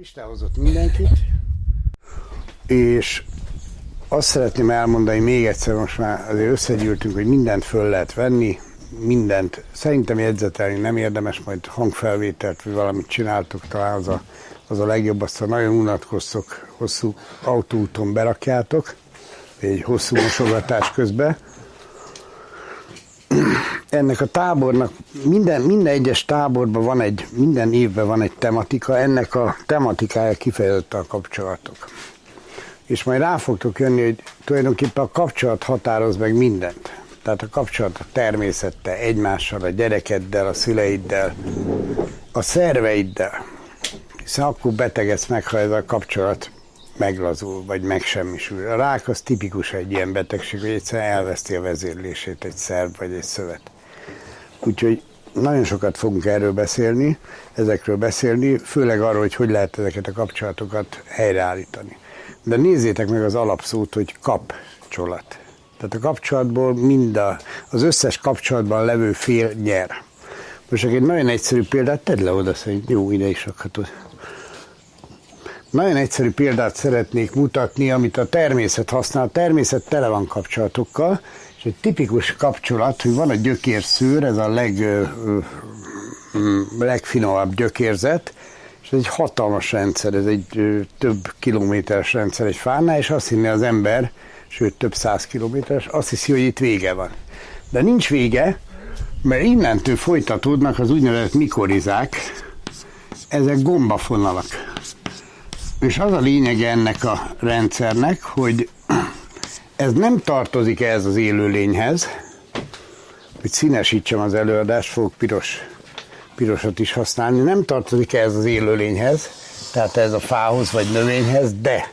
Isten hozott mindenkit, és azt szeretném elmondani még egyszer, most már azért összegyűltünk, hogy mindent föl lehet venni, mindent. Szerintem jegyzetelni nem érdemes, majd hangfelvételt, vagy valamit csináltok, talán az a, az a legjobb, azt a nagyon unatkoztok, hosszú autóúton berakjátok, egy hosszú mosogatás közben. Ennek a tábornak, minden, minden egyes táborban van egy, minden évben van egy tematika, ennek a tematikája kifejezetten a kapcsolatok. És majd rá fogtok jönni, hogy tulajdonképpen a kapcsolat határoz meg mindent. Tehát a kapcsolat a természettel, egymással, a gyerekeddel, a szüleiddel, a szerveiddel. Hiszen akkor betegedsz meg, ha ez a kapcsolat meglazul, vagy megsemmisül. A rák az tipikus egy ilyen betegség, hogy egyszerűen elveszti a vezérlését egy szerv vagy egy szövet. Úgyhogy nagyon sokat fogunk erről beszélni, ezekről beszélni, főleg arról, hogy hogy lehet ezeket a kapcsolatokat helyreállítani. De nézzétek meg az alapszót, hogy kapcsolat. Tehát a kapcsolatból mind a, az összes kapcsolatban levő fél nyer. Most egy nagyon egyszerű példát, tedd le oda, szerint jó, ide is rakhatod. Nagyon egyszerű példát szeretnék mutatni, amit a természet használ. A természet tele van kapcsolatokkal, és egy tipikus kapcsolat, hogy van a gyökérszőr, ez a leg, ö, ö, legfinomabb gyökérzet, és ez egy hatalmas rendszer, ez egy több kilométeres rendszer egy fánál, és azt hinné az ember, sőt több száz kilométeres, azt hiszi, hogy itt vége van. De nincs vége, mert innentől folytatódnak az úgynevezett mikorizák, ezek gombafonalak. És az a lényege ennek a rendszernek, hogy ez nem tartozik ehhez az élőlényhez, hogy színesítsem az előadást, fogok piros, pirosat is használni, nem tartozik ehhez az élőlényhez, tehát ez a fához vagy növényhez, de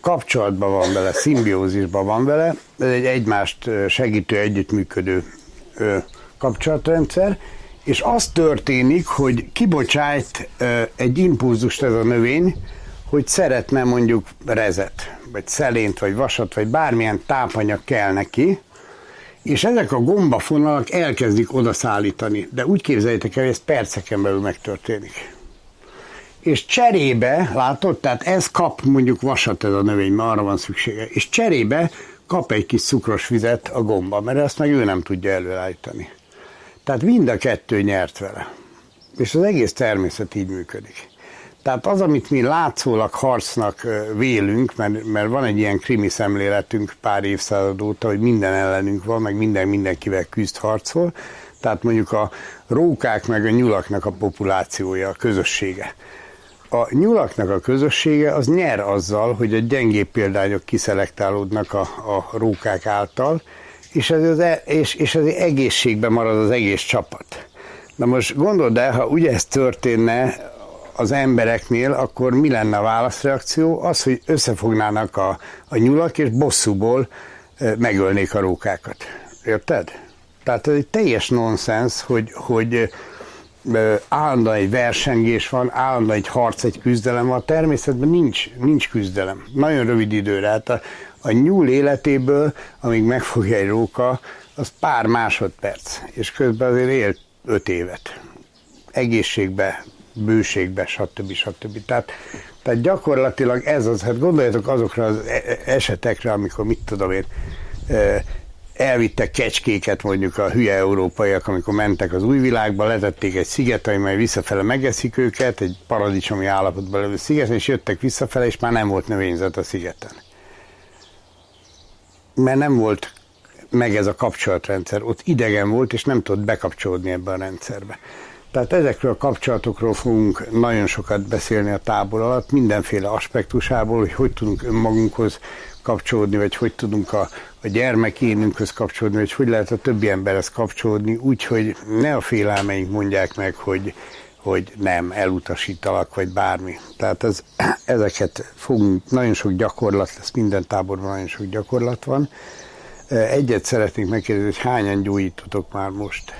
kapcsolatban van vele, szimbiózisban van vele, ez egy egymást segítő, együttműködő kapcsolatrendszer, és az történik, hogy kibocsájt egy impulzust ez a növény, hogy szeretne mondjuk rezet, vagy szelént, vagy vasat, vagy bármilyen tápanyag kell neki, és ezek a gombafonalak elkezdik odaszállítani. De úgy képzeljétek el, hogy ez perceken belül megtörténik. És cserébe, látod, tehát ez kap mondjuk vasat ez a növény, mert arra van szüksége, és cserébe kap egy kis cukros vizet a gomba, mert ezt meg ő nem tudja előállítani. Tehát mind a kettő nyert vele. És az egész természet így működik. Tehát az, amit mi látszólag harcnak vélünk, mert, mert van egy ilyen krimi szemléletünk pár évszázad óta, hogy minden ellenünk van, meg minden mindenkivel küzd harcol, tehát mondjuk a rókák meg a nyulaknak a populációja, a közössége. A nyulaknak a közössége az nyer azzal, hogy a gyengébb példányok kiszelektálódnak a, a rókák által, és ez, az, e, és, és ez egészségben marad az egész csapat. Na most gondold el, ha ugye ez történne az embereknél, akkor mi lenne a válaszreakció? Az, hogy összefognának a, a nyulak, és bosszúból megölnék a rókákat. Érted? Tehát ez egy teljes nonsens, hogy, hogy állandóan egy versengés van, állandóan egy harc, egy küzdelem van. A természetben nincs, nincs küzdelem. Nagyon rövid időre. Hát a, a nyúl életéből, amíg megfogja egy róka, az pár másodperc, és közben azért él öt évet. Egészségbe, bőségbe, stb. stb. Tehát, tehát gyakorlatilag ez az, hát gondoljatok azokra az e-, e-, esetekre, amikor mit tudom én, elvittek kecskéket mondjuk a hülye európaiak, amikor mentek az új világba, letették egy sziget, majd visszafele megeszik őket, egy paradicsomi állapotban levő sziget, és jöttek visszafele, és már nem volt növényzet a szigeten. Mert nem volt meg ez a kapcsolatrendszer. Ott idegen volt, és nem tudott bekapcsolódni ebbe a rendszerbe. Tehát ezekről a kapcsolatokról fogunk nagyon sokat beszélni a tábor alatt, mindenféle aspektusából, hogy hogy tudunk önmagunkhoz kapcsolódni, vagy hogy tudunk a, a gyermekénünkhöz kapcsolódni, vagy hogy lehet a többi emberhez kapcsolódni, úgyhogy ne a félelmeink mondják meg, hogy, hogy nem, elutasítalak, vagy bármi. Tehát ez, ezeket fogunk, nagyon sok gyakorlat lesz, minden táborban nagyon sok gyakorlat van. Egyet szeretnék megkérdezni, hogy hányan gyógyítotok már most?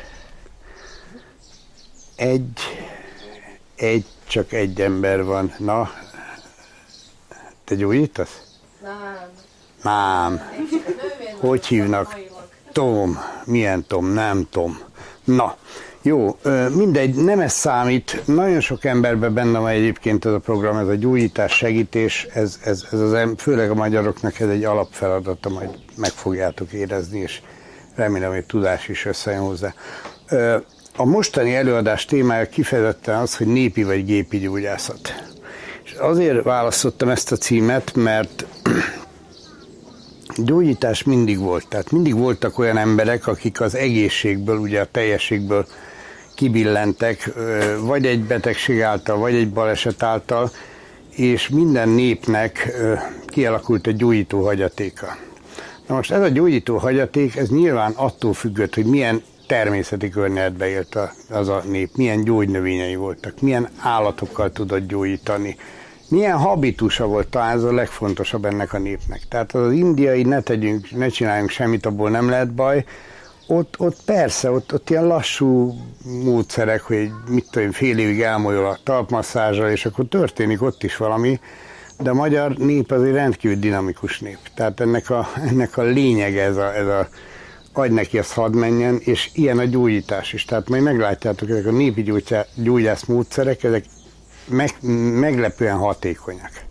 Egy, egy, csak egy ember van. Na, te gyógyítasz? Nem. Nem. Hogy hívnak? Tom. Milyen Tom? Nem Tom. Na, Jó, mindegy, nem ez számít. Nagyon sok emberben benne van egyébként ez a program, ez a gyógyítás, segítés, ez, ez, ez az, főleg a magyaroknak ez egy alapfeladata, majd meg fogjátok érezni, és remélem, hogy tudás is összejön hozzá. A mostani előadás témája kifejezetten az, hogy népi vagy gépi gyógyászat. És azért választottam ezt a címet, mert gyógyítás mindig volt. Tehát mindig voltak olyan emberek, akik az egészségből, ugye a teljességből kibillentek, vagy egy betegség által, vagy egy baleset által, és minden népnek kialakult egy gyógyító hagyatéka. Na most ez a gyógyító hagyaték, ez nyilván attól függött, hogy milyen természeti környezetbe élt az a nép, milyen gyógynövényei voltak, milyen állatokkal tudott gyógyítani, milyen habitusa volt talán ez a legfontosabb ennek a népnek. Tehát az indiai ne tegyünk, ne csináljunk semmit, abból nem lehet baj, ott, ott persze, ott, ott ilyen lassú módszerek, hogy mit tudom, fél évig elmolyol a talpmasszázsal, és akkor történik ott is valami, de a magyar nép az egy rendkívül dinamikus nép. Tehát ennek a, ennek a lényege ez a, ez a adj neki, azt hadd menjen, és ilyen a gyógyítás is. Tehát majd meglátjátok, ezek a népi gyógyász módszerek, ezek meg, meglepően hatékonyak.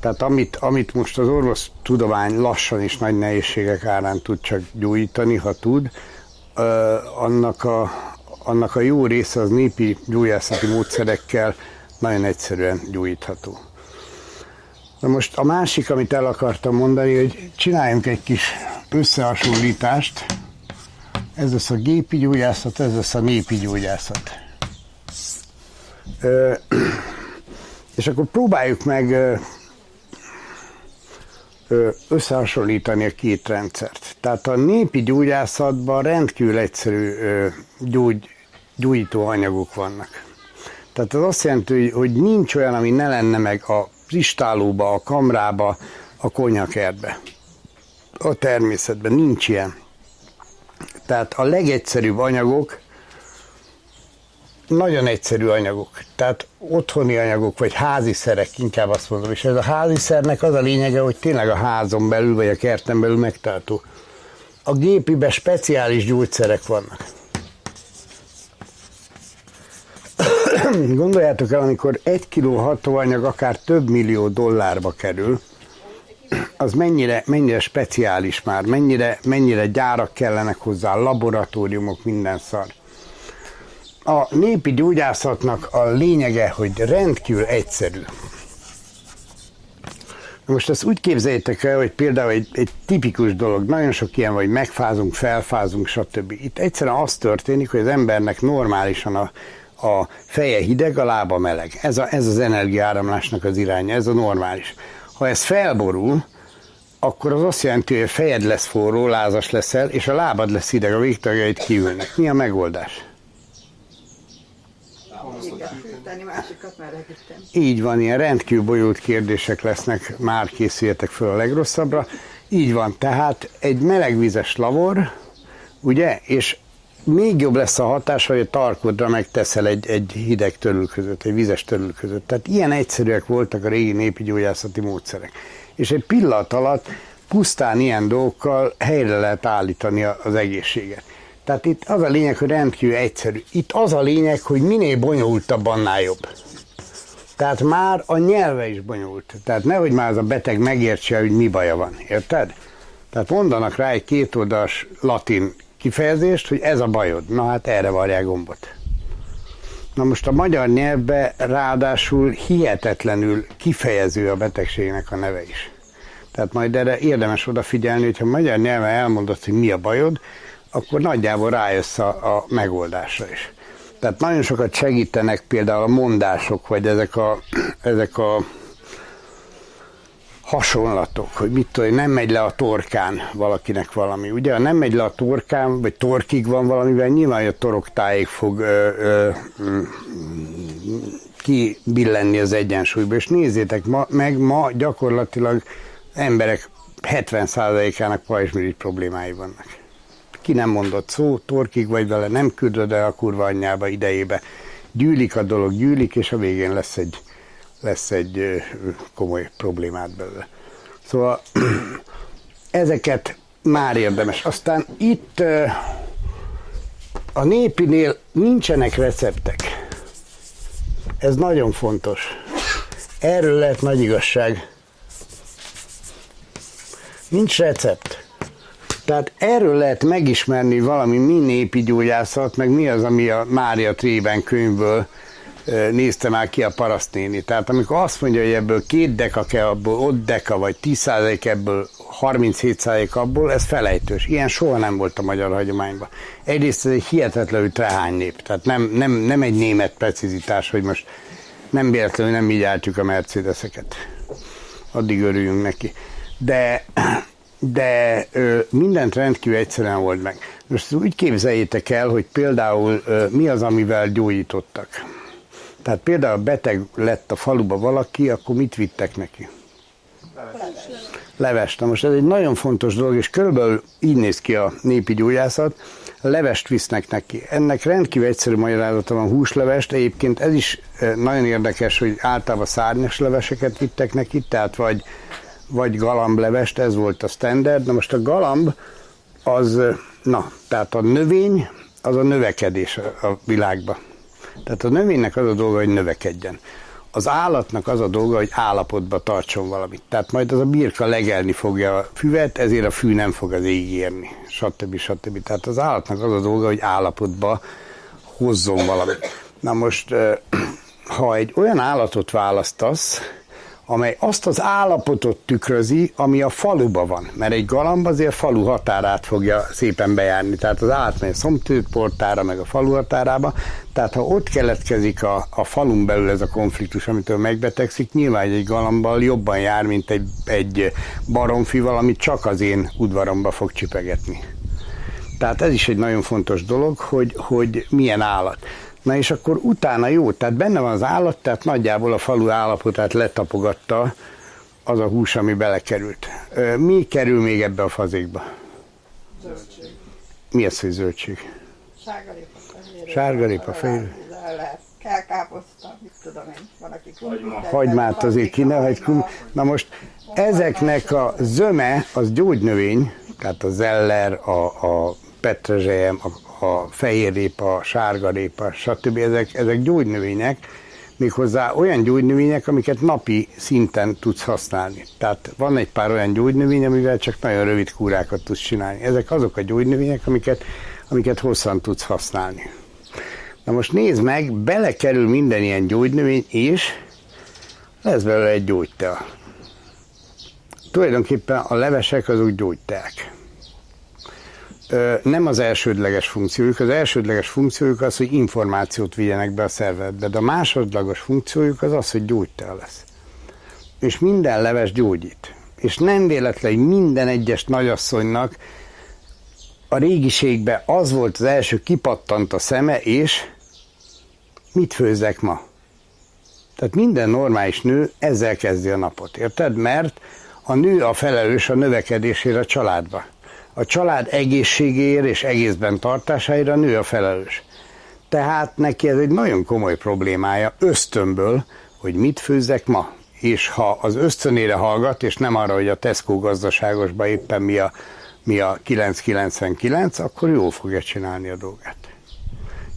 Tehát amit, amit most az orvos tudomány lassan és nagy nehézségek árán tud csak gyógyítani, ha tud, annak a, annak a jó része az népi gyógyászati módszerekkel nagyon egyszerűen gyógyítható. Na most a másik, amit el akartam mondani, hogy csináljunk egy kis összehasonlítást. Ez lesz a gépi gyógyászat, ez lesz a népi gyógyászat. Ö, és akkor próbáljuk meg összehasonlítani a két rendszert. Tehát a népi gyógyászatban rendkívül egyszerű gyógy, gyógyító anyagok vannak. Tehát az azt jelenti, hogy nincs olyan, ami ne lenne meg a kristálóba, a kamrába, a konyakertbe. A természetben nincs ilyen. Tehát a legegyszerűbb anyagok, nagyon egyszerű anyagok, tehát otthoni anyagok, vagy házi szerek, inkább azt mondom, és ez a házi szernek az a lényege, hogy tényleg a házon belül, vagy a kerten belül megtartó. A gépibe speciális gyógyszerek vannak. Gondoljátok el, amikor egy kiló hatóanyag akár több millió dollárba kerül, az mennyire, mennyire speciális már, mennyire, mennyire gyárak kellenek hozzá, laboratóriumok, minden szar. A népi gyógyászatnak a lényege, hogy rendkívül egyszerű. Most ezt úgy képzeljétek el, hogy például egy, egy tipikus dolog, nagyon sok ilyen, hogy megfázunk, felfázunk, stb. Itt egyszerűen az történik, hogy az embernek normálisan a, a feje hideg, a lába meleg. Ez, a, ez az energiáramlásnak az iránya, ez a normális. Ha ez felborul, akkor az azt jelenti, hogy a fejed lesz forró, lázas leszel, és a lábad lesz hideg, a végtagjait kiülnek. Mi a megoldás? Így van, ilyen rendkívül bonyolult kérdések lesznek, már készüljetek föl a legrosszabbra. Így van, tehát egy melegvizes lavor, ugye, és még jobb lesz a hatás, hogy a tarkodra megteszel egy, egy hideg törül között, egy vizes törül között. Tehát ilyen egyszerűek voltak a régi népi gyógyászati módszerek. És egy pillanat alatt pusztán ilyen dolgokkal helyre lehet állítani az egészséget. Tehát itt az a lényeg, hogy rendkívül egyszerű. Itt az a lényeg, hogy minél bonyolultabb, annál jobb. Tehát már a nyelve is bonyolult. Tehát nehogy már az a beteg megértse, hogy mi baja van. Érted? Tehát mondanak rá egy kétoldalas latin kifejezést, hogy ez a bajod. Na hát erre varják gombot. Na most a magyar nyelvbe ráadásul hihetetlenül kifejező a betegségnek a neve is. Tehát majd erre érdemes odafigyelni, hogyha magyar nyelven elmondod, hogy mi a bajod, akkor nagyjából rájössz a, a megoldásra is. Tehát nagyon sokat segítenek például a mondások, vagy ezek a, ezek a hasonlatok, hogy mit tudom, nem megy le a torkán valakinek valami. Ugye, ha nem megy le a torkán, vagy torkig van valamivel, nyilván a toroktáig fog ö, ö, kibillenni az egyensúlyba. És nézzétek ma, meg, ma gyakorlatilag emberek 70%-ának pajzsmirigy problémái vannak. Ki nem mondott szó, torkig vagy vele, nem küldöd el a kurva anyjába idejébe. Gyűlik a dolog, gyűlik, és a végén lesz egy lesz egy komoly problémát belőle. Szóval ezeket már érdemes. Aztán itt a népinél nincsenek receptek. Ez nagyon fontos. Erről lehet nagy igazság. Nincs recept. Tehát erről lehet megismerni valami mi népi gyógyászat, meg mi az, ami a Mária Trében könyvből nézte már ki a parasztnéni. Tehát amikor azt mondja, hogy ebből két deka kell, abból ott deka, vagy 10 ebből 37 abból, ez felejtős. Ilyen soha nem volt a magyar hagyományban. Egyrészt ez egy hihetetlenül trehány nép, tehát nem, nem, nem egy német precizitás, hogy most nem véletlenül nem így álltjuk a Mercedeseket. Addig örüljünk neki. De, de ö, mindent rendkívül egyszerűen volt meg. Most úgy képzeljétek el, hogy például ö, mi az, amivel gyógyítottak. Tehát például beteg lett a faluba valaki, akkor mit vittek neki? Levest. Most ez egy nagyon fontos dolog, és körülbelül így néz ki a népi gyógyászat. Levest visznek neki. Ennek rendkívül egyszerű magyarázata van húslevest. Egyébként ez is nagyon érdekes, hogy általában szárnyas leveseket vittek neki, tehát vagy, vagy galamblevest, ez volt a standard. Na most a galamb az, na, tehát a növény, az a növekedés a világban. Tehát a növénynek az a dolga, hogy növekedjen. Az állatnak az a dolga, hogy állapotba tartson valamit. Tehát majd az a birka legelni fogja a füvet, ezért a fű nem fog az ég érni, stb. stb. Tehát az állatnak az a dolga, hogy állapotba hozzon valamit. Na most, ha egy olyan állatot választasz, amely azt az állapotot tükrözi, ami a faluba van. Mert egy galamb azért falu határát fogja szépen bejárni. Tehát az átmegy a szomtőportára, meg a falu határába. Tehát ha ott keletkezik a, a falun belül ez a konfliktus, amitől megbetegszik, nyilván egy galambal jobban jár, mint egy, egy baromfival, amit csak az én udvaromba fog csipegetni. Tehát ez is egy nagyon fontos dolog, hogy, hogy milyen állat. Na és akkor utána jó, tehát benne van az állat, tehát nagyjából a falu állapotát letapogatta az a hús, ami belekerült. Mi kerül még ebbe a fazékba? Zöldség. Mi az, hogy zöldség? Sárgarépa, fehér. Sárgarépa, fehér. Kell káposzta, mit tudom én, van, aki kumit Hagymát azért ki ne hagy kum. Na most ezeknek a zöme az gyógynövény, tehát a zeller, a, a petrezselyem, a, a fehérrépa, a sárgarépa, stb. Ezek, ezek gyógynövények, méghozzá olyan gyógynövények, amiket napi szinten tudsz használni. Tehát van egy pár olyan gyógynövény, amivel csak nagyon rövid kúrákat tudsz csinálni. Ezek azok a gyógynövények, amiket, amiket hosszan tudsz használni. Na most nézd meg, belekerül minden ilyen gyógynövény, és lesz belőle egy gyógytea. Tulajdonképpen a levesek azok gyógyteák nem az elsődleges funkciójuk. Az elsődleges funkciójuk az, hogy információt vigyenek be a szervezetbe, de a másodlagos funkciójuk az az, hogy gyógytel lesz. És minden leves gyógyít. És nem véletlen, hogy minden egyes nagyasszonynak a régiségben az volt az első, kipattant a szeme, és mit főzzek ma? Tehát minden normális nő ezzel kezdi a napot, érted? Mert a nő a felelős a növekedésére a családba a család egészségéért és egészben tartására nő a felelős. Tehát neki ez egy nagyon komoly problémája ösztönből, hogy mit főzzek ma. És ha az ösztönére hallgat, és nem arra, hogy a Tesco gazdaságosban éppen mi a, mi a 999, akkor jól fogja csinálni a dolgát.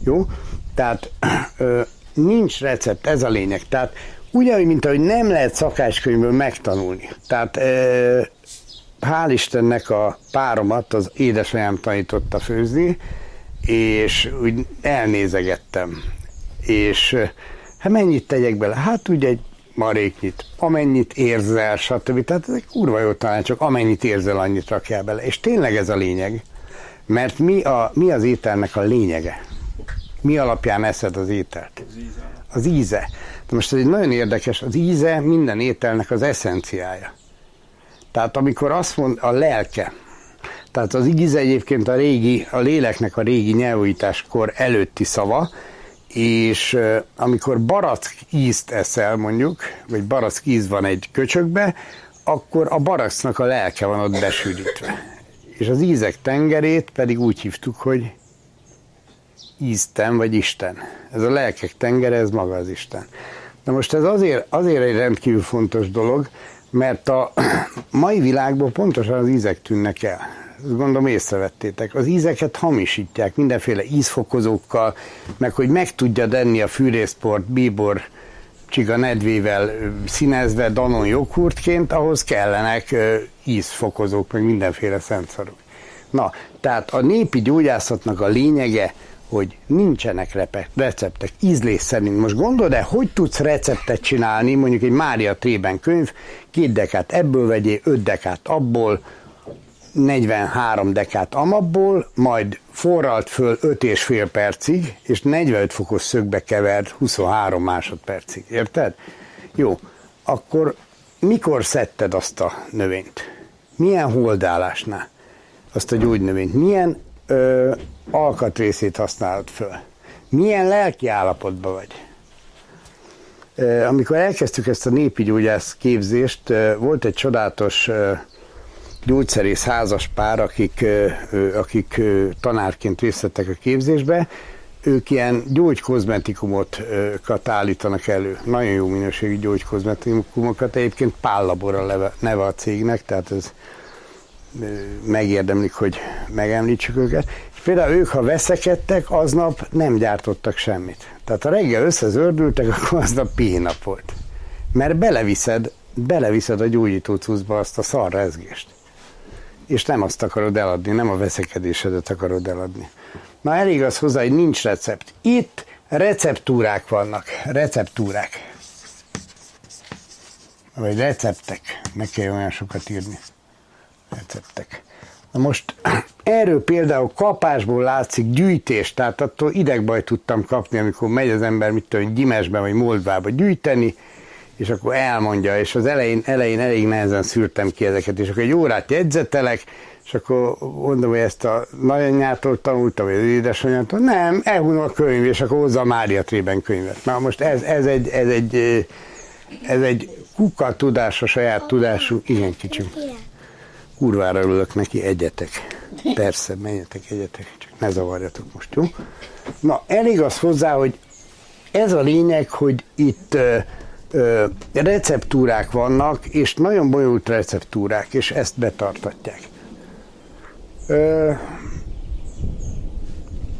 Jó? Tehát ö, nincs recept, ez a lényeg. Tehát ugyanúgy, mint ahogy nem lehet szakácskönyvből megtanulni. Tehát ö, hál' Istennek a páromat az édesanyám tanította főzni, és úgy elnézegettem. És hát mennyit tegyek bele? Hát ugye egy maréknyit, amennyit érzel, stb. Tehát ez egy kurva jó tanácsok, amennyit érzel, annyit rakjál bele. És tényleg ez a lényeg. Mert mi, a, mi az ételnek a lényege? Mi alapján eszed az ételt? Az íze. Az íze. De most ez egy nagyon érdekes, az íze minden ételnek az eszenciája. Tehát amikor azt mond a lelke, tehát az íz egyébként a régi, a léleknek a régi nyelvújításkor előtti szava, és amikor barack ízt eszel mondjuk, vagy barack íz van egy köcsökbe, akkor a baracknak a lelke van ott besűrítve. És az ízek tengerét pedig úgy hívtuk, hogy ízten vagy Isten. Ez a lelkek tengere, ez maga az Isten. Na most ez azért, azért egy rendkívül fontos dolog, mert a mai világban pontosan az ízek tűnnek el. gondolom észrevettétek. Az ízeket hamisítják mindenféle ízfokozókkal, meg hogy meg tudja enni a fűrészport, bíbor, csiga nedvével színezve Danon joghurtként, ahhoz kellenek ízfokozók, meg mindenféle szentszarok. Na, tehát a népi gyógyászatnak a lényege, hogy nincsenek receptek, ízlés szerint. Most gondolod-e, hogy tudsz receptet csinálni, mondjuk egy Mária Trében könyv, két dekát ebből vegyél, öt dekát abból, 43 dekát amabból, majd forralt föl 5 és fél percig, és 45 fokos szögbe kevert 23 másodpercig. Érted? Jó, akkor mikor szedted azt a növényt? Milyen holdálásnál? Azt a gyógynövényt? Milyen ö, alkatrészét használod föl? Milyen lelki állapotban vagy? Amikor elkezdtük ezt a népi gyógyász képzést, volt egy csodálatos gyógyszerész házas pár, akik, akik tanárként részt a képzésbe, ők ilyen gyógykozmetikumokat állítanak elő. Nagyon jó minőségű gyógykozmetikumokat, egyébként Pállabora neve a cégnek, tehát ez megérdemlik, hogy megemlítsük őket. Például ők, ha veszekedtek, aznap nem gyártottak semmit. Tehát ha reggel összezördültek, akkor aznap pihénap volt. Mert beleviszed, beleviszed a gyógyító cuccba azt a szarrezgést és nem azt akarod eladni, nem a veszekedésedet akarod eladni. Na elég az hozzá, hogy nincs recept. Itt receptúrák vannak, receptúrák. Vagy receptek, meg kell olyan sokat írni. Receptek. Na most erről például kapásból látszik gyűjtés, tehát attól idegbaj tudtam kapni, amikor megy az ember, mit tudom, Gyimesbe vagy Moldvába gyűjteni, és akkor elmondja, és az elején, elején elég nehezen szűrtem ki ezeket, és akkor egy órát jegyzetelek, és akkor mondom, hogy ezt a nagyanyától tanultam, vagy az édesanyától, nem, elhunom a könyv, és akkor hozza a Mária Trében könyvet. Na most ez, ez egy, ez egy, ez egy kuka tudás, a saját tudású, igen kicsim. Kurvára ülök neki, egyetek. Persze, menjetek, egyetek, csak ne zavarjatok most, jó? Na, elég az hozzá, hogy ez a lényeg, hogy itt receptúrák vannak, és nagyon bonyolult receptúrák, és ezt betartatják.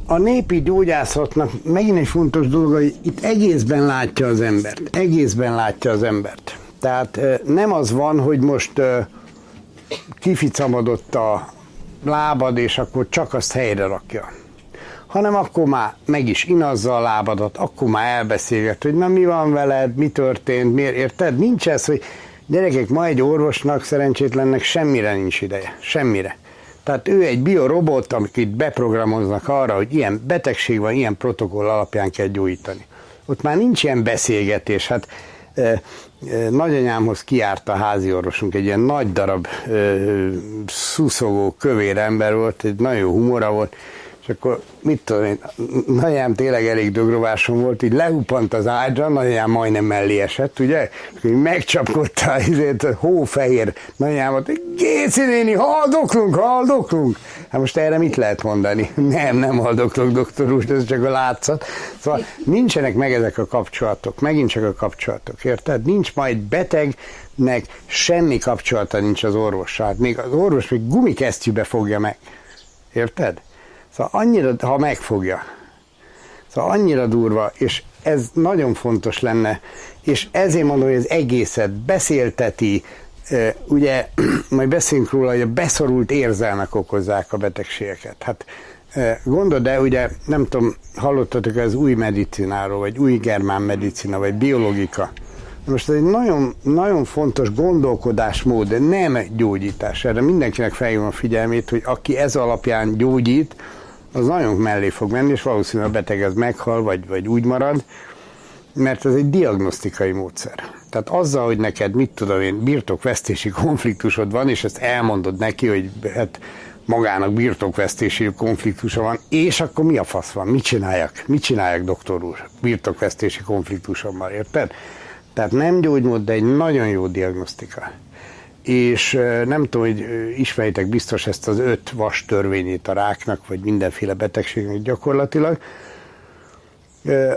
A népi gyógyászatnak megint egy fontos dolog, hogy itt egészben látja az embert. Egészben látja az embert. Tehát nem az van, hogy most kificamodott a lábad, és akkor csak azt helyre rakja hanem akkor már meg is inazza a lábadat, akkor már elbeszélget, hogy na mi van veled, mi történt, miért, érted? Nincs ez, hogy gyerekek, ma egy orvosnak, szerencsétlennek semmire nincs ideje, semmire. Tehát ő egy biorobot, amit beprogramoznak arra, hogy ilyen betegség van, ilyen protokoll alapján kell gyógyítani. Ott már nincs ilyen beszélgetés. Hát nagyanyámhoz kiárt a házi orvosunk, egy ilyen nagy darab szuszogó, kövér ember volt, egy nagyon humora volt, és akkor mit tudom én, nagyjám tényleg elég dögrovásom volt, így lehuppant az ágyra, nagyjám majdnem mellé esett, ugye? És megcsapkodta azért a hófehér nagyjámat, Géci néni, haldoklunk, haldoklunk. Hát most erre mit lehet mondani? Nem, nem haldoklok, doktor úr, ez csak a látszat. Szóval nincsenek meg ezek a kapcsolatok, megint csak a kapcsolatok, érted? Nincs majd betegnek semmi kapcsolata nincs az orvossal. Hát még az orvos még gumikesztyűbe fogja meg. Érted? Szóval annyira, ha megfogja. Szóval annyira durva, és ez nagyon fontos lenne, és ezért mondom, hogy az egészet beszélteti, ugye majd beszélünk róla, hogy a beszorult érzelmek okozzák a betegségeket. Hát gondold, de ugye nem tudom, hallottatok az új medicináról, vagy új germán medicina, vagy biológika. Most ez egy nagyon, nagyon fontos gondolkodásmód, de nem gyógyítás. Erre mindenkinek felhívom a figyelmét, hogy aki ez alapján gyógyít, az nagyon mellé fog menni, és valószínűleg a beteg az meghal, vagy, vagy úgy marad, mert ez egy diagnosztikai módszer. Tehát azzal, hogy neked, mit tudom én, birtokvesztési konfliktusod van, és ezt elmondod neki, hogy hát magának birtokvesztési konfliktusa van, és akkor mi a fasz van? Mit csináljak? Mit csináljak, doktor úr? Birtokvesztési konfliktusommal, érted? Tehát nem gyógymód, de egy nagyon jó diagnosztika és nem tudom, hogy ismeritek biztos ezt az öt vas törvényét a ráknak, vagy mindenféle betegségnek gyakorlatilag.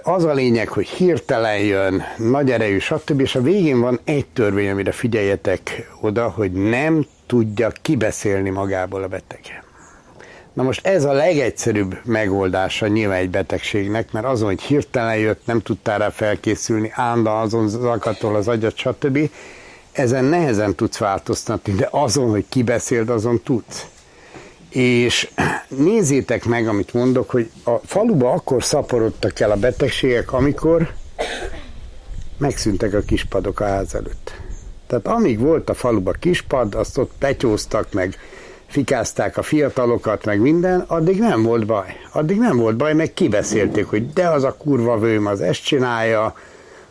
Az a lényeg, hogy hirtelen jön, nagy erejű, stb. És a végén van egy törvény, amire figyeljetek oda, hogy nem tudja kibeszélni magából a beteg. Na most ez a legegyszerűbb megoldása nyilván egy betegségnek, mert azon, hogy hirtelen jött, nem tudtál rá felkészülni, állandóan azon zakatol az agyat, stb. Ezen nehezen tudsz változtatni, de azon, hogy kibeszéld, azon tudsz. És nézzétek meg, amit mondok, hogy a faluba akkor szaporodtak el a betegségek, amikor megszűntek a kispadok a ház előtt. Tehát amíg volt a faluba kispad, azt ott petyóztak, meg fikázták a fiatalokat, meg minden, addig nem volt baj. Addig nem volt baj, meg kibeszélték, hogy de az a kurva vőm az ezt csinálja,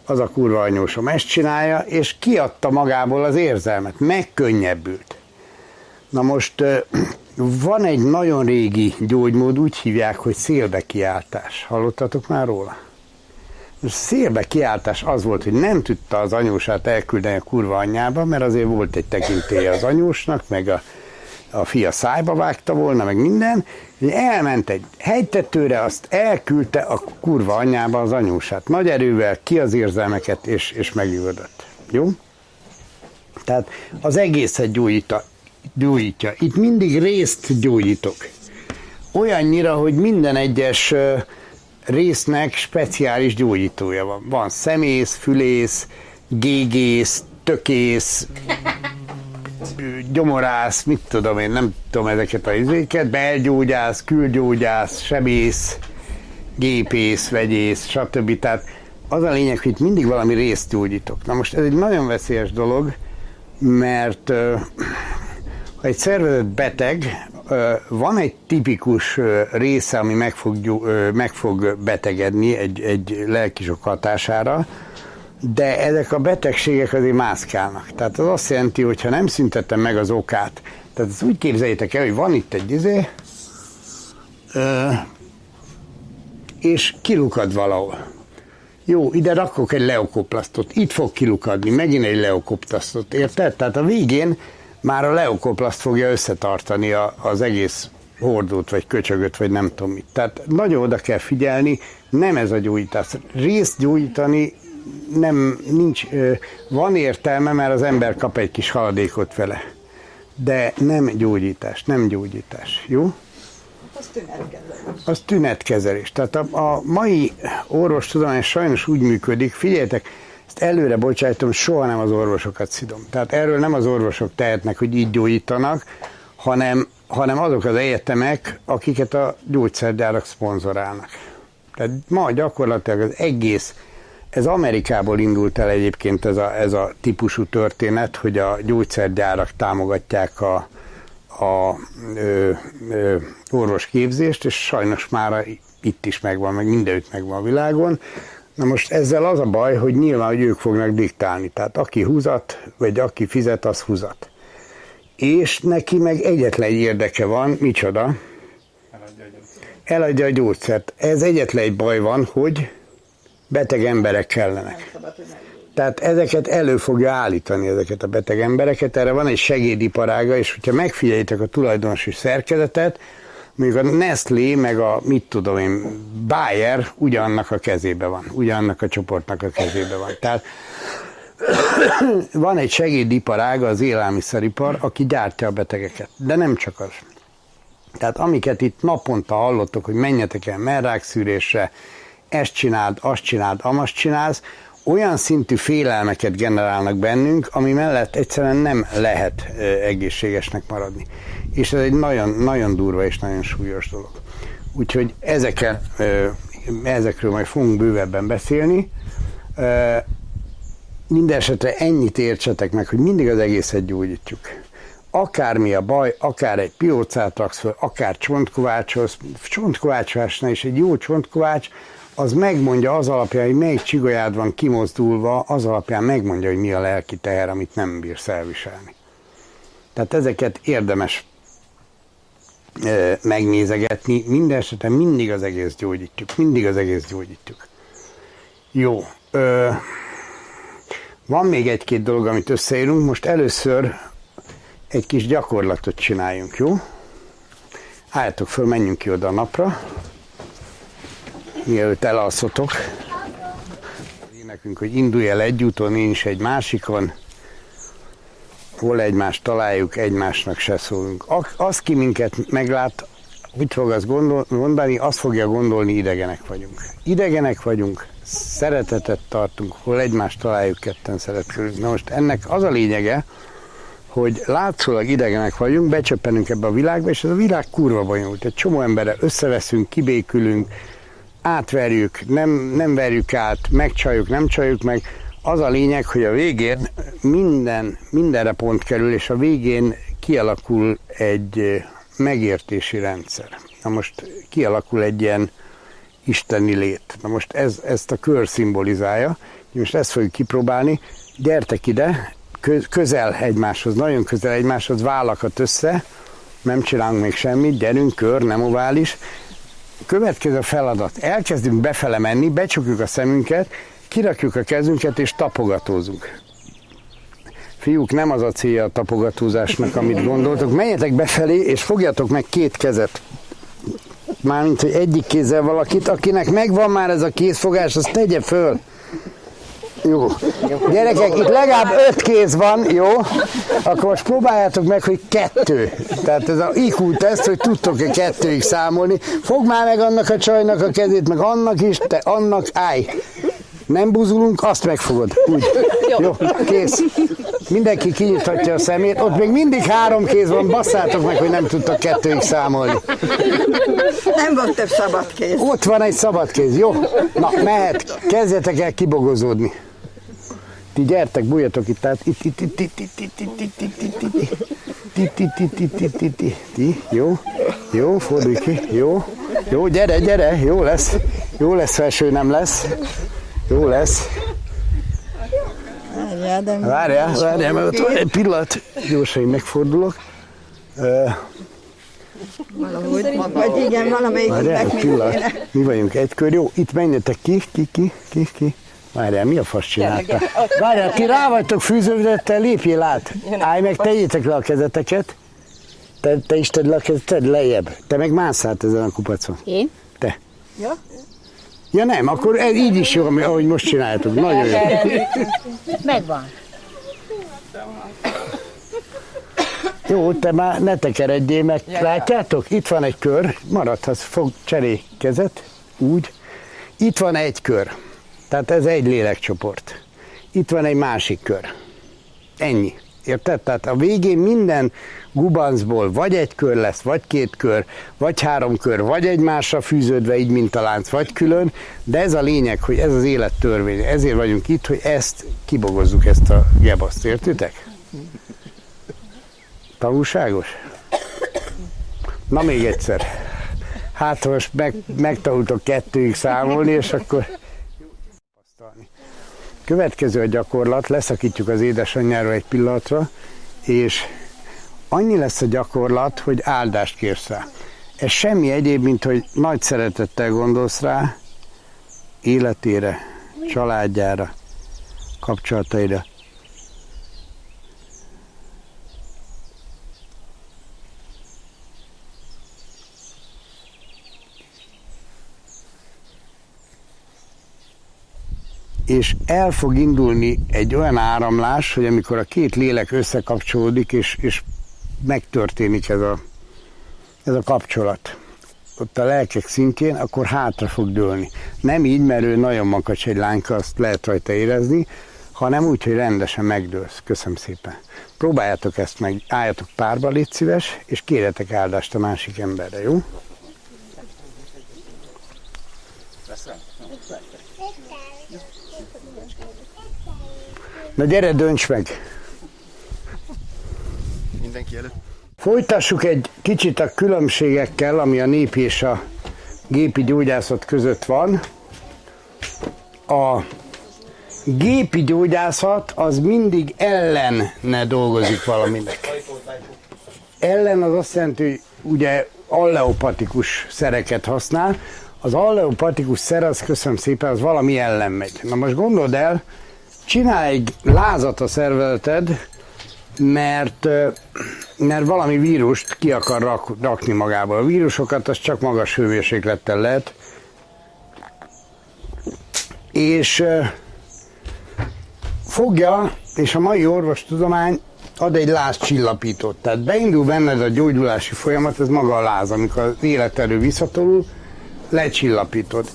az a kurva anyósom ezt csinálja, és kiadta magából az érzelmet, megkönnyebbült. Na most van egy nagyon régi gyógymód, úgy hívják, hogy szélbekiáltás. Hallottatok már róla? Szélbekiáltás az volt, hogy nem tudta az anyósát elküldeni a kurva anyjába, mert azért volt egy tekintélye az anyósnak, meg a, a fia szájba vágta volna, meg minden, elment egy hegytetőre, azt elküldte a kurva anyjába az anyósát. Nagy erővel ki az érzelmeket, és, és megüldött. Jó? Tehát az egészet gyógyítja gyógyítja. Itt mindig részt gyógyítok. Olyannyira, hogy minden egyes résznek speciális gyógyítója van. Van szemész, fülész, gégész, tökész, gyomorász, mit tudom én, nem tudom ezeket a izéket, belgyógyász, külgyógyász, sebész, gépész, vegyész, stb. Tehát az a lényeg, hogy itt mindig valami részt gyógyítok. Na most ez egy nagyon veszélyes dolog, mert ha egy szervezet beteg, van egy tipikus része, ami meg fog, meg fog betegedni egy, egy lelkisok hatására, de ezek a betegségek azért mászkálnak. Tehát az azt jelenti, hogy ha nem szüntetem meg az okát, tehát ezt úgy képzeljétek el, hogy van itt egy izé, és kilukad valahol. Jó, ide rakok egy leokoplasztot, itt fog kilukadni, megint egy leokoplasztot, érted? Tehát a végén már a leokoplaszt fogja összetartani a, az egész hordót, vagy köcsögöt, vagy nem tudom mit. Tehát nagyon oda kell figyelni, nem ez a gyógyítás. Részt gyógyítani nem, nincs, van értelme, mert az ember kap egy kis haladékot vele. De nem gyógyítás, nem gyógyítás, jó? Az tünetkezelés. Az tünetkezelés. Tehát a, a mai orvostudomány sajnos úgy működik, figyeljetek, ezt előre bocsájtom, soha nem az orvosokat szidom. Tehát erről nem az orvosok tehetnek, hogy így gyógyítanak, hanem, hanem azok az egyetemek, akiket a gyógyszergyárak szponzorálnak. Tehát ma gyakorlatilag az egész, ez Amerikából indult el egyébként ez a, ez a típusú történet, hogy a gyógyszergyárak támogatják a, a ö, ö, orvosképzést, és sajnos már itt is megvan, meg mindenütt megvan a világon. Na most ezzel az a baj, hogy nyilván, hogy ők fognak diktálni. Tehát aki húzat, vagy aki fizet, az húzat. És neki meg egyetlen egy érdeke van, micsoda? Eladja a gyógyszert. Eladja a gyógyszert. Ez egyetlen egy baj van, hogy beteg emberek kellenek. Tehát ezeket elő fogja állítani, ezeket a beteg embereket. Erre van egy segédiparága, és hogyha megfigyeljétek a tulajdonosi szerkezetet, Mondjuk a Nestlé, meg a mit tudom én, Bayer ugyanannak a kezébe van, ugyanannak a csoportnak a kezébe van. Tehát van egy segédiparága, az élelmiszeripar, aki gyártja a betegeket, de nem csak az. Tehát amiket itt naponta hallottok, hogy menjetek el merrákszűrésre, ezt csináld, azt csináld, amast csinálsz, olyan szintű félelmeket generálnak bennünk, ami mellett egyszerűen nem lehet egészségesnek maradni. És ez egy nagyon, nagyon durva és nagyon súlyos dolog. Úgyhogy ezekkel, ezekről majd fogunk bővebben beszélni. Mindenesetre ennyit értsetek meg, hogy mindig az egészet gyógyítjuk. Akármi a baj, akár egy piócát raksz fel, akár csontkovácshoz, csontkovácsásnál is egy jó csontkovács, az megmondja az alapján, hogy melyik csigolyád van kimozdulva, az alapján megmondja, hogy mi a lelki teher, amit nem bírsz elviselni. Tehát ezeket érdemes e, megnézegetni, minden esetben mindig az egész gyógyítjuk, mindig az egész gyógyítjuk. Jó. Ö, van még egy-két dolog, amit összeírunk. Most először egy kis gyakorlatot csináljunk, jó? Álljatok föl, menjünk ki oda a napra. Mielőtt elalszotok. Nekünk, hogy indulj el egy úton, én is egy másikon. Hol egymást találjuk, egymásnak se szólunk. Az, ki minket meglát, mit fog az gondol, mondani, azt fogja gondolni, idegenek vagyunk. Idegenek vagyunk, szeretetet tartunk, hol egymást találjuk, ketten szeretünk. Na most ennek az a lényege, hogy látszólag idegenek vagyunk, becsöppenünk ebbe a világba, és ez a világ kurva bonyolult. Egy csomó emberre összeveszünk, kibékülünk, átverjük, nem, nem verjük át, megcsaljuk, nem csaljuk meg. Az a lényeg, hogy a végén minden, mindenre pont kerül, és a végén kialakul egy megértési rendszer. Na most kialakul egy ilyen isteni lét. Na most ez, ezt a kör szimbolizálja, most ezt fogjuk kipróbálni. Gyertek ide, közel egymáshoz, nagyon közel egymáshoz, vállakat össze, nem csinálunk még semmit, gyerünk, kör, nem ovális. Következő feladat, elkezdünk befele menni, becsukjuk a szemünket, kirakjuk a kezünket és tapogatózunk. Fiúk, nem az a célja a tapogatózásnak, amit gondoltok. Menjetek befelé, és fogjatok meg két kezet. Mármint, hogy egyik kézzel valakit, akinek megvan már ez a kézfogás, azt tegye föl. Jó. Gyerekek, itt legalább öt kéz van, jó? Akkor most próbáljátok meg, hogy kettő. Tehát ez a IQ teszt, hogy tudtok-e kettőig számolni. Fog már meg annak a csajnak a kezét, meg annak is, te annak, állj. Nem buzulunk, azt megfogod. Úgy. Jó. Jó, kész. Mindenki kinyithatja a szemét. Ott még mindig három kéz van, basszátok meg, hogy nem tudtak kettőig számolni. Nem volt több szabad kéz. Ott van egy szabad kéz, jó? Na, mehet. Kezdjetek el kibogozódni. Ti gyertek, bújjatok itt, tehát itt, itt, itt, itt, itt, itt, itt, itt, itt, itt, itt, itt, itt, itt, itt, itt, itt, itt, ti, jó, jó, fordulj ki, jó, jó, gyere, gyere, jó lesz, jó lesz, felső nem lesz, jó lesz. Várjál. Várjál, várjál, mert ott van egy pillanat, gyorsan én megfordulok. Valahogy, vagy igen, valamelyiknek mi vagyunk egy kör, jó, itt menjetek ki, ki, ki, ki, ki. Várjál, mi a fasz csinálta? Várjál, ti rá vagytok fűződve, te lépjél át. Állj meg, tegyétek le a kezeteket. Te, te is tedd le a kezeted lejjebb. Te meg mász át ezen a kupacon. Én? Te. Ja? Ja nem, akkor ez így is jó, ahogy most csináljátok. Nagyon jó. Megvan. Jó, te már ne tekeredjél meg. Látjátok? Itt van egy kör, maradhatsz, fog cseré kezet, úgy. Itt van egy kör. Tehát ez egy lélekcsoport. Itt van egy másik kör. Ennyi. Érted? Tehát a végén minden gubancból vagy egy kör lesz, vagy két kör, vagy három kör, vagy egymásra fűződve, így mint a lánc, vagy külön, de ez a lényeg, hogy ez az élet törvény. Ezért vagyunk itt, hogy ezt kibogozzuk, ezt a gebaszt, értitek? Tanulságos? Na még egyszer. Hát most meg, megtanultok kettőig számolni, és akkor Következő a gyakorlat, leszakítjuk az édesanyjáról egy pillanatra, és annyi lesz a gyakorlat, hogy áldást kérsz rá. Ez semmi egyéb, mint hogy nagy szeretettel gondolsz rá, életére, családjára, kapcsolataira. És el fog indulni egy olyan áramlás, hogy amikor a két lélek összekapcsolódik, és, és megtörténik ez a, ez a kapcsolat, ott a lelkek szintjén, akkor hátra fog dőlni. Nem így, mert ő nagyon makacs egy lányka, azt lehet rajta érezni, hanem úgy, hogy rendesen megdőlsz. Köszönöm szépen. Próbáljátok ezt meg, álljatok párba, légy szíves, és kérjetek áldást a másik emberre, jó? Na gyere, dönts meg! Mindenki előtt. Folytassuk egy kicsit a különbségekkel, ami a nép és a gépi gyógyászat között van. A gépi gyógyászat az mindig ellenne dolgozik valaminek. Ellen az azt jelenti, hogy ugye alleopatikus szereket használ. Az alleopatikus szer, az köszönöm szépen, az valami ellen megy. Na most gondold el, csinálj egy lázat a szervezeted, mert, mert valami vírust ki akar rak, rakni magából. A vírusokat az csak magas hőmérséklettel lehet és fogja, és a mai orvostudomány ad egy lázcsillapítót. Tehát beindul benned a gyógyulási folyamat, ez maga a láz, amikor az életerő visszatolul, lecsillapítod.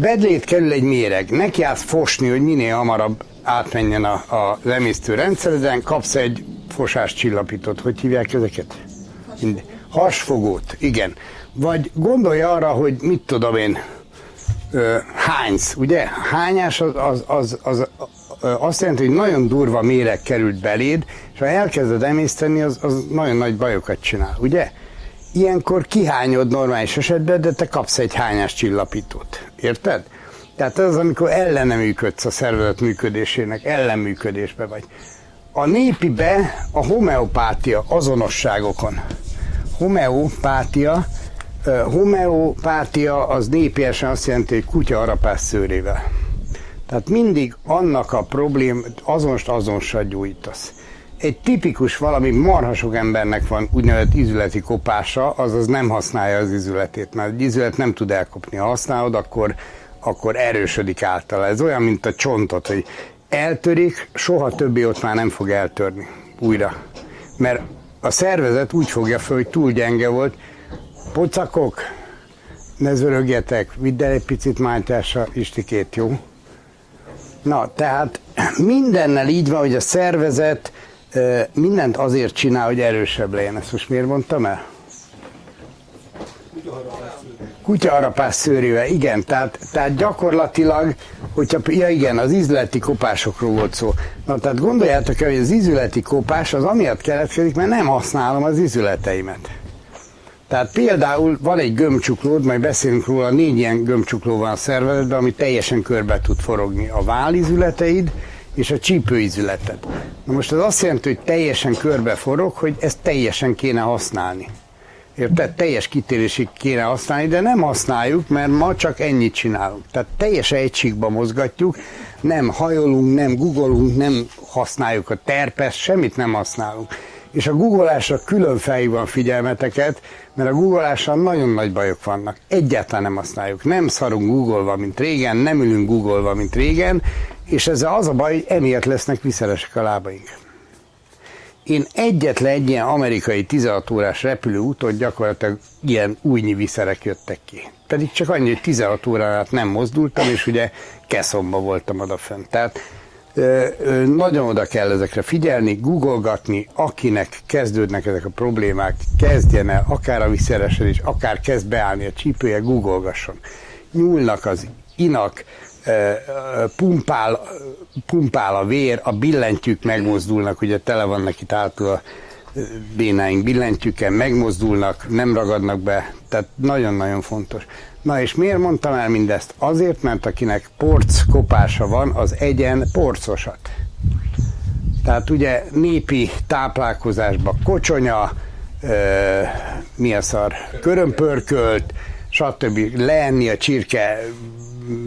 Bedlét kerül egy méreg, neki állsz fosni, hogy minél hamarabb átmenjen a, a emésztő rendszereden, kapsz egy fosás csillapítót. Hogy hívják ezeket? Hasfogót, igen. Vagy gondolj arra, hogy mit tudom én, hánysz, ugye? Hányás az, az, az, az, azt jelenti, hogy nagyon durva méreg került beléd, és ha elkezded emészteni, az, az nagyon nagy bajokat csinál, ugye? Ilyenkor kihányod normális esetben, de te kapsz egy hányás csillapítót. Érted? Tehát az, amikor ellene működsz a szervezet működésének, ellenműködésbe vagy. A népibe a homeopátia azonosságokon. Homeopátia, homeopátia az népiesen azt jelenti, hogy kutya arapás szőrével. Tehát mindig annak a problém, azonost azonossal gyújtasz. Egy tipikus valami marha sok embernek van úgynevezett izületi kopása, azaz nem használja az izületét, mert egy izület nem tud elkopni. Ha használod, akkor, akkor erősödik általa. Ez olyan, mint a csontot, hogy eltörik, soha többi ott már nem fog eltörni újra. Mert a szervezet úgy fogja föl, hogy túl gyenge volt. Pocakok, ne zörögjetek, vidd el egy picit májtásra, Istikét, jó? Na, tehát mindennel így van, hogy a szervezet mindent azért csinál, hogy erősebb legyen. Ezt most miért mondtam el? Kutyaharapás szőrűvel, igen, tehát, tehát gyakorlatilag, hogyha, ja igen, az ízleti kopásokról volt szó. Na tehát gondoljátok el, hogy az ízületi kopás az amiatt keletkezik, mert nem használom az ízületeimet. Tehát például van egy gömbcsuklód, majd beszélünk róla, négy ilyen gömbcsukló van a szervezetben, ami teljesen körbe tud forogni. A válizületeid és a csípőizületed. Na most ez azt jelenti, hogy teljesen körbe hogy ezt teljesen kéne használni. Érted? Teljes kitérésig kéne használni, de nem használjuk, mert ma csak ennyit csinálunk. Tehát teljes egységbe mozgatjuk, nem hajolunk, nem googolunk, nem használjuk a terpes, semmit nem használunk és a googolásra külön felhívom figyelmeteket, mert a googolással nagyon nagy bajok vannak. Egyáltalán nem használjuk. Nem szarunk googolva, mint régen, nem ülünk googolva, mint régen, és ezzel az a baj, hogy emiatt lesznek viszeresek a lábaink. Én egyetlen egy ilyen amerikai 16 órás repülő úton gyakorlatilag ilyen újnyi viszerek jöttek ki. Pedig csak annyi, hogy 16 órát nem mozdultam, és ugye keszomba voltam odafent. Tehát nagyon oda kell ezekre figyelni, googolgatni, akinek kezdődnek ezek a problémák, kezdjen el akár a is, akár kezd beállni a csípője, googolgasson. Nyúlnak az inak, pumpál, pumpál a vér, a billentyűk megmozdulnak, ugye tele vannak itt által a bénáink billentyűken, megmozdulnak, nem ragadnak be, tehát nagyon-nagyon fontos. Na és miért mondtam el mindezt? Azért, mert akinek porc kopása van, az egyen porcosat. Tehát ugye népi táplálkozásban kocsonya, ö, mi a szar, körömpörkölt, stb. leenni a csirke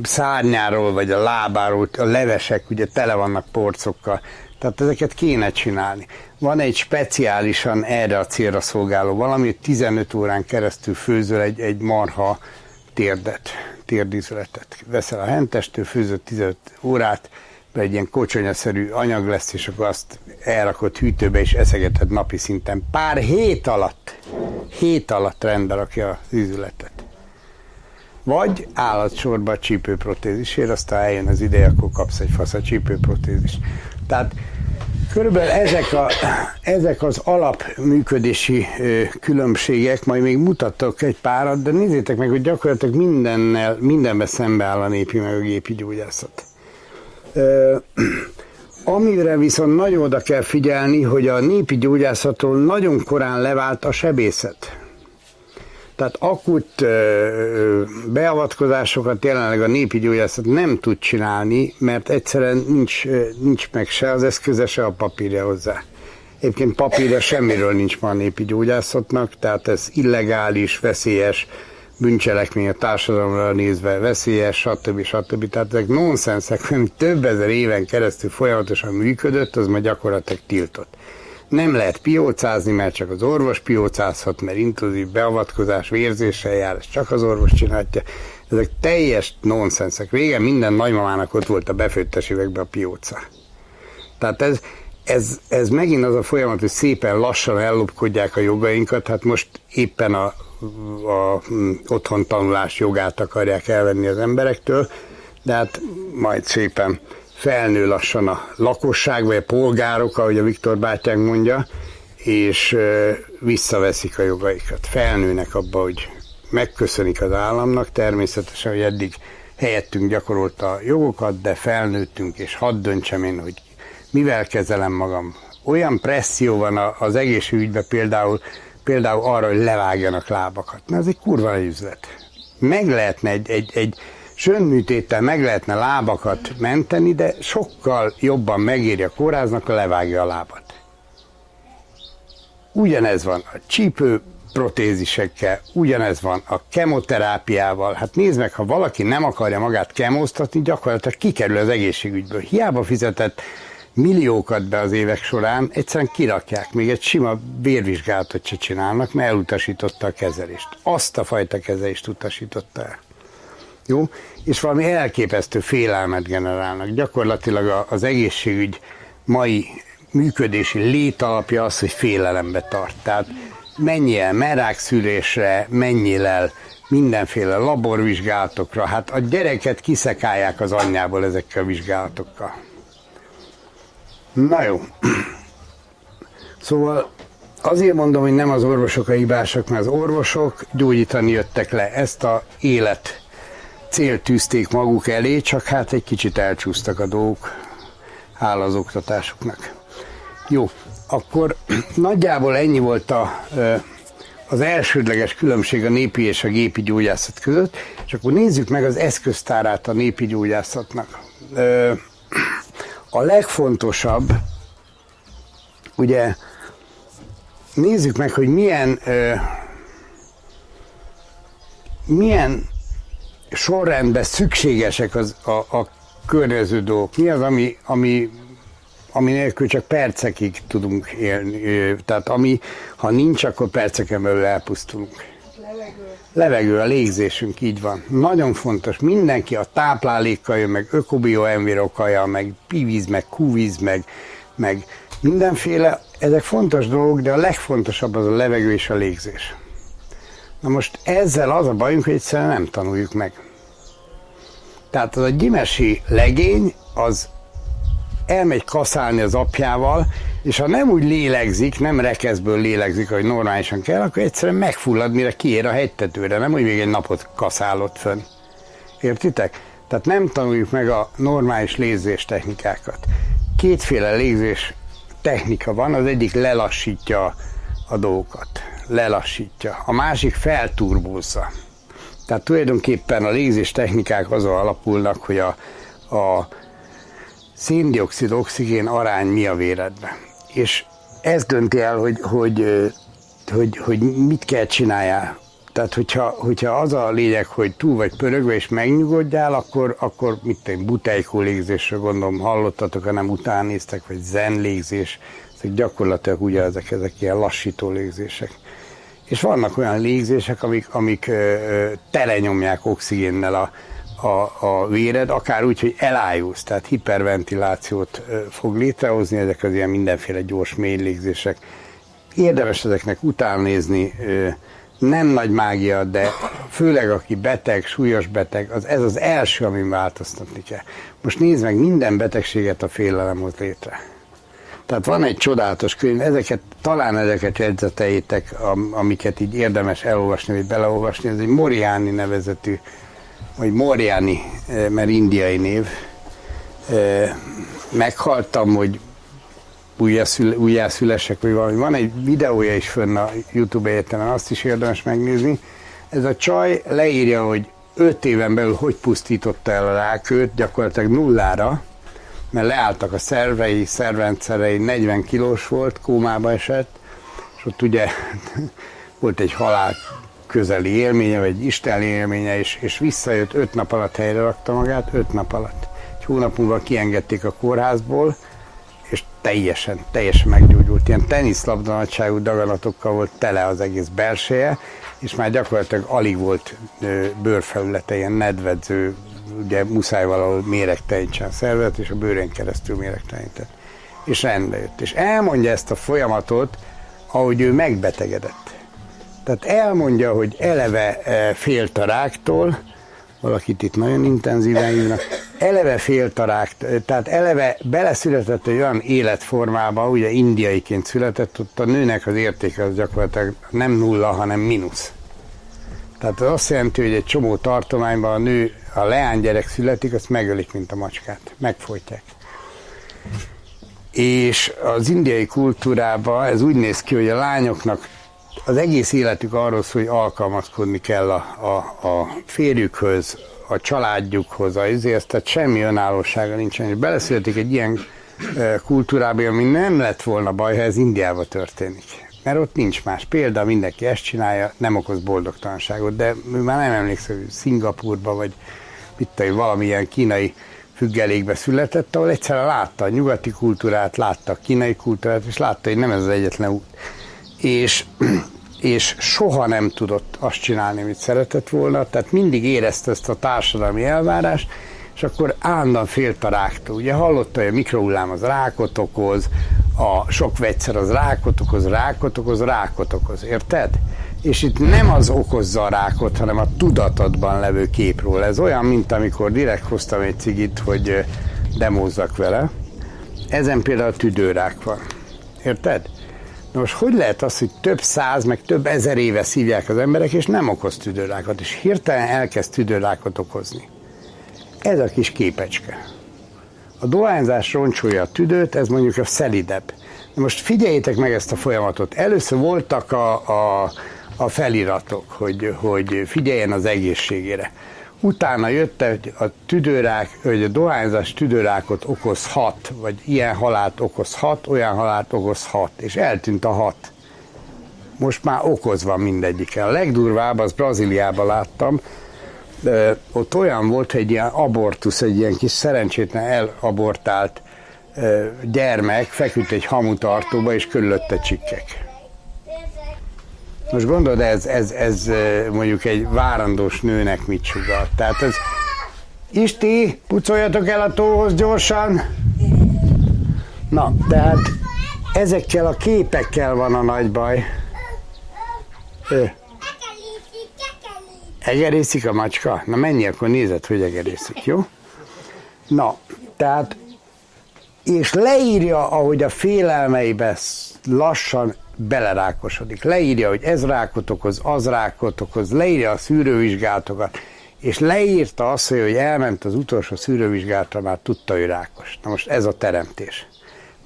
szárnyáról, vagy a lábáról, a levesek ugye tele vannak porcokkal. Tehát ezeket kéne csinálni. Van egy speciálisan erre a célra szolgáló valami, 15 órán keresztül főzöl egy, egy marha térdet, térdízletet. Veszel a hentestől, főzött 15 órát, be egy ilyen kocsonyaszerű anyag lesz, és akkor azt elrakott hűtőbe, és eszegeted napi szinten. Pár hét alatt, hét alatt rendbe rakja az ízületet. Vagy állatsorba a csípőprotézisért, aztán eljön az ideje, akkor kapsz egy fasz a csípőprotézis. Tehát Körülbelül ezek, a, ezek az alapműködési különbségek, majd még mutattak egy párat, de nézzétek meg, hogy gyakorlatilag mindennel, mindenbe szembeáll a népi meg a gépi gyógyászat. Ö, amire viszont nagyon oda kell figyelni, hogy a népi gyógyászatról nagyon korán levált a sebészet. Tehát akut beavatkozásokat jelenleg a népi gyógyászat nem tud csinálni, mert egyszerűen nincs, nincs meg se az eszköze, se a papírja hozzá. Egyébként papírja semmiről nincs ma a népi gyógyászatnak, tehát ez illegális, veszélyes, bűncselekmény a társadalomra nézve veszélyes, stb. stb. Tehát ezek nonsensek, ami több ezer éven keresztül folyamatosan működött, az ma gyakorlatilag tiltott. Nem lehet piócázni, mert csak az orvos piócázhat, mert intruzív beavatkozás, vérzéssel jár, ezt csak az orvos csinálja. Ezek teljes nonszenszek. Régen minden nagymamának ott volt a befőttes üvegbe a pióca. Tehát ez, ez, ez megint az a folyamat, hogy szépen lassan ellopkodják a jogainkat, hát most éppen a, a otthon tanulás jogát akarják elvenni az emberektől, de hát majd szépen felnő lassan a lakosság, vagy a polgárok, ahogy a Viktor bátyánk mondja, és visszaveszik a jogaikat. Felnőnek abba, hogy megköszönik az államnak, természetesen, hogy eddig helyettünk gyakorolta a jogokat, de felnőttünk, és hadd döntsem én, hogy mivel kezelem magam. Olyan presszió van az egészségügyben például, például arra, hogy levágjanak lábakat. Na, ez egy kurva üzlet. Meg lehetne egy, egy, egy sönműtéttel meg lehetne lábakat menteni, de sokkal jobban megéri a kórháznak, ha levágja a lábat. Ugyanez van a csípő protézisekkel, ugyanez van a kemoterápiával. Hát nézd meg, ha valaki nem akarja magát kemoztatni, gyakorlatilag kikerül az egészségügyből. Hiába fizetett milliókat be az évek során, egyszerűen kirakják, még egy sima vérvizsgálatot se csinálnak, mert elutasította a kezelést. Azt a fajta kezelést utasította el. Jó? És valami elképesztő félelmet generálnak. Gyakorlatilag az egészségügy mai működési létalapja az, hogy félelembe tart. Tehát mennyi el merákszűrésre, mennyi el mindenféle laborvizsgálatokra. Hát a gyereket kiszekálják az anyjából ezekkel a vizsgálatokkal. Na jó. Szóval azért mondom, hogy nem az orvosok a hibásak, mert az orvosok gyógyítani jöttek le. Ezt a élet célt tűzték maguk elé, csak hát egy kicsit elcsúsztak a dolgok, hála az oktatásuknak. Jó, akkor nagyjából ennyi volt a, az elsődleges különbség a népi és a gépi gyógyászat között, és akkor nézzük meg az eszköztárát a népi gyógyászatnak. A legfontosabb, ugye nézzük meg, hogy milyen milyen sorrendben szükségesek az, a, a környező dolgok. Mi az, ami, ami ami nélkül csak percekig tudunk élni. Tehát ami, ha nincs, akkor perceken belül elpusztulunk. Levegő. Levegő, a légzésünk, így van. Nagyon fontos, mindenki a táplálékkal jön, meg ökobio envirokaja, meg pivíz, meg kúvíz, meg, meg mindenféle, ezek fontos dolgok, de a legfontosabb az a levegő és a légzés. Na most ezzel az a bajunk, hogy egyszerűen nem tanuljuk meg. Tehát az a gyimesi legény, az elmegy kaszálni az apjával, és ha nem úgy lélegzik, nem rekeszből lélegzik, hogy normálisan kell, akkor egyszerűen megfullad, mire kiér a hegytetőre, nem hogy még egy napot kaszálott fönn. Értitek? Tehát nem tanuljuk meg a normális légzés technikákat. Kétféle légzés technika van, az egyik lelassítja a dolgokat, lelassítja, a másik felturbózza. Tehát tulajdonképpen a légzés technikák azon alapulnak, hogy a, a széndiokszid-oxigén arány mi a véredben. És ez dönti el, hogy, hogy, hogy, hogy mit kell csináljál. Tehát, hogyha, hogyha az a lényeg, hogy túl vagy pörögve és megnyugodjál, akkor, akkor mit tenni, butejkó légzésre gondolom, hallottatok, ha nem után néztek, vagy zen légzés, ezek gyakorlatilag ugye ezek, ezek ilyen lassító légzések. És vannak olyan légzések, amik, amik telenyomják oxigénnel a, a, a véred, akár úgy, hogy elájulsz, tehát hiperventilációt fog létrehozni, ezek az ilyen mindenféle gyors mélylégzések. Érdemes ezeknek után nézni, nem nagy mágia, de főleg aki beteg, súlyos beteg, az, ez az első, amin változtatni kell. Most nézd meg, minden betegséget a félelem hoz létre. Tehát van egy csodálatos könyv, ezeket, talán ezeket jegyzeteitek, amiket így érdemes elolvasni, vagy beleolvasni, ez egy Moriani nevezetű vagy Moriani, eh, mert indiai név, eh, meghaltam, hogy újjászülesek, vagy valami. Van egy videója is fönn a YouTube egyetlen, azt is érdemes megnézni. Ez a csaj leírja, hogy öt éven belül hogy pusztította el a rákőt, gyakorlatilag nullára, mert leálltak a szervei, szervrendszerei, 40 kilós volt, kómába esett, és ott ugye volt egy halál közeli élménye, vagy isteni élménye, és, és visszajött, öt nap alatt helyre rakta magát, öt nap alatt. Egy hónap múlva kiengedték a kórházból, és teljesen, teljesen meggyógyult. Ilyen teniszlabda nagyságú daganatokkal volt tele az egész belseje, és már gyakorlatilag alig volt bőrfelülete, ilyen nedvedző, ugye muszáj valahol méregtelenítsen a szervet, és a bőrén keresztül méregtelenített. És rendbe jött. És elmondja ezt a folyamatot, ahogy ő megbetegedett. Tehát elmondja, hogy eleve félt a ráktól, valakit itt nagyon intenzíven hívnak, eleve félt a rák, tehát eleve beleszületett egy olyan életformába, ugye indiaiként született, ott a nőnek az értéke az gyakorlatilag nem nulla, hanem mínusz. Tehát az azt jelenti, hogy egy csomó tartományban a nő, a leánygyerek születik, azt megölik, mint a macskát. Megfojtják. És az indiai kultúrában ez úgy néz ki, hogy a lányoknak az egész életük arról szól, hogy alkalmazkodni kell a, a, a férjükhöz, a családjukhoz, a izéhez, tehát semmi önállósága nincsen. És beleszületik egy ilyen kultúrába, ami nem lett volna baj, ha ez Indiába történik mert ott nincs más példa, mindenki ezt csinálja, nem okoz boldogtalanságot, de már nem emlékszem, hogy Szingapurba, vagy tudom, valamilyen kínai függelékbe született, ahol egyszerűen látta a nyugati kultúrát, látta a kínai kultúrát, és látta, hogy nem ez az egyetlen út. És, és soha nem tudott azt csinálni, amit szeretett volna, tehát mindig érezte ezt a társadalmi elvárást, és akkor állandóan félt a ráktól. Ugye hallotta, hogy a mikrohullám az rákot okoz, a sok vegyszer az rákot okoz, rákot okoz, rákot okoz, érted? És itt nem az okozza a rákot, hanem a tudatodban levő képről. Ez olyan, mint amikor direkt hoztam egy cigit, hogy demózzak vele. Ezen például tüdőrák van. Érted? Na most hogy lehet az, hogy több száz, meg több ezer éve szívják az emberek, és nem okoz tüdőrákot, és hirtelen elkezd tüdőrákot okozni? Ez a kis képecske. A dohányzás roncsolja a tüdőt, ez mondjuk a szelidebb. Na most figyeljétek meg ezt a folyamatot. Először voltak a, a, a feliratok, hogy, hogy figyeljen az egészségére. Utána jött, hogy a tüdőrák, hogy a dohányzás tüdőrákot okozhat, vagy ilyen halált okozhat, olyan halált okozhat, és eltűnt a hat. Most már okozva mindegyik. A legdurvább, az Brazíliában láttam, de ott olyan volt, hogy egy ilyen abortusz, egy ilyen kis szerencsétlen elabortált gyermek feküdt egy hamutartóba, és körülötte csikkek. Most gondolod, ez, ez, ez mondjuk egy várandós nőnek mit sugal. Tehát ez, Isti, pucoljatok el a tóhoz gyorsan. Na, tehát ezekkel a képekkel van a nagy baj. Ő. Egerészik a macska? Na menj, akkor nézed, hogy egerészik, jó? Na, tehát, és leírja, ahogy a félelmeibe lassan belerákosodik. Leírja, hogy ez rákot okoz, az rákot okoz, leírja a szűrővizsgálatokat, és leírta azt, hogy elment az utolsó szűrővizsgálatra, már tudta, hogy rákos. Na most ez a teremtés.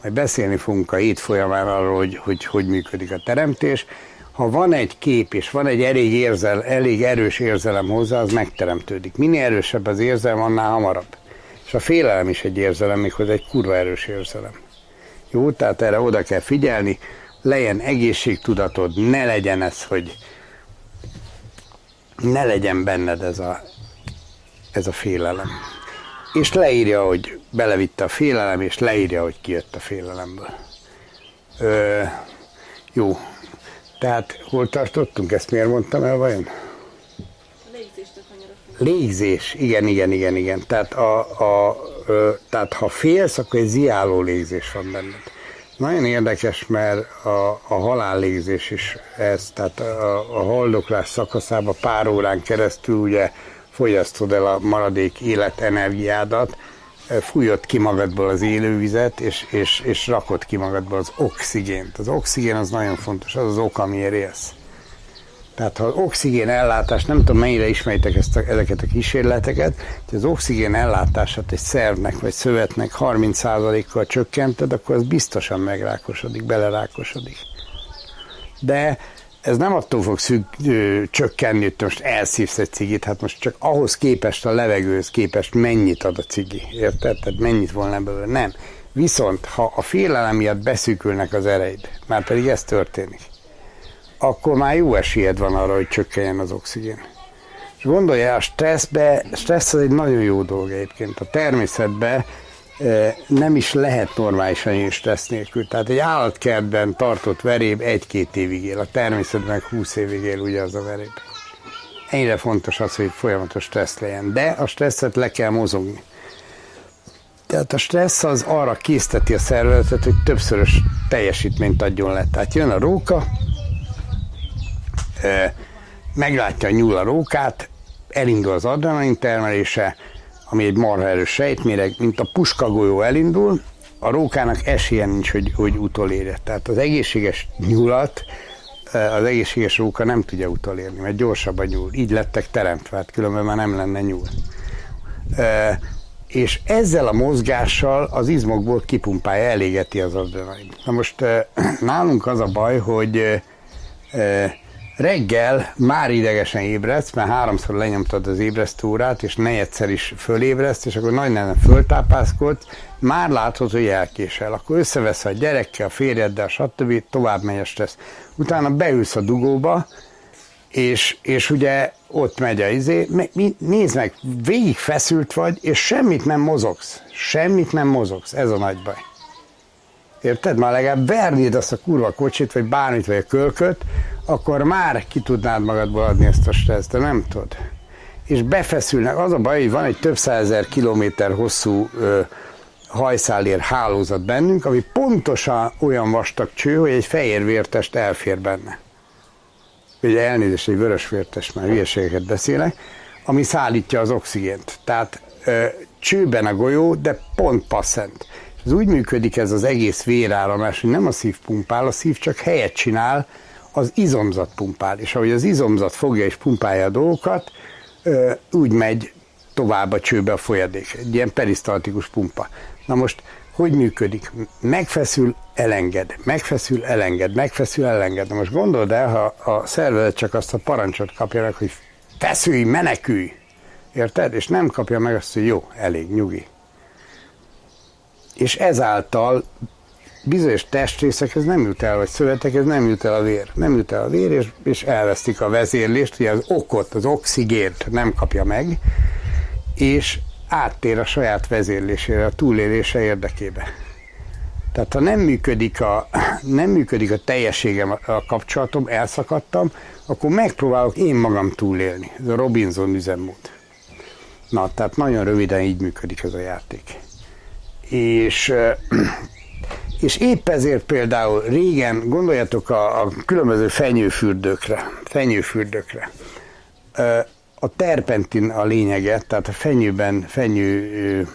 Majd beszélni fogunk a hét folyamán arról, hogy, hogy hogy működik a teremtés, ha van egy kép, és van egy elég, érzel, elég erős érzelem hozzá, az megteremtődik. Minél erősebb az érzelem, annál hamarabb. És a félelem is egy érzelem, méghozzá egy kurva erős érzelem. Jó, tehát erre oda kell figyelni, legyen egészségtudatod, ne legyen ez, hogy ne legyen benned ez a, ez a félelem. És leírja, hogy belevitte a félelem, és leírja, hogy kijött a félelemből. Ö, jó, tehát hol tartottunk? Ezt miért mondtam el vajon? Légzés, igen, igen, igen, igen. Tehát, a, a, ö, tehát ha félsz, akkor egy ziáló légzés van benned. Nagyon érdekes, mert a, a halállégzés is ez, tehát a, a haldoklás szakaszában pár órán keresztül ugye fogyasztod el a maradék életenergiádat, fújod ki magadból az élővizet, és, és, és rakod ki magadból az oxigént. Az oxigén az nagyon fontos, az az ok, amiért élsz. Tehát ha az oxigén ellátás, nem tudom mennyire ismeritek ezt a, ezeket a kísérleteket, hogy az oxigén ellátását egy szervnek vagy szövetnek 30%-kal csökkented, akkor az biztosan megrákosodik, belerákosodik. De ez nem attól fog szűk, ö, csökkenni, hogy most elszívsz egy cigit, hát most csak ahhoz képest, a levegőhöz képest mennyit ad a cigi, érted? Tehát mennyit volna ebből? Nem. Viszont, ha a félelem miatt beszűkülnek az ereid, már pedig ez történik, akkor már jó esélyed van arra, hogy csökkenjen az oxigén. És gondolja, a stresszbe, stressz az egy nagyon jó dolog egyébként. A természetben nem is lehet normálisan élni stressz nélkül. Tehát egy állatkertben tartott veréb egy-két évig él, a természetben meg 20 évig él ugye az a veréb. Ennyire fontos az, hogy folyamatos stressz legyen, de a stresszet le kell mozogni. Tehát a stressz az arra készteti a szervezetet, hogy többszörös teljesítményt adjon le. Tehát jön a róka, meglátja a nyúl a rókát, elindul az adrenalin termelése, ami egy marha erős sejtméreg, mint a puskagolyó elindul, a rókának esélye nincs, hogy, hogy utolérje. Tehát az egészséges nyulat, az egészséges róka nem tudja utolérni, mert gyorsabb a nyúl. Így lettek teremtve, hát különben már nem lenne nyúl és ezzel a mozgással az izmokból kipumpálja, elégeti az adrenalin. Na most nálunk az a baj, hogy reggel már idegesen ébredsz, mert háromszor lenyomtad az ébresztórát, és negyedszer is fölébreszt, és akkor nagy nem föltápászkodsz, már látod, hogy elkésel. Akkor összevesz a gyerekkel, a férjeddel, stb. tovább megy a stressz. Utána beülsz a dugóba, és, és ugye ott megy a izé, nézd meg, végig feszült vagy, és semmit nem mozogsz. Semmit nem mozogsz, ez a nagy baj. Érted? Már legalább vernéd azt a kurva kocsit, vagy bármit, vagy a kölköt, akkor már ki tudnád magadból adni ezt a stresszt, de nem tudod. És befeszülnek. Az a baj, hogy van egy több százezer kilométer hosszú ö, hajszálér hálózat bennünk, ami pontosan olyan vastag cső, hogy egy fehér vértest elfér benne ugye elnézést, egy vörösvértes, már hülyeségeket beszélek, ami szállítja az oxigént. Tehát ö, csőben a golyó, de pont passzent. Ez úgy működik ez az egész véráramlás, hogy nem a szív pumpál, a szív csak helyet csinál, az izomzat pumpál. És ahogy az izomzat fogja és pumpálja a dolgokat, úgy megy tovább a csőbe a folyadék. Egy ilyen perisztaltikus pumpa. Na most hogy működik? Megfeszül, elenged, megfeszül, elenged, megfeszül, elenged. Na most gondold el, ha a szervezet csak azt a parancsot kapja meg, hogy feszülj, menekülj, érted? És nem kapja meg azt, hogy jó, elég, nyugi. És ezáltal bizonyos testrészekhez nem jut el, vagy szövetekhez nem jut el a vér. Nem jut el a vér, és, és elvesztik a vezérlést, ugye az okot, az oxigént nem kapja meg, és áttér a saját vezérlésére, a túlélése érdekébe. Tehát ha nem működik a, nem működik a teljességem, a kapcsolatom, elszakadtam, akkor megpróbálok én magam túlélni. Ez a Robinson üzemmód. Na, tehát nagyon röviden így működik ez a játék. És, és épp ezért például régen, gondoljatok a, a különböző fenyőfürdőkre, fenyőfürdőkre a terpentin a lényege, tehát a fenyőben, fenyő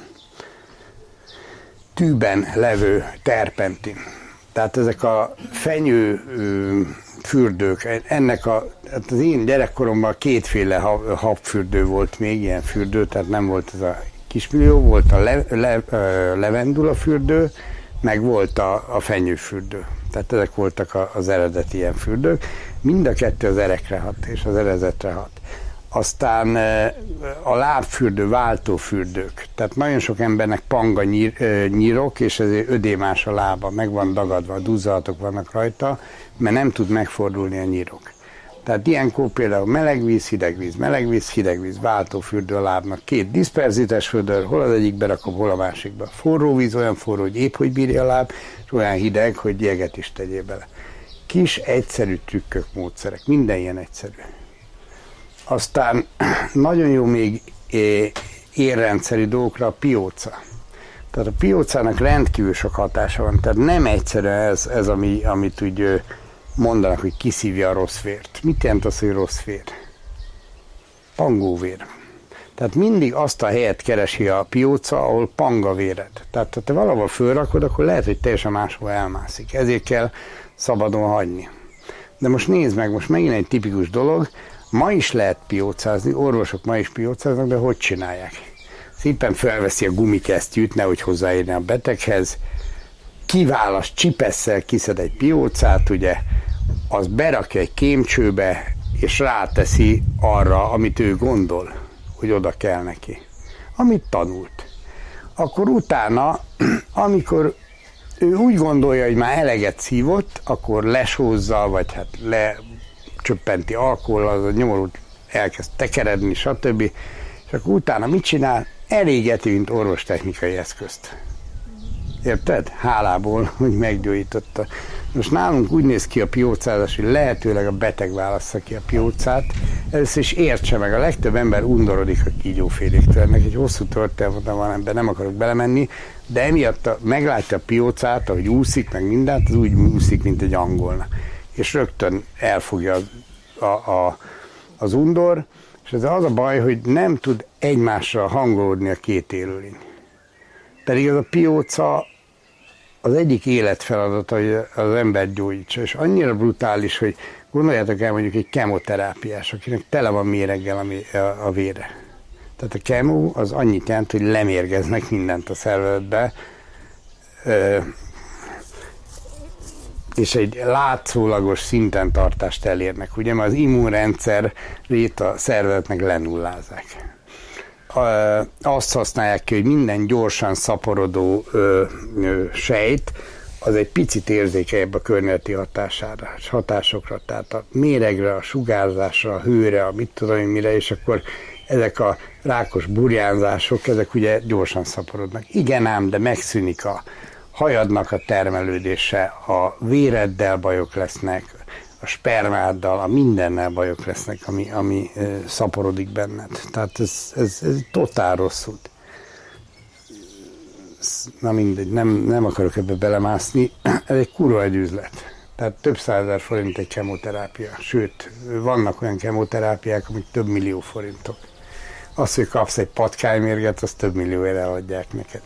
tűben levő terpentin. Tehát ezek a fenyő fürdők, ennek a, hát az én gyerekkoromban kétféle habfürdő volt még, ilyen fürdő, tehát nem volt ez a kismillió, volt a le, le, levendula fürdő, meg volt a, a fenyőfürdő. Tehát ezek voltak az eredeti ilyen fürdők. Mind a kettő az erekre hat és az erezetre hat aztán a lábfürdő, váltófürdők. Tehát nagyon sok embernek panga nyír, nyírok, és ezért ödémás a lába, meg van dagadva, duzzalatok vannak rajta, mert nem tud megfordulni a nyírok. Tehát ilyenkor például melegvíz, hidegvíz, melegvíz, hidegvíz, váltófürdő a lábnak. Két diszperzites fürdő, hol az egyikbe rakom, hol a másikba. Forró víz, olyan forró, hogy épp hogy bírja a láb, és olyan hideg, hogy jeget is tegyél bele. Kis, egyszerű trükkök, módszerek, minden ilyen egyszerű. Aztán nagyon jó még érrendszeri dolgokra a pióca. Tehát a piócának rendkívül sok hatása van, tehát nem egyszerűen ez, ez ami, amit úgy mondanak, hogy kiszívja a rossz vért. Mit jelent az, hogy rossz vér? Pangóvér. Tehát mindig azt a helyet keresi a pióca, ahol panga véred. Tehát ha te valahol fölrakod, akkor lehet, hogy teljesen máshol elmászik. Ezért kell szabadon hagyni. De most nézd meg, most megint egy tipikus dolog, Ma is lehet piócázni, orvosok ma is piócáznak, de hogy csinálják? Szépen felveszi a gumikesztyűt, nehogy hozzáérni a beteghez, kiválaszt csipesszel, kiszed egy piócát, ugye, az berakja egy kémcsőbe, és ráteszi arra, amit ő gondol, hogy oda kell neki. Amit tanult. Akkor utána, amikor ő úgy gondolja, hogy már eleget szívott, akkor lesózza, vagy hát le csöppenti alkohol, az a nyomorút elkezd tekeredni, stb. És akkor utána mit csinál? Elégeti, mint orvostechnikai eszközt. Érted? Hálából, hogy meggyógyította. Most nálunk úgy néz ki a piócázás, hogy lehetőleg a beteg válassza ki a piócát. Először is értse meg, a legtöbb ember undorodik a kígyóféléktől. Ennek egy hosszú történet van, ebben nem akarok belemenni, de emiatt a, meglátja a piócát, ahogy úszik, meg mindent, az úgy úszik, mint egy angolna. És rögtön elfogja a, a, az undor, és ez az a baj, hogy nem tud egymásra hangolódni a két élőlény. Pedig ez a pióca az egyik életfeladata, hogy az ember gyógyítsa, és annyira brutális, hogy gondoljátok el mondjuk egy kemoterápiás, akinek tele van méreggel a, a, a vére. Tehát a kemó az annyit jelent, hogy lemérgeznek mindent a szervezetbe, és egy látszólagos szinten tartást elérnek. Ugye, mert az immunrendszer rét a szervezetnek lenullázák. Azt használják ki, hogy minden gyorsan szaporodó ö, ö, sejt, az egy picit érzékenyebb a környezeti hatására, hatásokra, tehát a méregre, a sugárzásra, a hőre, a mit tudom én mire, és akkor ezek a rákos burjánzások, ezek ugye gyorsan szaporodnak. Igen ám, de megszűnik a hajadnak a termelődése, a véreddel bajok lesznek, a spermáddal, a mindennel bajok lesznek, ami, ami szaporodik benned. Tehát ez, ez, ez totál rossz út. Na mindegy, nem, nem akarok ebbe belemászni. Ez egy kurva egy üzlet. Tehát több százezer forint egy kemoterápia. Sőt, vannak olyan kemoterápiák, amik több millió forintok. Az, hogy kapsz egy patkánymérget, az több millióért eladják neked.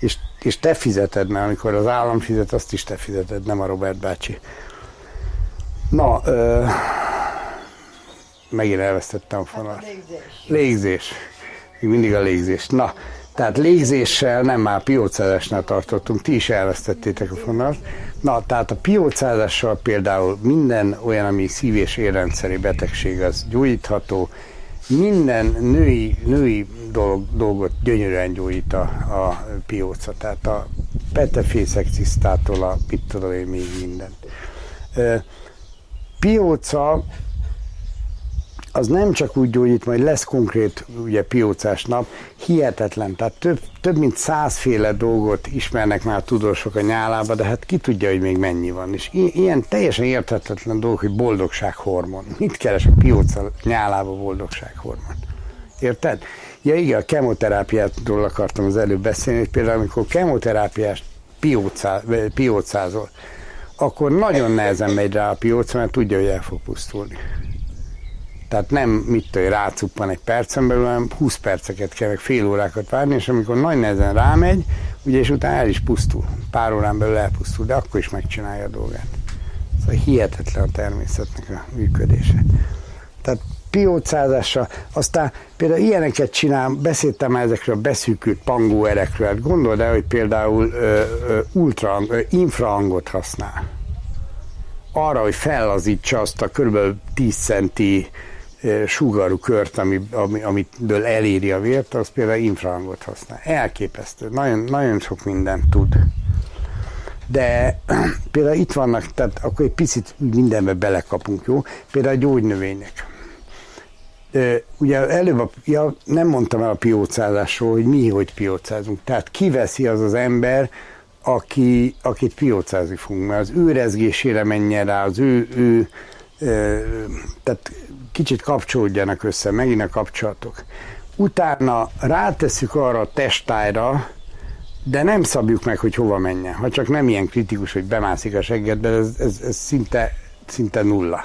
És, és te fizeted, mert amikor az állam fizet, azt is te fizeted, nem a Robert bácsi. Na, ö, megint elvesztettem a fonalat. Hát légzés. légzés. Még mindig a légzés. Na, tehát légzéssel nem már piócázásnál tartottunk, ti is elvesztettétek a fonalat. Na, tehát a piócázással például minden olyan, ami szív- és érrendszeri betegség, az gyógyítható, minden női, női dolog, dolgot gyönyörűen gyógyít a, a pióca, tehát a petefészek a mit tudom én még mindent. Pióca az nem csak úgy gyógyít, majd lesz konkrét ugye piócás nap, hihetetlen, tehát több, több mint százféle dolgot ismernek már tudósok a nyálába, de hát ki tudja, hogy még mennyi van. És ilyen teljesen érthetetlen dolog, hogy boldogsághormon. Mit keres a pióca nyálába boldogsághormon? Érted? Ja igen, a kemoterápiátról akartam az előbb beszélni, hogy például amikor kemoterápiás piócá, piócázol, akkor nagyon nehezen megy rá a pióca, mert tudja, hogy el fog pusztulni. Tehát nem mit tudom, rácuppan egy percen belül, hanem 20 perceket kell, fél órákat várni, és amikor nagy nehezen rámegy, ugye és utána el is pusztul. Pár órán belül elpusztul, de akkor is megcsinálja a dolgát. Szóval hihetetlen a természetnek a működése. Tehát piócázással, aztán például ilyeneket csinál, beszéltem ezekről a beszűkült pangóerekről, hát gondold el, hogy például ö, ö, ultra, ö, infrahangot használ. Arra, hogy fellazítsa azt a kb. 10 centi sugarú kört, ami, ami, amitől eléri a vért, az például infrahangot használ. Elképesztő. Nagyon, nagyon sok mindent tud. De például itt vannak, tehát akkor egy picit mindenbe belekapunk, jó? Például a gyógynövények. Ugye előbb a, ja, nem mondtam el a piócázásról, hogy mi, hogy piócázunk. Tehát kiveszi az az ember, aki, akit piócázni fogunk, mert az ő rezgésére menjen rá, az ő, ő tehát kicsit kapcsolódjanak össze, megint a kapcsolatok. Utána ráteszük arra a testájra, de nem szabjuk meg, hogy hova menjen. Ha csak nem ilyen kritikus, hogy bemászik a seggedbe, ez, ez, ez szinte, szinte nulla.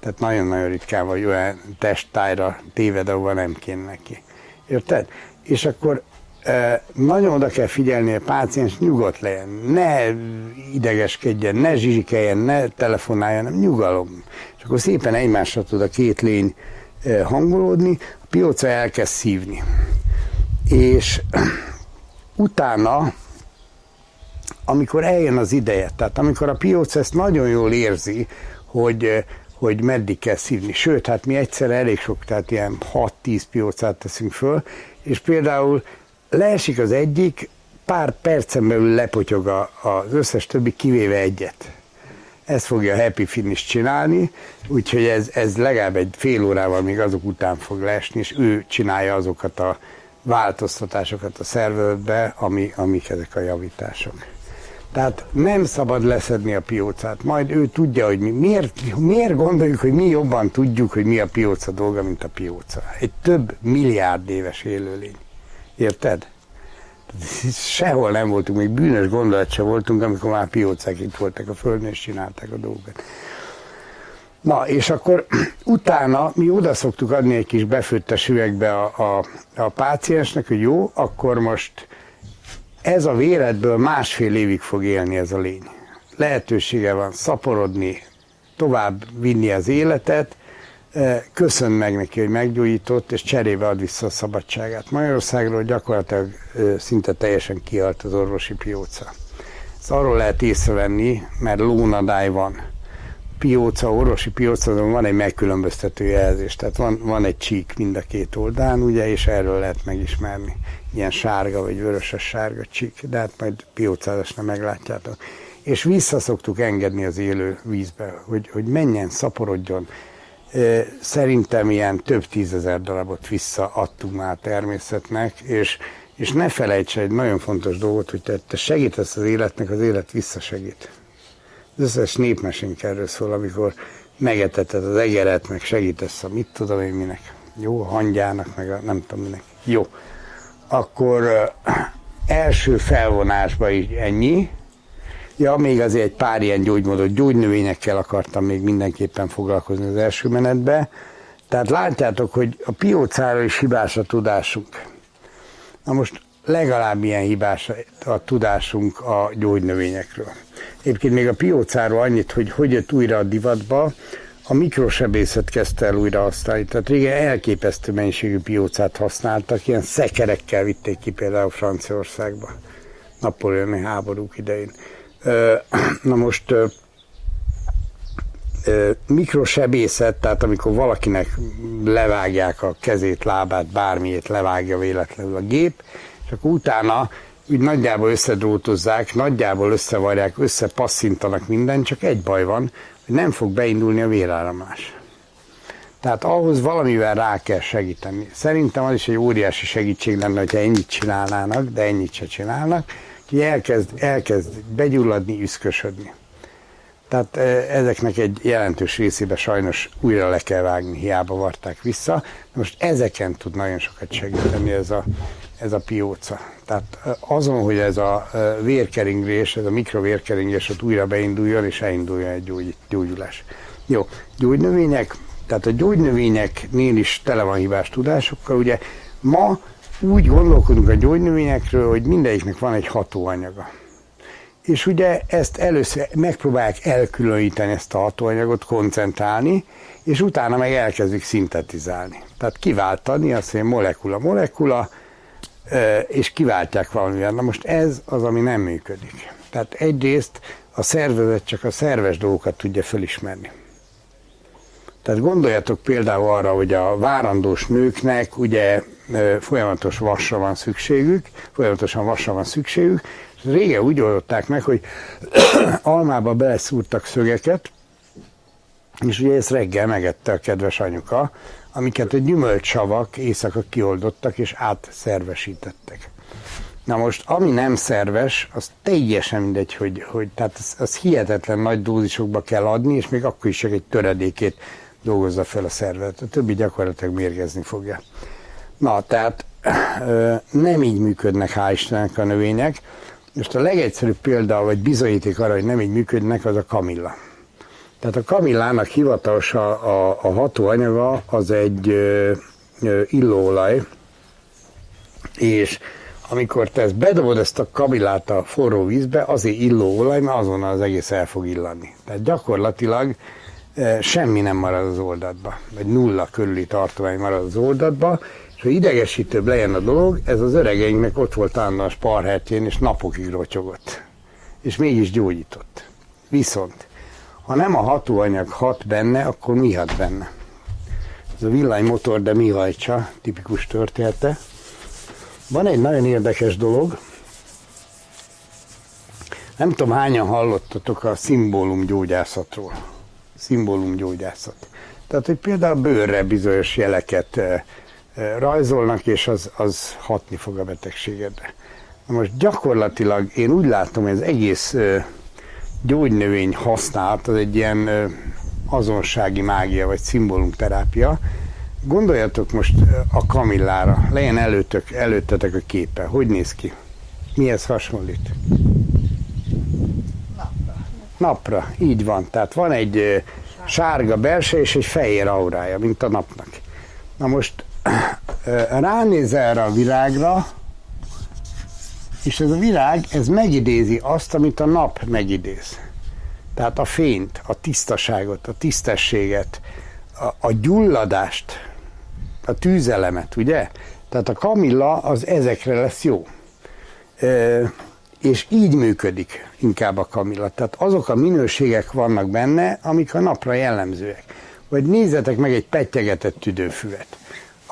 Tehát nagyon-nagyon ritkán vagy olyan testájra téved, ahova nem kéne neki. Érted? És akkor e, nagyon oda kell figyelni, a páciens nyugodt legyen, ne idegeskedjen, ne zsizsikeljen, ne telefonáljon, nem nyugalom. És akkor szépen egymásra tud a két lény hangolódni, a pióca elkezd szívni. És utána, amikor eljön az ideje, tehát amikor a pióca ezt nagyon jól érzi, hogy, hogy meddig kell szívni. Sőt, hát mi egyszer elég sok, tehát ilyen 6-10 piócát teszünk föl, és például leesik az egyik, pár percen belül lepotyog az összes többi, kivéve egyet ezt fogja a Happy Finish csinálni, úgyhogy ez, ez legalább egy fél órával még azok után fog leesni, és ő csinálja azokat a változtatásokat a szervezetbe, ami, amik ezek a javítások. Tehát nem szabad leszedni a piócát, majd ő tudja, hogy mi, miért, miért gondoljuk, hogy mi jobban tudjuk, hogy mi a pióca dolga, mint a pióca. Egy több milliárd éves élőlény. Érted? Sehol nem voltunk, még bűnös gondolat se voltunk, amikor már piócák itt voltak a Földön, és csinálták a dolgokat. Na, és akkor utána mi oda szoktuk adni egy kis befőttes üvegbe a, a, a páciensnek, hogy jó, akkor most ez a véletből másfél évig fog élni ez a lény. Lehetősége van szaporodni, tovább vinni az életet, e, köszön meg neki, hogy meggyógyított, és cserébe ad vissza a szabadságát. Magyarországról gyakorlatilag e, szinte teljesen kihalt az orvosi pióca. Ezt arról lehet észrevenni, mert lónadály van pióca, orvosi pióca, van egy megkülönböztető jelzés, tehát van, van egy csík mind a két oldalán, ugye, és erről lehet megismerni. Ilyen sárga vagy vöröses sárga csík, de hát majd piócázásnál meglátjátok. És vissza szoktuk engedni az élő vízbe, hogy, hogy menjen, szaporodjon. Szerintem ilyen több tízezer darabot visszaadtunk már természetnek, és, és ne felejts egy nagyon fontos dolgot, hogy te, te segítesz az életnek, az élet visszasegít az összes népmesénk erről szól, amikor megeteted az egeret, meg segítesz a mit tudom én minek. Jó, a hangyának, meg a nem tudom minek. Jó. Akkor uh, első felvonásban is ennyi. Ja, még azért egy pár ilyen gyógymódot, gyógynövényekkel akartam még mindenképpen foglalkozni az első menetbe. Tehát látjátok, hogy a piócára is hibás a tudásunk. Na most legalább ilyen hibás a tudásunk a gyógynövényekről. Egyébként még a piócáról annyit, hogy hogy jött újra a divatba, a mikrosebészet kezdte el újra használni. Tehát régen elképesztő mennyiségű piócát használtak, ilyen szekerekkel vitték ki például Franciaországba, Napóleoni háborúk idején. Na most mikrosebészet, tehát amikor valakinek levágják a kezét, lábát, bármiét levágja véletlenül a gép, és akkor utána úgy nagyjából összedrótozzák, nagyjából összevarják, összepasszintanak minden, csak egy baj van, hogy nem fog beindulni a véráramlás. Tehát ahhoz valamivel rá kell segíteni. Szerintem az is egy óriási segítség lenne, hogyha ennyit csinálnának, de ennyit se csinálnak, hogy elkezd, elkezd begyulladni, üszkösödni. Tehát ezeknek egy jelentős részébe sajnos újra le kell vágni, hiába varták vissza. Most ezeken tud nagyon sokat segíteni ez a, ez a pióca. Tehát azon, hogy ez a vérkeringés, ez a mikrovérkeringés ott újra beinduljon, és elinduljon egy gyógy, gyógyulás. Jó, gyógynövények, tehát a gyógynövényeknél is tele van hibás tudásokkal. Ugye ma úgy gondolkodunk a gyógynövényekről, hogy mindegyiknek van egy hatóanyaga. És ugye ezt először megpróbálják elkülöníteni ezt a hatóanyagot, koncentrálni, és utána meg elkezdik szintetizálni. Tehát kiváltani azt, hogy molekula, molekula, és kiváltják valamivel. Na most ez az, ami nem működik. Tehát egyrészt a szervezet csak a szerves dolgokat tudja felismerni. Tehát gondoljatok például arra, hogy a várandós nőknek ugye folyamatos vasra van szükségük, folyamatosan vasra van szükségük, és régen úgy oldották meg, hogy almába beleszúrtak szögeket, és ugye ezt reggel megette a kedves anyuka, amiket a gyümölcsavak éjszaka kioldottak és átszervesítettek. Na most, ami nem szerves, az teljesen mindegy, hogy, hogy tehát az, az hihetetlen nagy dózisokba kell adni, és még akkor is csak egy töredékét dolgozza fel a szervezet. A többi gyakorlatilag mérgezni fogja. Na, tehát nem így működnek, hál' Istennek a növények. Most a legegyszerűbb példa, vagy bizonyíték arra, hogy nem így működnek, az a kamilla. Tehát a kamillának hivatalos a, a, a hatóanyaga az egy ö, ö, illóolaj, és amikor te ezt bedobod ezt a kamillát a forró vízbe, azért illóolaj, mert azonnal az egész el fog illani. Tehát gyakorlatilag e, semmi nem marad az oldatba, vagy nulla körüli tartomány marad az oldatba, és ha idegesítőbb legyen a dolog, ez az öregeinknek ott volt állandóan a sparhertjén, és napokig rotyogott. És mégis gyógyított. Viszont ha nem a hatóanyag hat benne, akkor mi hat benne? Ez a villanymotor, de mi hajtsa, tipikus története. Van egy nagyon érdekes dolog, nem tudom, hányan hallottatok a szimbólumgyógyászatról. Szimbólumgyógyászat. Tehát, hogy például bőrre bizonyos jeleket e, ö, rajzolnak, és az, az hatni fog a betegségedre. Na most gyakorlatilag én úgy látom, hogy az egész ö, gyógynövény használat az egy ilyen ö, azonsági mágia, vagy szimbólumterápia. Gondoljatok most a kamillára, legyen előttök, előttetek a képe. Hogy néz ki? Mihez hasonlít? Napra, így van. Tehát van egy sárga belső és egy fehér aurája, mint a napnak. Na most ránéz erre a virágra, és ez a virág, ez megidézi azt, amit a nap megidéz. Tehát a fényt, a tisztaságot, a tisztességet, a, a gyulladást, a tűzelemet, ugye? Tehát a kamilla az ezekre lesz jó. Ö, és így működik inkább a kamilla. Tehát azok a minőségek vannak benne, amik a napra jellemzőek. Vagy nézzetek meg egy pettyegetett tüdőfüvet.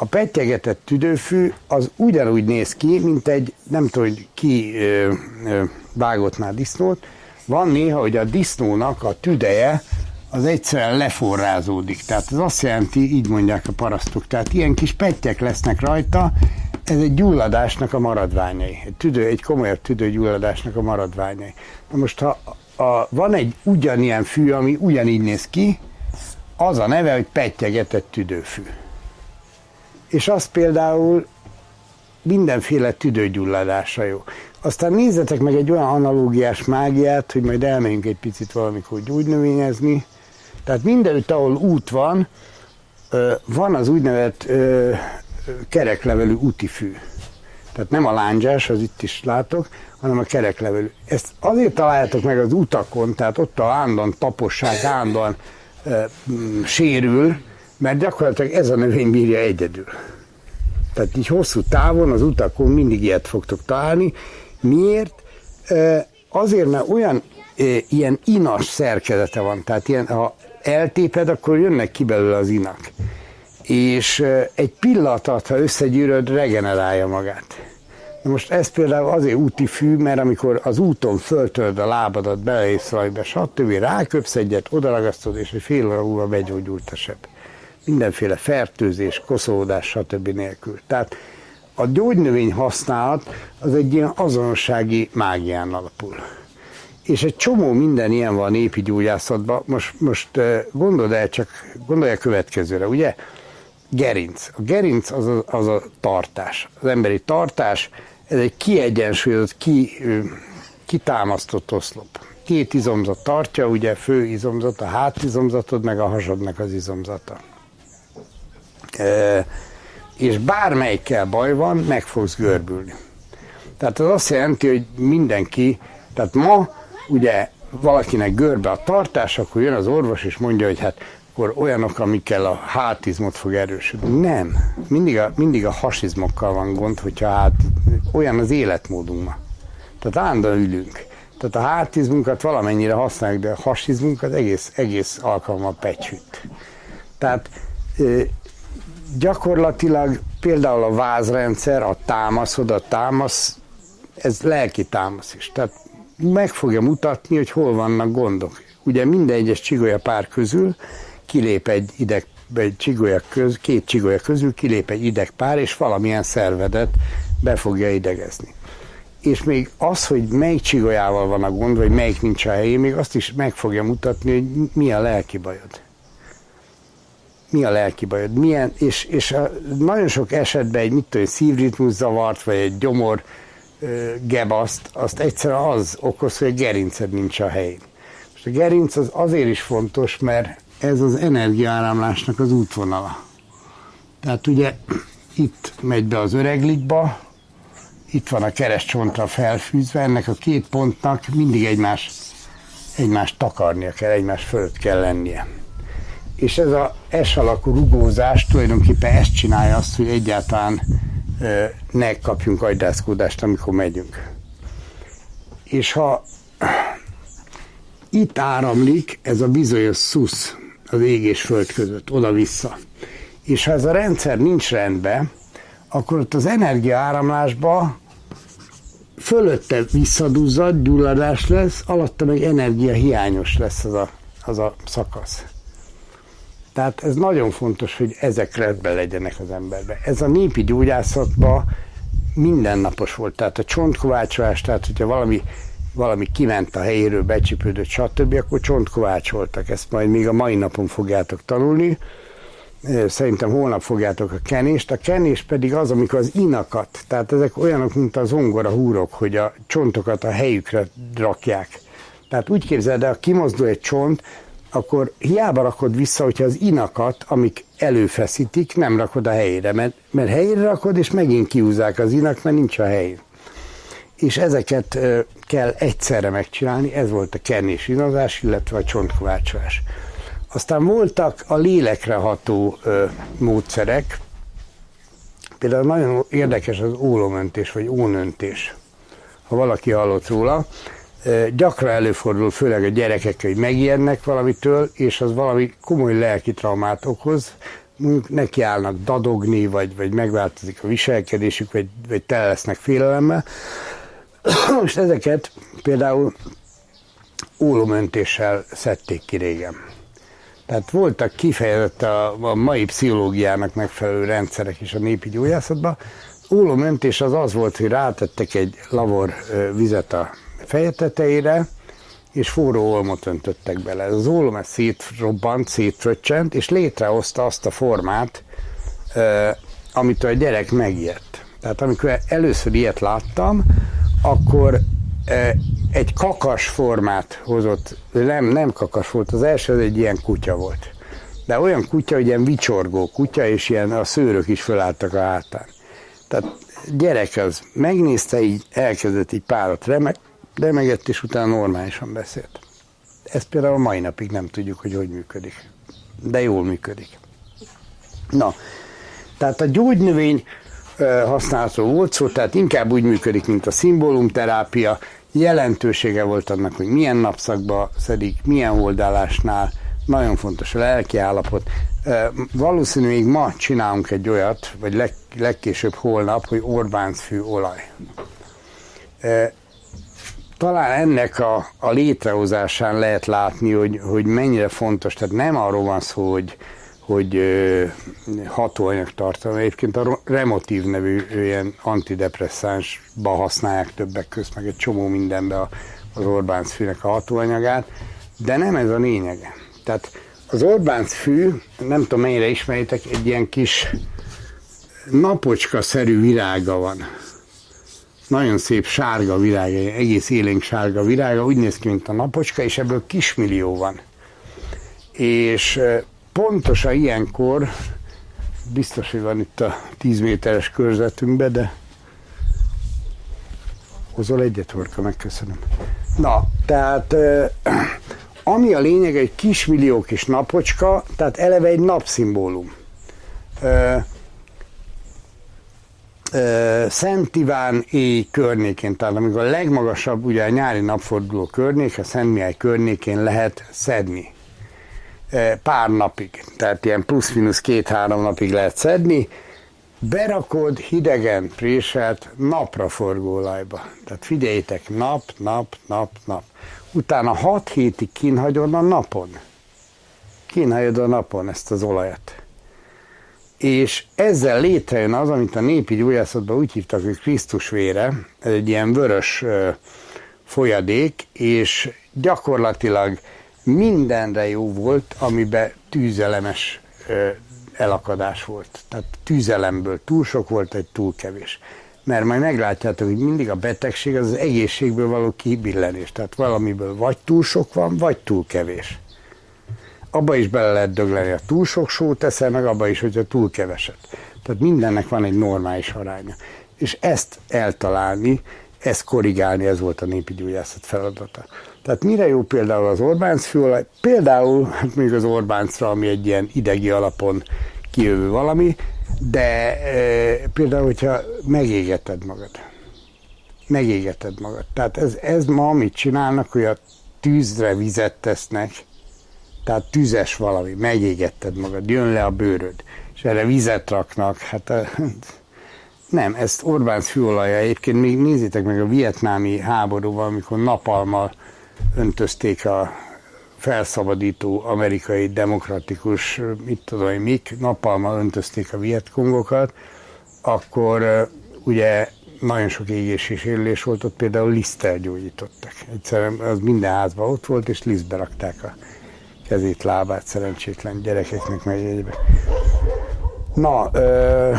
A pettyegetett tüdőfű az ugyanúgy néz ki, mint egy, nem tudom, hogy ki ö, ö, vágott már disznót. Van néha, hogy a disznónak a tüdeje az egyszerűen leforrázódik. Tehát az azt jelenti, így mondják a parasztok, tehát ilyen kis pettyek lesznek rajta, ez egy gyulladásnak a maradványai. Egy, tüdő, egy komolyabb tüdőgyulladásnak a maradványai. Na most, ha a, van egy ugyanilyen fű, ami ugyanígy néz ki, az a neve, hogy pettyegetett tüdőfű. És az például mindenféle tüdőgyulladásra jó. Aztán nézzetek meg egy olyan analógiás mágiát, hogy majd elmegyünk egy picit valamikor gyógynövényezni. Tehát mindenütt, ahol út van, van az úgynevezett kereklevelű útifű. Tehát nem a lándzsás, az itt is látok, hanem a kereklevelű. Ezt azért találjátok meg az utakon, tehát ott a állandóan taposság, állandóan sérül, mert gyakorlatilag ez a növény bírja egyedül. Tehát így hosszú távon az utakon mindig ilyet fogtok találni. Miért? Azért, mert olyan ilyen inas szerkezete van, tehát ilyen, ha eltéped, akkor jönnek ki belőle az inak. És egy pillanat alatt, ha összegyűröd, regenerálja magát. Na most ez például azért úti fű, mert amikor az úton föltörd a lábadat, beleész rajta, stb. ráköpsz egyet, odaragasztod, és egy fél óra múlva begyógyult a seb mindenféle fertőzés, koszolódás, stb. nélkül. Tehát a gyógynövény használat az egy ilyen azonossági mágián alapul. És egy csomó minden ilyen van népi gyógyászatban. Most, most gondold el csak, gondolj a következőre, ugye? Gerinc. A gerinc az a, az a tartás. Az emberi tartás, ez egy kiegyensúlyozott, ki, kitámasztott oszlop. Két izomzat tartja, ugye fő izomzat, a hátizomzatod, meg a hasadnak az izomzata és bármelyikkel baj van, meg fogsz görbülni. Tehát az azt jelenti, hogy mindenki, tehát ma ugye valakinek görbe a tartás, akkor jön az orvos és mondja, hogy hát akkor olyanok, amikkel a hátizmot fog erősödni. Nem. Mindig a, mindig a hasizmokkal van gond, hogyha hát olyan az életmódunk ma. Tehát állandóan ülünk. Tehát a hátizmunkat valamennyire használjuk, de a hasizmunkat egész, egész alkalommal pecsüt. Tehát gyakorlatilag például a vázrendszer, a támaszod, a támasz, ez lelki támasz is. Tehát meg fogja mutatni, hogy hol vannak gondok. Ugye minden egyes csigolya pár közül kilép egy ideg, egy csigolya köz, két csigolya közül kilép egy idegpár, és valamilyen szervedet be fogja idegezni. És még az, hogy melyik csigolyával van a gond, vagy melyik nincs a helyén, még azt is meg fogja mutatni, hogy mi a lelki bajod mi a lelki bajod, milyen, és, és a, nagyon sok esetben egy, mit tudom, szívritmus zavart, vagy egy gyomor ö, gebaszt, azt egyszerűen az okoz, hogy a gerinced nincs a helyén. Most a gerinc az azért is fontos, mert ez az energiaáramlásnak az útvonala. Tehát ugye itt megy be az öreglikba, itt van a keresztcsontra felfűzve, ennek a két pontnak mindig egymás, egymást takarnia kell, egymás fölött kell lennie és ez a S alakú rugózás tulajdonképpen ezt csinálja azt, hogy egyáltalán ne kapjunk agydászkódást, amikor megyünk. És ha itt áramlik ez a bizonyos szusz az ég és föld között, oda-vissza. És ha ez a rendszer nincs rendben, akkor ott az energiaáramlásba fölötte visszaduzzad, gyulladás lesz, alatta meg energia hiányos lesz az a, az a szakasz. Tehát ez nagyon fontos, hogy ezek rendben legyenek az emberbe. Ez a népi gyógyászatban mindennapos volt. Tehát a csontkovácsolás, tehát hogyha valami, valami kiment a helyéről, becsipődött, stb., akkor csontkovácsoltak. Ezt majd még a mai napon fogjátok tanulni. Szerintem holnap fogjátok a kenést. A kenés pedig az, amikor az inakat, tehát ezek olyanok, mint az ongora húrok, hogy a csontokat a helyükre rakják. Tehát úgy képzeld el, kimozdul egy csont, akkor hiába rakod vissza, hogyha az inakat, amik előfeszítik, nem rakod a helyére, mert, mert helyére rakod, és megint kiúzzák az inak, mert nincs a hely. És ezeket kell egyszerre megcsinálni, ez volt a kernés inazás, illetve a csontkovácsolás. Aztán voltak a lélekre ható ö, módszerek, például nagyon érdekes az ólomöntés, vagy ónöntés, ha valaki hallott róla, gyakran előfordul, főleg a gyerekek, hogy megijednek valamitől, és az valami komoly lelki traumát okoz, mondjuk nekiállnak dadogni, vagy, vagy megváltozik a viselkedésük, vagy, vagy tele lesznek félelemmel. Most ezeket például ólomöntéssel szedték ki régen. Tehát voltak kifejezett a, a mai pszichológiának megfelelő rendszerek is a népi gyógyászatban. Ólomöntés az az volt, hogy rátettek egy lavor vizet a feje tetejére, és forró olmot öntöttek bele. Az ólom ez szétrobbant, szétfröccsent, és létrehozta azt a formát, amit a gyerek megijedt. Tehát amikor először ilyet láttam, akkor egy kakas formát hozott, nem, nem kakas volt, az első az egy ilyen kutya volt. De olyan kutya, hogy ilyen vicsorgó kutya, és ilyen a szőrök is fölálltak a hátán. Tehát gyerek az megnézte, így elkezdett így párat remek, remegett, és utána normálisan beszélt. Ezt például a mai napig nem tudjuk, hogy hogy működik. De jól működik. Na, tehát a gyógynövény használatról volt szó, tehát inkább úgy működik, mint a szimbólumterápia. Jelentősége volt annak, hogy milyen napszakba szedik, milyen oldalásnál, nagyon fontos a lelki állapot. Valószínű még ma csinálunk egy olyat, vagy leg, legkésőbb holnap, hogy Orbánc fű olaj talán ennek a, a létrehozásán lehet látni, hogy, hogy mennyire fontos. Tehát nem arról van szó, hogy, hogy hatóanyag tartalma. Egyébként a Remotív nevű ilyen antidepresszánsba használják többek közt, meg egy csomó mindenbe az Orbánc fűnek a hatóanyagát, de nem ez a lényege. Tehát az Orbánc fű, nem tudom mennyire ismeritek, egy ilyen kis napocska-szerű virága van nagyon szép sárga virága, egész élénk sárga virága, úgy néz ki, mint a napocska, és ebből kismillió van. És pontosan ilyenkor, biztos, hogy van itt a 10 méteres körzetünkben, de hozol egyet, Horka, megköszönöm. Na, tehát ami a lényeg, egy kismillió kis napocska, tehát eleve egy napszimbólum. Szent Iván éj környékén, tehát amikor a legmagasabb, ugye a nyári napforduló környék, a Szent Mihály környékén lehet szedni. Pár napig, tehát ilyen plusz-minusz két-három napig lehet szedni, berakod hidegen préselt napra forgó olajba. Tehát figyeljétek, nap, nap, nap, nap. Utána hat hétig kínhagyod a napon. Kínhagyod a napon ezt az olajat és ezzel létrejön az, amit a népi gyógyászatban úgy hívtak, hogy Krisztus vére, ez egy ilyen vörös folyadék, és gyakorlatilag mindenre jó volt, amiben tűzelemes elakadás volt. Tehát tűzelemből túl sok volt, egy túl kevés. Mert majd meglátjátok, hogy mindig a betegség az az egészségből való kibillenés. Tehát valamiből vagy túl sok van, vagy túl kevés abba is bele lehet dögleni, ha túl sok sót teszel, meg abba is, hogyha túl keveset. Tehát mindennek van egy normális aránya. És ezt eltalálni, ezt korrigálni, ez volt a népi gyógyászat feladata. Tehát mire jó például az Orbánc fűolaj? Például, hát még az Orbáncra, ami egy ilyen idegi alapon kijövő valami, de e, például, hogyha megégeted magad. Megégeted magad. Tehát ez, ez ma, amit csinálnak, hogy a tűzre vizet tesznek, tehát tüzes valami, megégetted magad, jön le a bőröd, és erre vizet raknak, hát nem, ezt Orbán fűolaja egyébként még nézzétek meg a vietnámi háborúban, amikor napalmal öntözték a felszabadító amerikai demokratikus, mit tudom én, mik, napalma öntözték a vietkongokat, akkor ugye nagyon sok égés és élés volt, ott például liszttel gyógyítottak. Egyszerűen az minden házban ott volt, és lisztbe rakták a kezét, lábát szerencsétlen gyerekeknek meg egybe. Na, ö,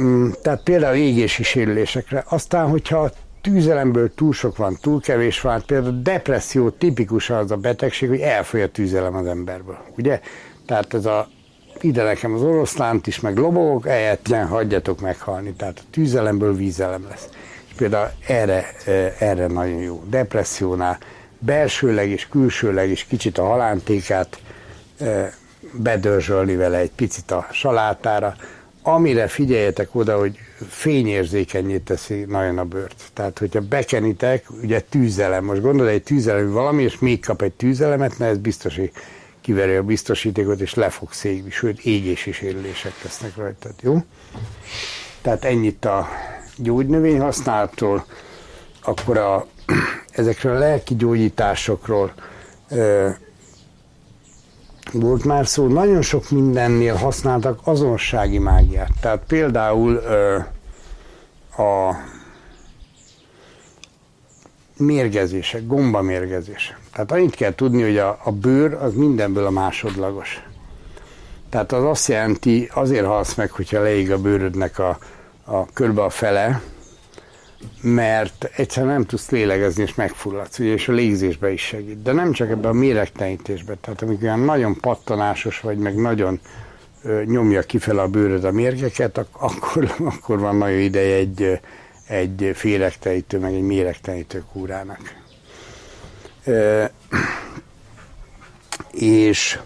mm, tehát például égési sérülésekre. Aztán, hogyha tűzelemből túl sok van, túl kevés van, például a depresszió tipikus az a betegség, hogy elfogy a tűzelem az emberből, ugye? Tehát ez a ide nekem az oroszlánt is, meg lobogok, ejetlen, hagyjatok meghalni. Tehát a tűzelemből vízelem lesz. És például erre, erre nagyon jó. Depressziónál belsőleg és külsőleg is kicsit a halántékát bedörzsölni vele egy picit a salátára, amire figyeljetek oda, hogy fényérzékenyé teszi nagyon a bőrt. Tehát, hogyha bekenitek, ugye tűzelem, most gondolod egy tűzelem valami, és még kap egy tűzelemet, na ez biztos, hogy kiveri a biztosítékot, és le fog szégni, sőt, égési sérülések lesznek rajta, jó? Tehát ennyit a gyógynövény használatról, akkor a, ezekről a lelki gyógyításokról volt már szó, nagyon sok mindennél használtak azonossági mágiát. Tehát például ö, a mérgezések, gombamérgezés. Tehát annyit kell tudni, hogy a, a bőr az mindenből a másodlagos. Tehát az azt jelenti, azért halsz meg, hogyha leég a bőrödnek a, a körbe a fele, mert egyszerűen nem tudsz lélegezni, és megfulladsz, ugye, és a légzésbe is segít. De nem csak ebben a méregtelenítésben, tehát amikor olyan nagyon pattanásos vagy, meg nagyon ö, nyomja kifele a bőröd a mérgeket, ak- akkor, akkor van nagyon ideje egy, egy féregtelítő, meg egy méregtelítő kúrának. Ö, és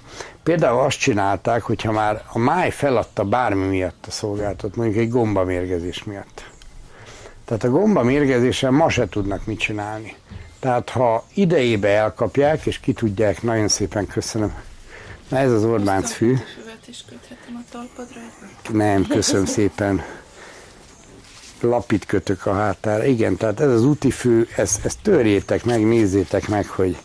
például azt csinálták, hogyha már a máj feladta bármi miatt a szolgáltat, mondjuk egy gombamérgezés miatt, tehát a gomba mérgezéssel ma se tudnak mit csinálni. Tehát ha idejébe elkapják, és ki tudják, nagyon szépen köszönöm. Na ez az Orbánc fű. is köthetem a talpadra. Nem, köszönöm szépen. Lapit kötök a hátára. Igen, tehát ez az úti fű, ezt, ezt törjétek meg, nézzétek meg, hogy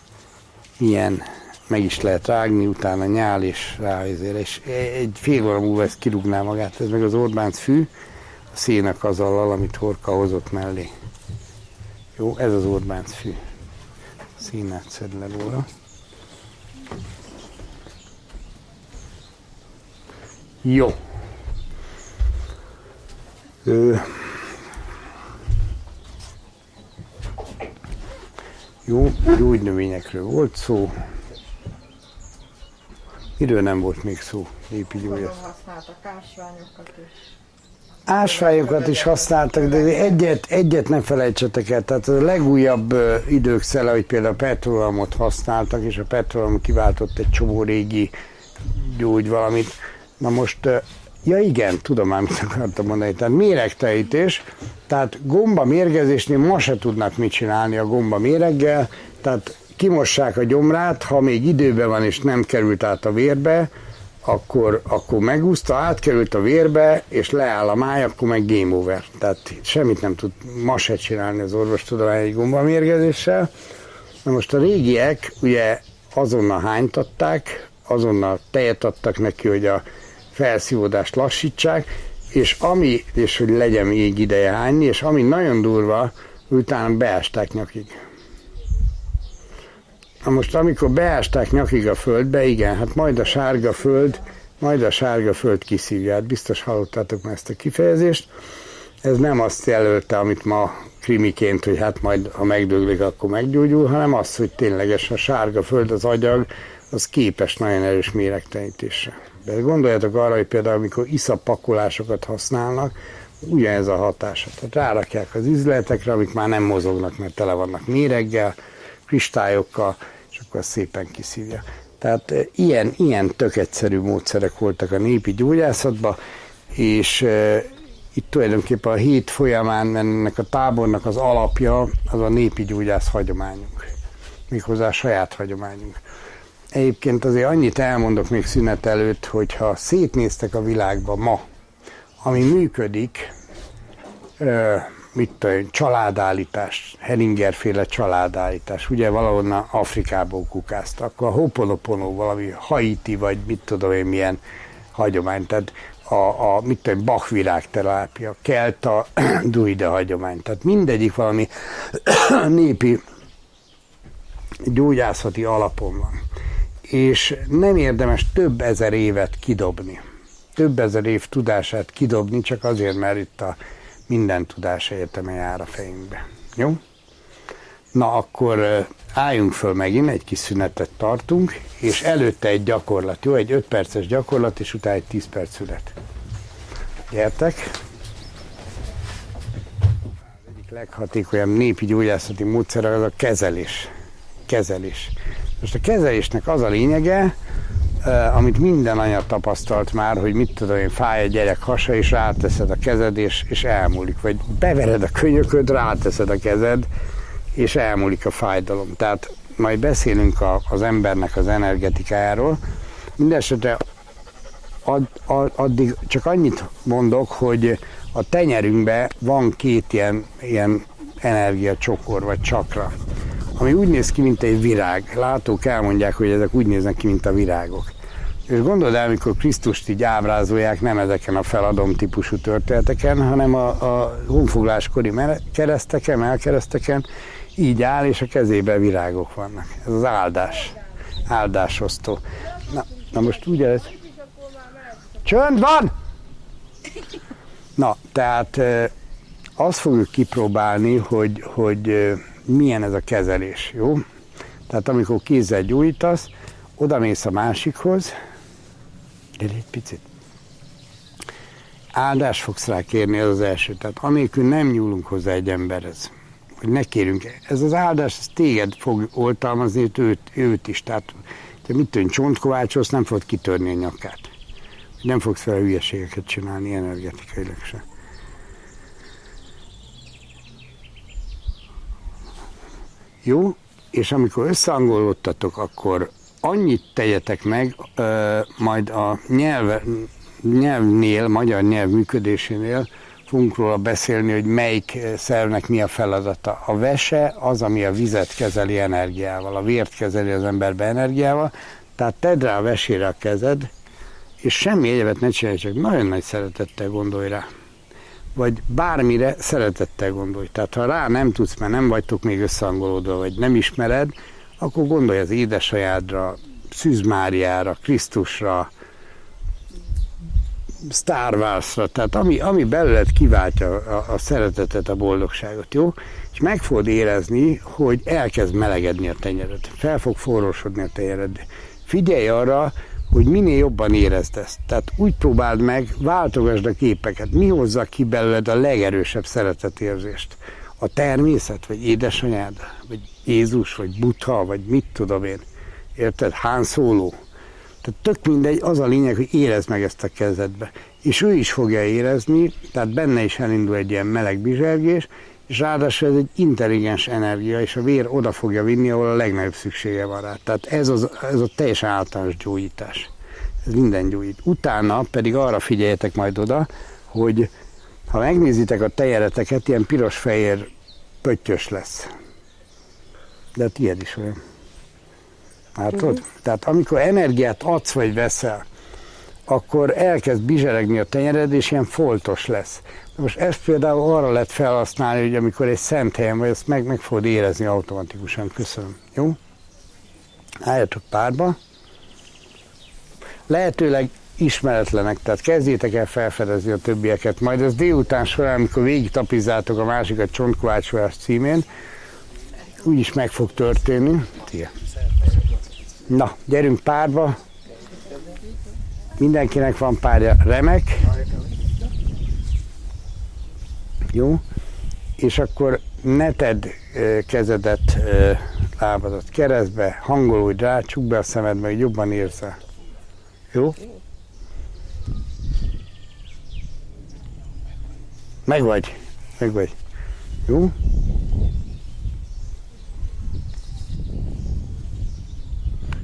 milyen meg is lehet rágni, utána nyál és rá, és egy fél óra múlva ezt kirúgná magát. Ez meg az Orbánc fű a szének azallal, amit Horka hozott mellé. Jó, ez az Orbánc fű. Színát szed le róla. Jó. Ö, jó, gyógynövényekről volt szó. Miről nem volt még szó? Épi gyógyász. használtak ásványokat is. Ásványokat is használtak, de egyet, egyet ne felejtsetek el, tehát a legújabb idők szele, hogy például a petroleumot használtak, és a petroleum kiváltott egy csomó régi gyógy valamit. Na most, ja igen, tudom már, mit akartam mondani, tehát méregtejítés, tehát gomba mérgezésnél ma se tudnak mit csinálni a gomba méreggel, tehát kimossák a gyomrát, ha még időben van és nem került át a vérbe, akkor, akkor megúszta, átkerült a vérbe, és leáll a máj, akkor meg game over. Tehát semmit nem tud ma se csinálni az orvostudomány egy gombamérgezéssel. Na most a régiek ugye azonnal hánytatták, azonnal tejet adtak neki, hogy a felszívódást lassítsák, és ami, és hogy legyen még ideje hányni, és ami nagyon durva, utána beásták nyakig. Na most, amikor beásták nyakig a földbe, igen, hát majd a sárga föld, majd a sárga föld kiszívja. Hát biztos hallottátok már ezt a kifejezést. Ez nem azt jelölte, amit ma krimiként, hogy hát majd, ha megdöglik, akkor meggyógyul, hanem az, hogy tényleges a sárga föld, az agyag, az képes nagyon erős méregtelenítésre. De gondoljatok arra, hogy például amikor iszapakolásokat használnak, ugyanez a hatása. Tehát rárakják az üzletekre, amik már nem mozognak, mert tele vannak méreggel, kristályokkal, és akkor szépen kiszívja. Tehát e, ilyen, ilyen tök egyszerű módszerek voltak a népi gyógyászatban, és e, itt tulajdonképpen a hét folyamán ennek a tábornak az alapja az a népi gyógyász hagyományunk. Méghozzá a saját hagyományunk. Egyébként azért annyit elmondok még szünet előtt, hogyha szétnéztek a világba ma, ami működik, mit tudom, családállítás, Heringerféle családállítás, ugye valahonnan Afrikából kukáztak, akkor a Hoponopono valami Haiti, vagy mit tudom én milyen hagyomány, tehát a, a mit tudom, Bach virágterápia, kelta, druida hagyomány, tehát mindegyik valami népi gyógyászati alapon van. És nem érdemes több ezer évet kidobni. Több ezer év tudását kidobni, csak azért, mert itt a minden tudás egyeteme jár a fejünkbe. Jó? Na akkor álljunk föl megint, egy kis szünetet tartunk, és előtte egy gyakorlat, jó? Egy 5 perces gyakorlat, és utána egy 10 perc szület. Gyertek! Az egyik leghatékonyabb népi gyógyászati módszer az a kezelés. Kezelés. Most a kezelésnek az a lényege, amit minden anya tapasztalt már, hogy mit tudom én, fáj a gyerek hasa, és ráteszed a kezed, és, és elmúlik. Vagy bevered a könyököd, ráteszed a kezed, és elmúlik a fájdalom. Tehát majd beszélünk a, az embernek az energetikájáról. Mindenesetre ad, ad, addig csak annyit mondok, hogy a tenyerünkben van két ilyen, ilyen energiacsokor, vagy csakra, ami úgy néz ki, mint egy virág. Látók elmondják, hogy ezek úgy néznek ki, mint a virágok. És gondold el, amikor Krisztust így ábrázolják, nem ezeken a feladom típusú történeteken, hanem a, a honfogláskori kereszteken, elkereszteken, így áll, és a kezében virágok vannak. Ez az áldás. Áldásosztó. Na, na most úgy ez... Csönd van! Na, tehát azt fogjuk kipróbálni, hogy, hogy milyen ez a kezelés, jó? Tehát amikor kézzel gyújtasz, oda mész a másikhoz, Gyere egy picit. Áldás fogsz rá kérni, ez az első. Tehát anélkül nem nyúlunk hozzá egy emberhez. Hogy ne kérünk. Ez az áldás, ez téged fog oltalmazni, őt, őt is. Tehát te mit tudom, csontkovácsolsz, nem fogod kitörni a nyakát. Nem fogsz fel hülyeségeket csinálni energetikailag se. Jó? És amikor összeangolódtatok, akkor annyit tegyetek meg, majd a nyelv, nyelvnél, magyar nyelv működésénél fogunk róla beszélni, hogy melyik szervnek mi a feladata. A vese az, ami a vizet kezeli energiával, a vért kezeli az emberbe energiával, tehát tedd rá a vesére a kezed, és semmi egyebet ne csinálj, csak nagyon nagy szeretettel gondolj rá. Vagy bármire szeretettel gondolj. Tehát ha rá nem tudsz, mert nem vagytok még összehangolódva, vagy nem ismered, akkor gondolj az édesajádra, Szűz Máriára, Krisztusra, Star Wars-ra, tehát ami, ami belőled kiváltja a, a szeretetet, a boldogságot, jó? És meg fogod érezni, hogy elkezd melegedni a tenyered, fel fog forrósodni a tenyered. Figyelj arra, hogy minél jobban érezd ezt. Tehát úgy próbáld meg, váltogasd a képeket. Mi hozza ki belőled a legerősebb szeretetérzést? A természet, vagy édesanyád, vagy Jézus, vagy Buddha, vagy mit tudom én. Érted? Hán szóló. Tehát tök mindegy, az a lényeg, hogy érezd meg ezt a kezedbe. És ő is fogja érezni, tehát benne is elindul egy ilyen meleg bizsergés, és ráadásul ez egy intelligens energia, és a vér oda fogja vinni, ahol a legnagyobb szüksége van rá. Tehát ez, az, ez a teljesen általános gyógyítás. Ez minden gyógyít. Utána pedig arra figyeljetek majd oda, hogy ha megnézitek a tejereteket, ilyen piros-fehér pöttyös lesz. De tiéd is olyan. Látod? Uh-huh. Tehát amikor energiát adsz vagy veszel, akkor elkezd bizseregni a tenyered, és ilyen foltos lesz. Most ezt például arra lehet felhasználni, hogy amikor egy szent helyen vagy, ezt meg, meg fogod érezni automatikusan. Köszönöm. Jó? Álljatok párba. Lehetőleg ismeretlenek, tehát kezdjétek el felfedezni a többieket. Majd ez délután során, amikor végig tapizzátok a másikat csontkovácsolás címén, úgyis meg fog történni. Na, gyerünk párba. Mindenkinek van párja. Remek. Jó. És akkor ne tedd kezedet, lábadat keresztbe, hangolódj rá, csukd be a szemedbe, hogy jobban érzel. Jó? Meg vagy, meg vagy. Jó?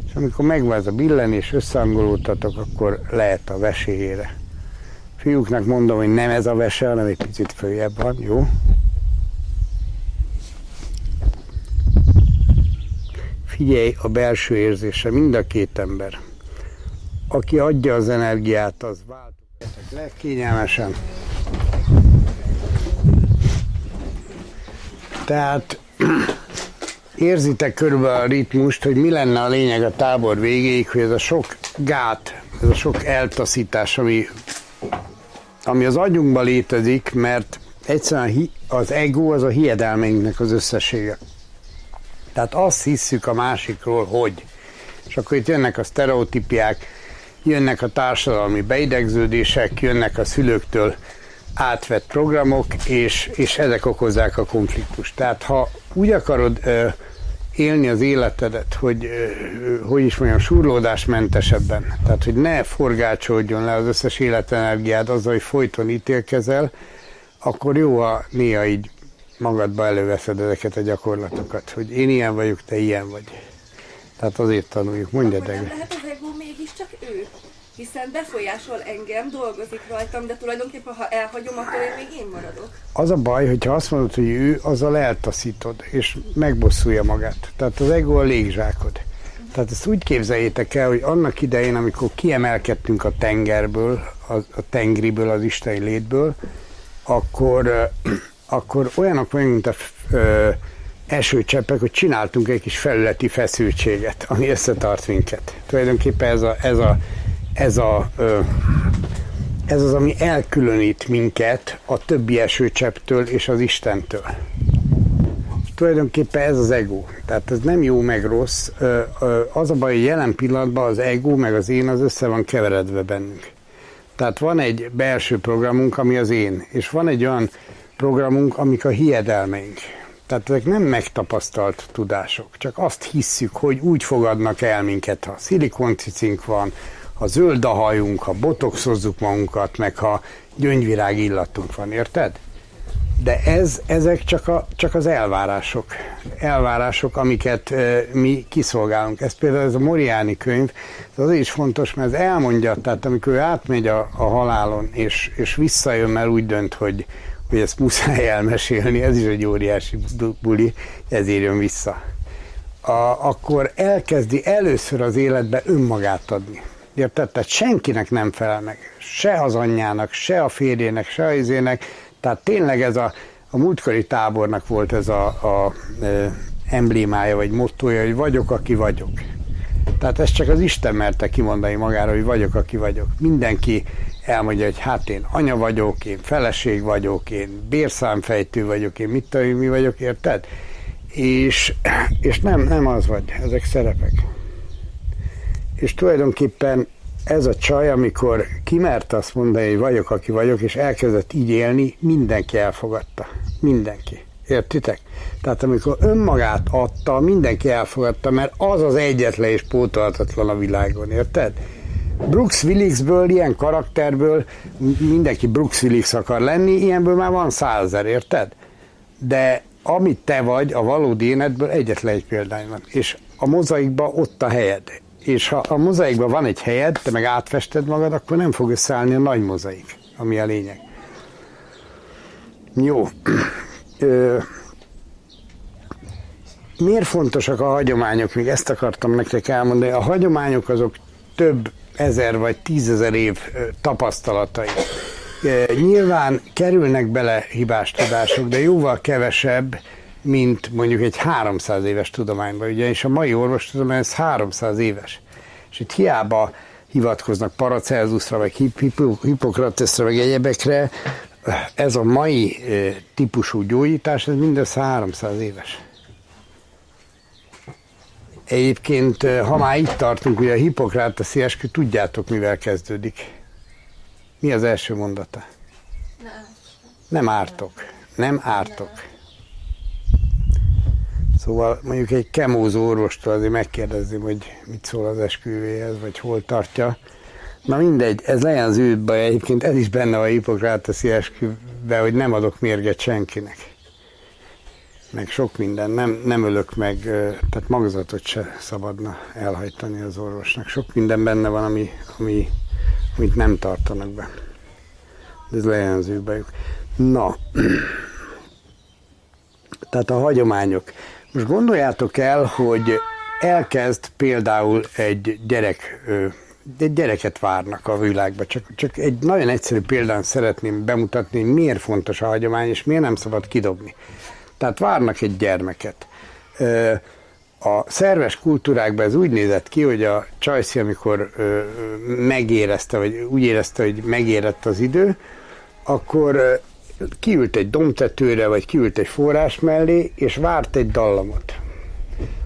És amikor megvan ez a billenés, összehangolódtatok, akkor lehet a veséjére. Fiúknak mondom, hogy nem ez a vese, hanem egy picit följebb van, jó? Figyelj a belső érzése, mind a két ember. Aki adja az energiát, az változik. Legkényelmesen. Tehát érzitek körülbelül a ritmust, hogy mi lenne a lényeg a tábor végéig, hogy ez a sok gát, ez a sok eltaszítás, ami, ami az agyunkban létezik, mert egyszerűen az ego az a hiedelmeinknek az összessége. Tehát azt hisszük a másikról, hogy. És akkor itt jönnek a sztereotípiák, jönnek a társadalmi beidegződések, jönnek a szülőktől átvett programok, és, és ezek okozzák a konfliktust. Tehát ha úgy akarod ö, élni az életedet, hogy, ö, hogy is mondjam, surlódásmentesebben, tehát hogy ne forgácsoljon le az összes életenergiád azzal, hogy folyton ítélkezel, akkor jó, ha néha így magadba előveszed ezeket a gyakorlatokat, hogy én ilyen vagyok, te ilyen vagy. Tehát azért tanuljuk, mondja Akkor nem lehet az ego mégiscsak ő? Hiszen befolyásol engem, dolgozik rajtam, de tulajdonképpen ha elhagyom, akkor én még én maradok. Az a baj, hogyha azt mondod, hogy ő, azzal eltaszítod, és megbosszulja magát. Tehát az ego a légzsákod. Tehát ezt úgy képzeljétek el, hogy annak idején, amikor kiemelkedtünk a tengerből, a, a tengriből, az isteni létből, akkor, akkor olyanok vagyunk, mint a ö, esőcseppek, hogy csináltunk egy kis felületi feszültséget, ami összetart minket. Tulajdonképpen ez a, ez a, ez a ez az, ami elkülönít minket a többi esőcsepptől és az Istentől. Tulajdonképpen ez az ego. Tehát ez nem jó meg rossz. Az a baj, hogy jelen pillanatban az ego meg az én az össze van keveredve bennünk. Tehát van egy belső programunk, ami az én, és van egy olyan programunk, amik a hiedelmeink. Tehát ezek nem megtapasztalt tudások, csak azt hisszük, hogy úgy fogadnak el minket, ha szilikoncicink van, ha zöld a hajunk, ha botoxozzuk magunkat, meg ha gyöngyvirág illatunk van, érted? De ez, ezek csak, a, csak az elvárások. Elvárások, amiket e, mi kiszolgálunk. Ez például ez a Moriáni könyv, ez azért is fontos, mert ez elmondja, tehát amikor ő átmegy a, a halálon, és, és visszajön, mert úgy dönt, hogy, hogy ezt muszáj elmesélni, ez is egy óriási buli, ezért jön vissza. A, akkor elkezdi először az életbe önmagát adni. Érted? Tehát senkinek nem felel meg. Se az anyjának, se a férjének, se a izének. Tehát tényleg ez a, a múltkori tábornak volt ez a, a e, emblémája, vagy mottoja, hogy vagyok, aki vagyok. Tehát ezt csak az Isten merte kimondani magára, hogy vagyok, aki vagyok. Mindenki elmondja, hogy hát én anya vagyok, én feleség vagyok, én bérszámfejtő vagyok, én mit tudom, mi vagyok, érted? És, és nem, nem az vagy, ezek szerepek. És tulajdonképpen ez a csaj, amikor kimert azt mondani, hogy vagyok, aki vagyok, és elkezdett így élni, mindenki elfogadta. Mindenki. Értitek? Tehát amikor önmagát adta, mindenki elfogadta, mert az az egyetlen és pótolhatatlan a világon, érted? Brooks Willisből, ilyen karakterből mindenki Brooks Willis akar lenni, ilyenből már van százer, érted? De amit te vagy, a valódi énedből egyetlen egy példány van. És a mozaikban ott a helyed. És ha a mozaikban van egy helyed, te meg átfested magad, akkor nem fog összeállni a nagy mozaik, ami a lényeg. Jó. Ö, miért fontosak a hagyományok? Még ezt akartam nektek elmondani. A hagyományok azok több ezer vagy tízezer év tapasztalatai. Nyilván kerülnek bele hibás tudások, de jóval kevesebb, mint mondjuk egy 300 éves tudományban, ugye, és a mai orvostudomány ez 300 éves. És itt hiába hivatkoznak Paracelsusra, vagy Hippokratesra, vagy egyebekre, ez a mai típusú gyógyítás, ez mindössze 300 éves. Egyébként, ha már itt tartunk, ugye a Hippokrates eskü, tudjátok, mivel kezdődik. Mi az első mondata? Nem ártok. Nem ártok. Szóval mondjuk egy kemózó orvostól azért megkérdezném, hogy mit szól az esküvéhez, vagy hol tartja. Na mindegy, ez legyen az ő baj. Egyébként ez is benne a Hippokrateszi esküvbe, hogy nem adok mérget senkinek meg sok minden, nem, nem ölök meg, tehát magazatot se szabadna elhajtani az orvosnak. Sok minden benne van, ami, ami, amit nem tartanak be. Ez legyen az ő bajuk. Na, tehát a hagyományok. Most gondoljátok el, hogy elkezd például egy gyerek, egy gyereket várnak a világba. Csak, csak egy nagyon egyszerű példán szeretném bemutatni, miért fontos a hagyomány, és miért nem szabad kidobni. Tehát várnak egy gyermeket. A szerves kultúrákban ez úgy nézett ki, hogy a Csajci, amikor megérezte, vagy úgy érezte, hogy megérett az idő, akkor kiült egy domtetőre, vagy kiült egy forrás mellé, és várt egy dallamot.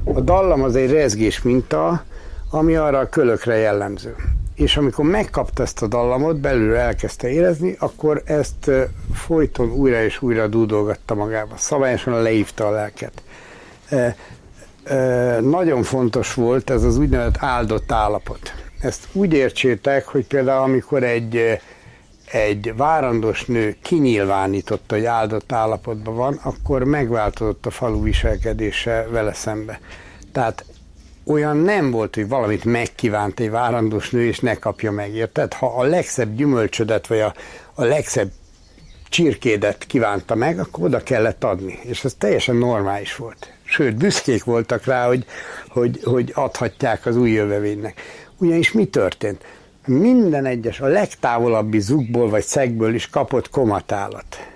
A dallam az egy rezgés minta, ami arra a kölökre jellemző. És amikor megkapta ezt a dallamot, belül elkezdte érezni, akkor ezt folyton újra és újra dúdolgatta magába. Szabályosan leívta a lelket. Ö, ö, nagyon fontos volt ez az úgynevezett áldott állapot. Ezt úgy értsétek, hogy például amikor egy, egy várandós nő kinyilvánította, hogy áldott állapotban van, akkor megváltozott a falu viselkedése vele szembe. Tehát olyan nem volt, hogy valamit megkívánt egy várandós nő, és ne kapja meg, érted? Ha a legszebb gyümölcsödet, vagy a, a legszebb csirkédet kívánta meg, akkor oda kellett adni. És ez teljesen normális volt. Sőt, büszkék voltak rá, hogy, hogy, hogy adhatják az új jövevénynek. Ugyanis mi történt? Minden egyes, a legtávolabbi zugból vagy szegből is kapott komatálat.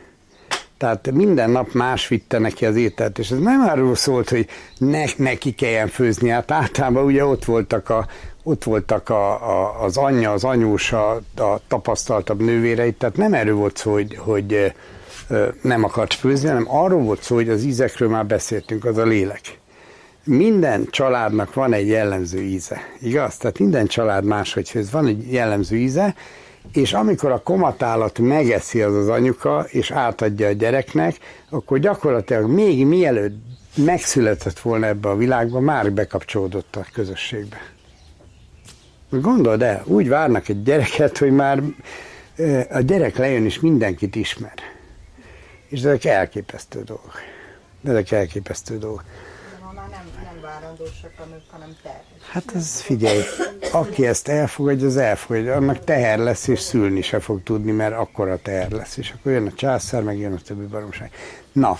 Tehát minden nap más vitte neki az ételt, és ez nem arról szólt, hogy ne, neki kelljen főzni, hát általában ugye ott voltak, a, ott voltak a, a, az anyja, az anyós, a, tapasztaltabb nővéreit, tehát nem erről volt szó, hogy, hogy nem akart főzni, hanem arról volt szó, hogy az ízekről már beszéltünk, az a lélek. Minden családnak van egy jellemző íze, igaz? Tehát minden család máshogy főz, van egy jellemző íze, és amikor a komatálat megeszi az az anyuka, és átadja a gyereknek, akkor gyakorlatilag még mielőtt megszületett volna ebbe a világba, már bekapcsolódott a közösségbe. Gondold el, úgy várnak egy gyereket, hogy már a gyerek lejön és mindenkit ismer. És ezek elképesztő dolgok. Ezek elképesztő dolgok. Várandósak a nők, hanem terhes. Hát ez figyelj, aki ezt elfogadja, az elfogadja. Annak teher lesz, és szülni se fog tudni, mert akkora teher lesz. És akkor jön a császár, meg jön a többi baromság. Na,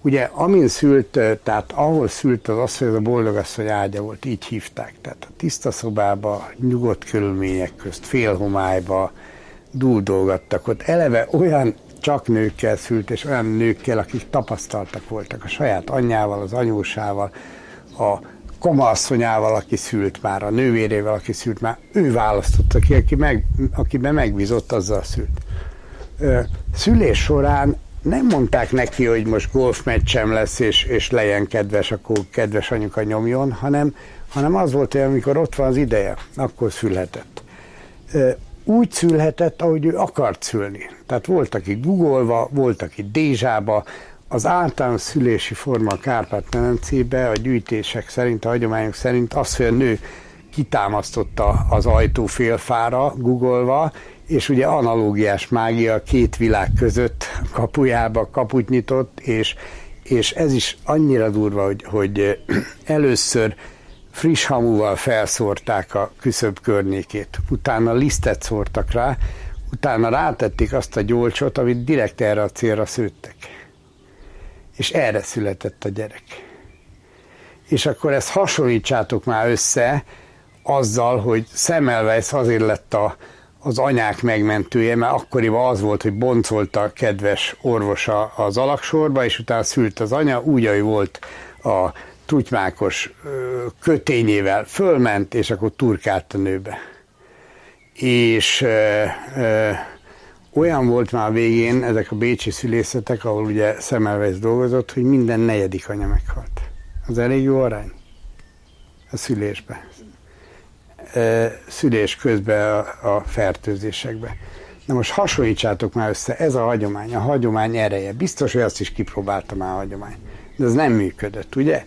ugye amin szült, tehát ahol szült az az, hogy ez a boldogasszony ágya volt, így hívták. Tehát a tiszta szobába, nyugodt körülmények közt, félhomályba dúldolgattak. Ott eleve olyan csak nőkkel szült, és olyan nőkkel, akik tapasztaltak voltak a saját anyjával, az anyósával, a komaasszonyával, aki szült már, a nővérével, aki szült már, ő választotta ki, aki meg, akiben megbízott, azzal szült. Szülés során nem mondták neki, hogy most golfmeccsem lesz, és, és legyen kedves, akkor kedves anyuka nyomjon, hanem, hanem az volt, hogy amikor ott van az ideje, akkor szülhetett. Úgy szülhetett, ahogy ő akart szülni. Tehát volt, aki googolva, volt, aki dézsába, az általános szülési forma a Kárpát-medencébe a gyűjtések szerint, a hagyományok szerint az, hogy a nő kitámasztotta az ajtó félfára, googolva, és ugye analógiás mágia két világ között kapujába kaput nyitott, és, és ez is annyira durva, hogy, hogy először friss hamuval felszórták a küszöb környékét, utána lisztet szórtak rá, utána rátették azt a gyolcsot, amit direkt erre a célra szőttek. És erre született a gyerek. És akkor ezt hasonlítsátok már össze azzal, hogy Semmelweis azért lett a, az anyák megmentője, mert akkoriban az volt, hogy boncolta a kedves orvosa az alaksorba, és utána szült az anya, úgy, ahogy volt a tutymákos kötényével fölment, és akkor turkált a nőbe. És ö, ö, olyan volt már végén ezek a bécsi szülészetek, ahol ugye Szemelweis dolgozott, hogy minden negyedik anya meghalt. Az elég jó arány a szülésbe. Ö, szülés közben a, a fertőzésekbe. Na most hasonlítsátok már össze, ez a hagyomány, a hagyomány ereje. Biztos, hogy azt is kipróbálta már a hagyomány. De ez nem működött, ugye?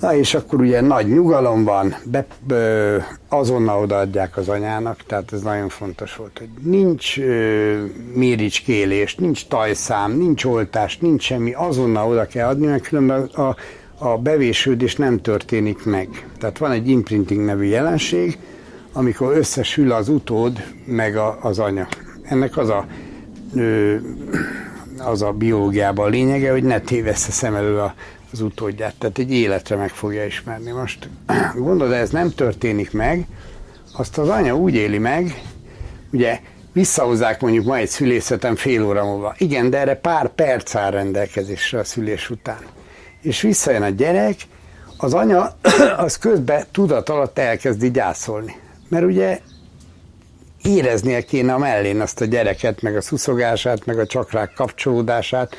Na és akkor ugye nagy nyugalom van, be, ö, azonnal odaadják az anyának, tehát ez nagyon fontos volt, hogy nincs ö, méricskélés, nincs tajszám, nincs oltás, nincs semmi, azonnal oda kell adni, mert különben a, a bevésődés nem történik meg. Tehát van egy imprinting nevű jelenség, amikor összesül az utód meg a, az anya. Ennek az a, ö, az a biológiában a lényege, hogy ne tévessze szem elől a az utódját, tehát egy életre meg fogja ismerni. Most gondolod, ez nem történik meg, azt az anya úgy éli meg, ugye visszahozzák mondjuk ma egy szülészetem fél óra múlva. Igen, de erre pár perc áll rendelkezésre a szülés után. És visszajön a gyerek, az anya az közben tudat alatt elkezdi gyászolni. Mert ugye éreznie kéne a mellén azt a gyereket, meg a szuszogását, meg a csakrák kapcsolódását.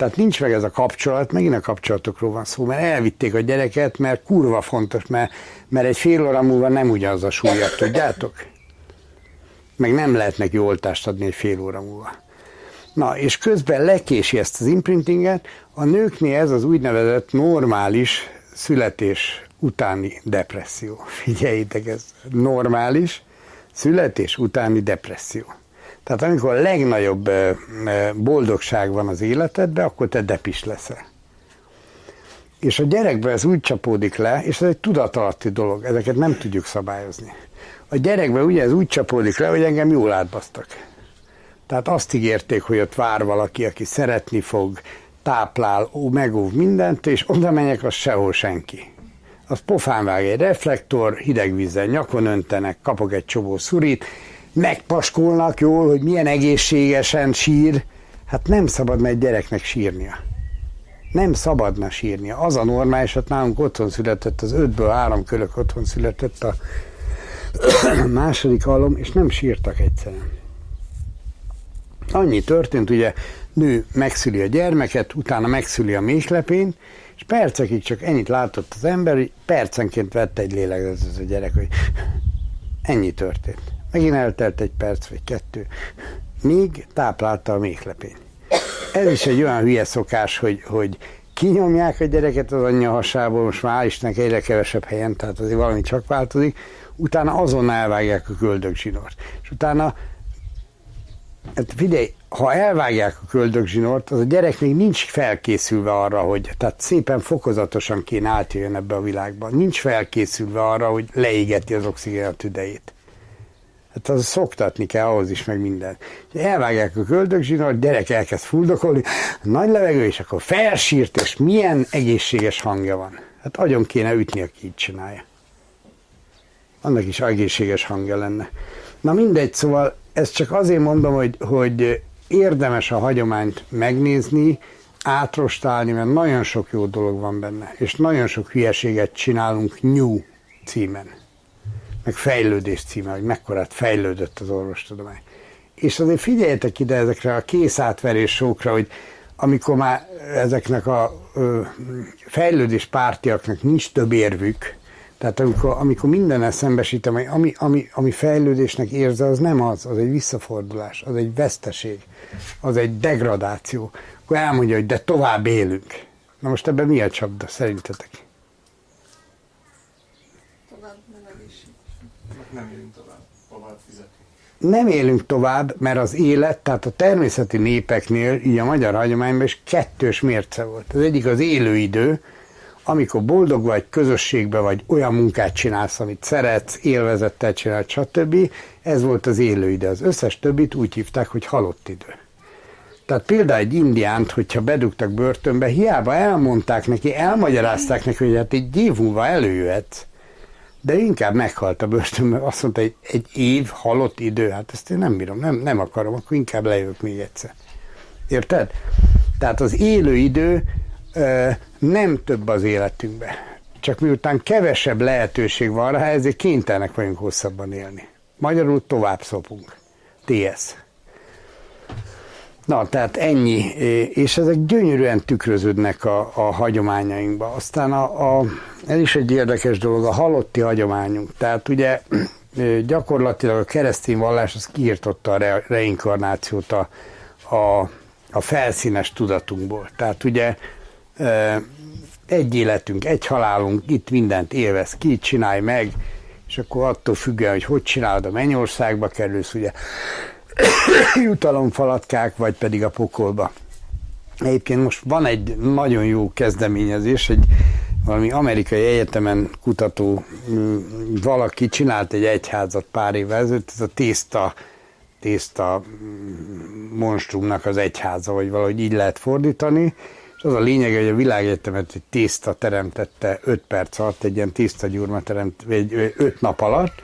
Tehát nincs meg ez a kapcsolat, megint a kapcsolatokról van szó, mert elvitték a gyereket, mert kurva fontos, mert, mert egy fél óra múlva nem ugyanaz a súlya, tudjátok? Meg nem lehet neki oltást adni egy fél óra múlva. Na, és közben lekési ezt az imprintinget, a nőknél ez az úgynevezett normális születés utáni depresszió. Figyeljétek, ez normális születés utáni depresszió. Tehát amikor a legnagyobb boldogság van az életedben, akkor te depis leszel. És a gyerekben ez úgy csapódik le, és ez egy tudatalatti dolog, ezeket nem tudjuk szabályozni. A gyerekben ugye ez úgy csapódik le, hogy engem jól átbasztak. Tehát azt ígérték, hogy ott vár valaki, aki szeretni fog, táplál, ó, megóv mindent, és oda menjek, az sehol senki. Az pofán vág egy reflektor, hideg vízzel nyakon öntenek, kapok egy csomó szurit, megpaskolnak jól, hogy milyen egészségesen sír. Hát nem szabadna egy gyereknek sírnia. Nem szabadna sírnia. Az a normális, hát nálunk otthon született, az ötből három kölök otthon született a második halom, és nem sírtak egyszerűen. Annyi történt, ugye nő megszüli a gyermeket, utána megszüli a méhlepényt, és percekig csak ennyit látott az ember, hogy percenként vette egy léleg ez a gyerek, hogy ennyi történt. Megint eltelt egy perc vagy kettő, míg táplálta a méhlepényt. Ez is egy olyan hülye szokás, hogy, hogy kinyomják a gyereket az anyja hasából, most már Istennek egyre kevesebb helyen, tehát azért valami csak változik, utána azon elvágják a köldögzsinort. És utána Hát figyelj, ha elvágják a köldögzsinort, az a gyerek még nincs felkészülve arra, hogy, tehát szépen fokozatosan kéne átjöjjön ebbe a világba. Nincs felkészülve arra, hogy leégeti az oxigén a tüdejét. Hát az szoktatni kell ahhoz is, meg minden. Elvágják a köldögzsinort, gyerek elkezd fuldokolni, nagy levegő, és akkor felsírt, és milyen egészséges hangja van. Hát agyon kéne ütni, aki így csinálja. Annak is egészséges hangja lenne. Na mindegy, szóval ezt csak azért mondom, hogy, hogy érdemes a hagyományt megnézni, átrostálni, mert nagyon sok jó dolog van benne, és nagyon sok hülyeséget csinálunk New címen, meg fejlődés címen, hogy mekkorát fejlődött az orvostudomány. És azért figyeljetek ide ezekre a készátverés sókra, hogy amikor már ezeknek a ö, fejlődés pártiaknak nincs több érvük, tehát amikor, amikor mindennel szembesítem, ami, ami, ami fejlődésnek érze, az nem az, az egy visszafordulás, az egy veszteség, az egy degradáció. Akkor elmondja, hogy de tovább élünk. Na most ebben mi a csapda szerintetek? Tovább nem Nem élünk tovább, tovább fizetni. Nem élünk tovább, mert az élet, tehát a természeti népeknél, így a magyar hagyományban is kettős mérce volt. Az egyik az élőidő, amikor boldog vagy, közösségbe vagy, olyan munkát csinálsz, amit szeretsz, élvezettel csinálsz, stb. Ez volt az élőidő. Az összes többit úgy hívták, hogy halott idő. Tehát például egy indiánt, hogyha bedugtak börtönbe, hiába elmondták neki, elmagyarázták neki, hogy hát egy év múlva előjöhet, de inkább meghalt a börtönbe. Azt mondta, hogy egy év halott idő, hát ezt én nem bírom, nem, nem akarom, akkor inkább lejövök még egyszer. Érted? Tehát az élő idő nem több az életünkbe. Csak miután kevesebb lehetőség van rá, ezért kénytelenek vagyunk hosszabban élni. Magyarul tovább szopunk. TS. Na, tehát ennyi, és ezek gyönyörűen tükröződnek a, a hagyományainkba. Aztán a, a, ez is egy érdekes dolog, a halotti hagyományunk. Tehát ugye gyakorlatilag a keresztény vallás az kiirtotta a re, reinkarnációt a, a, a felszínes tudatunkból. Tehát ugye egy életünk, egy halálunk, itt mindent élvez ki, csinálj meg, és akkor attól függően, hogy hogy csinálod, a mennyországba kerülsz, ugye jutalomfalatkák, vagy pedig a pokolba. Egyébként most van egy nagyon jó kezdeményezés, egy valami amerikai egyetemen kutató valaki csinált egy egyházat pár évvel ezelőtt, ez a tészta, tészta monstrumnak az egyháza, vagy valahogy így lehet fordítani, És az a lényeg, hogy a világegyetemet egy tészta teremtette 5 perc alatt, egy ilyen tészta gyurma teremt, vagy 5 nap alatt,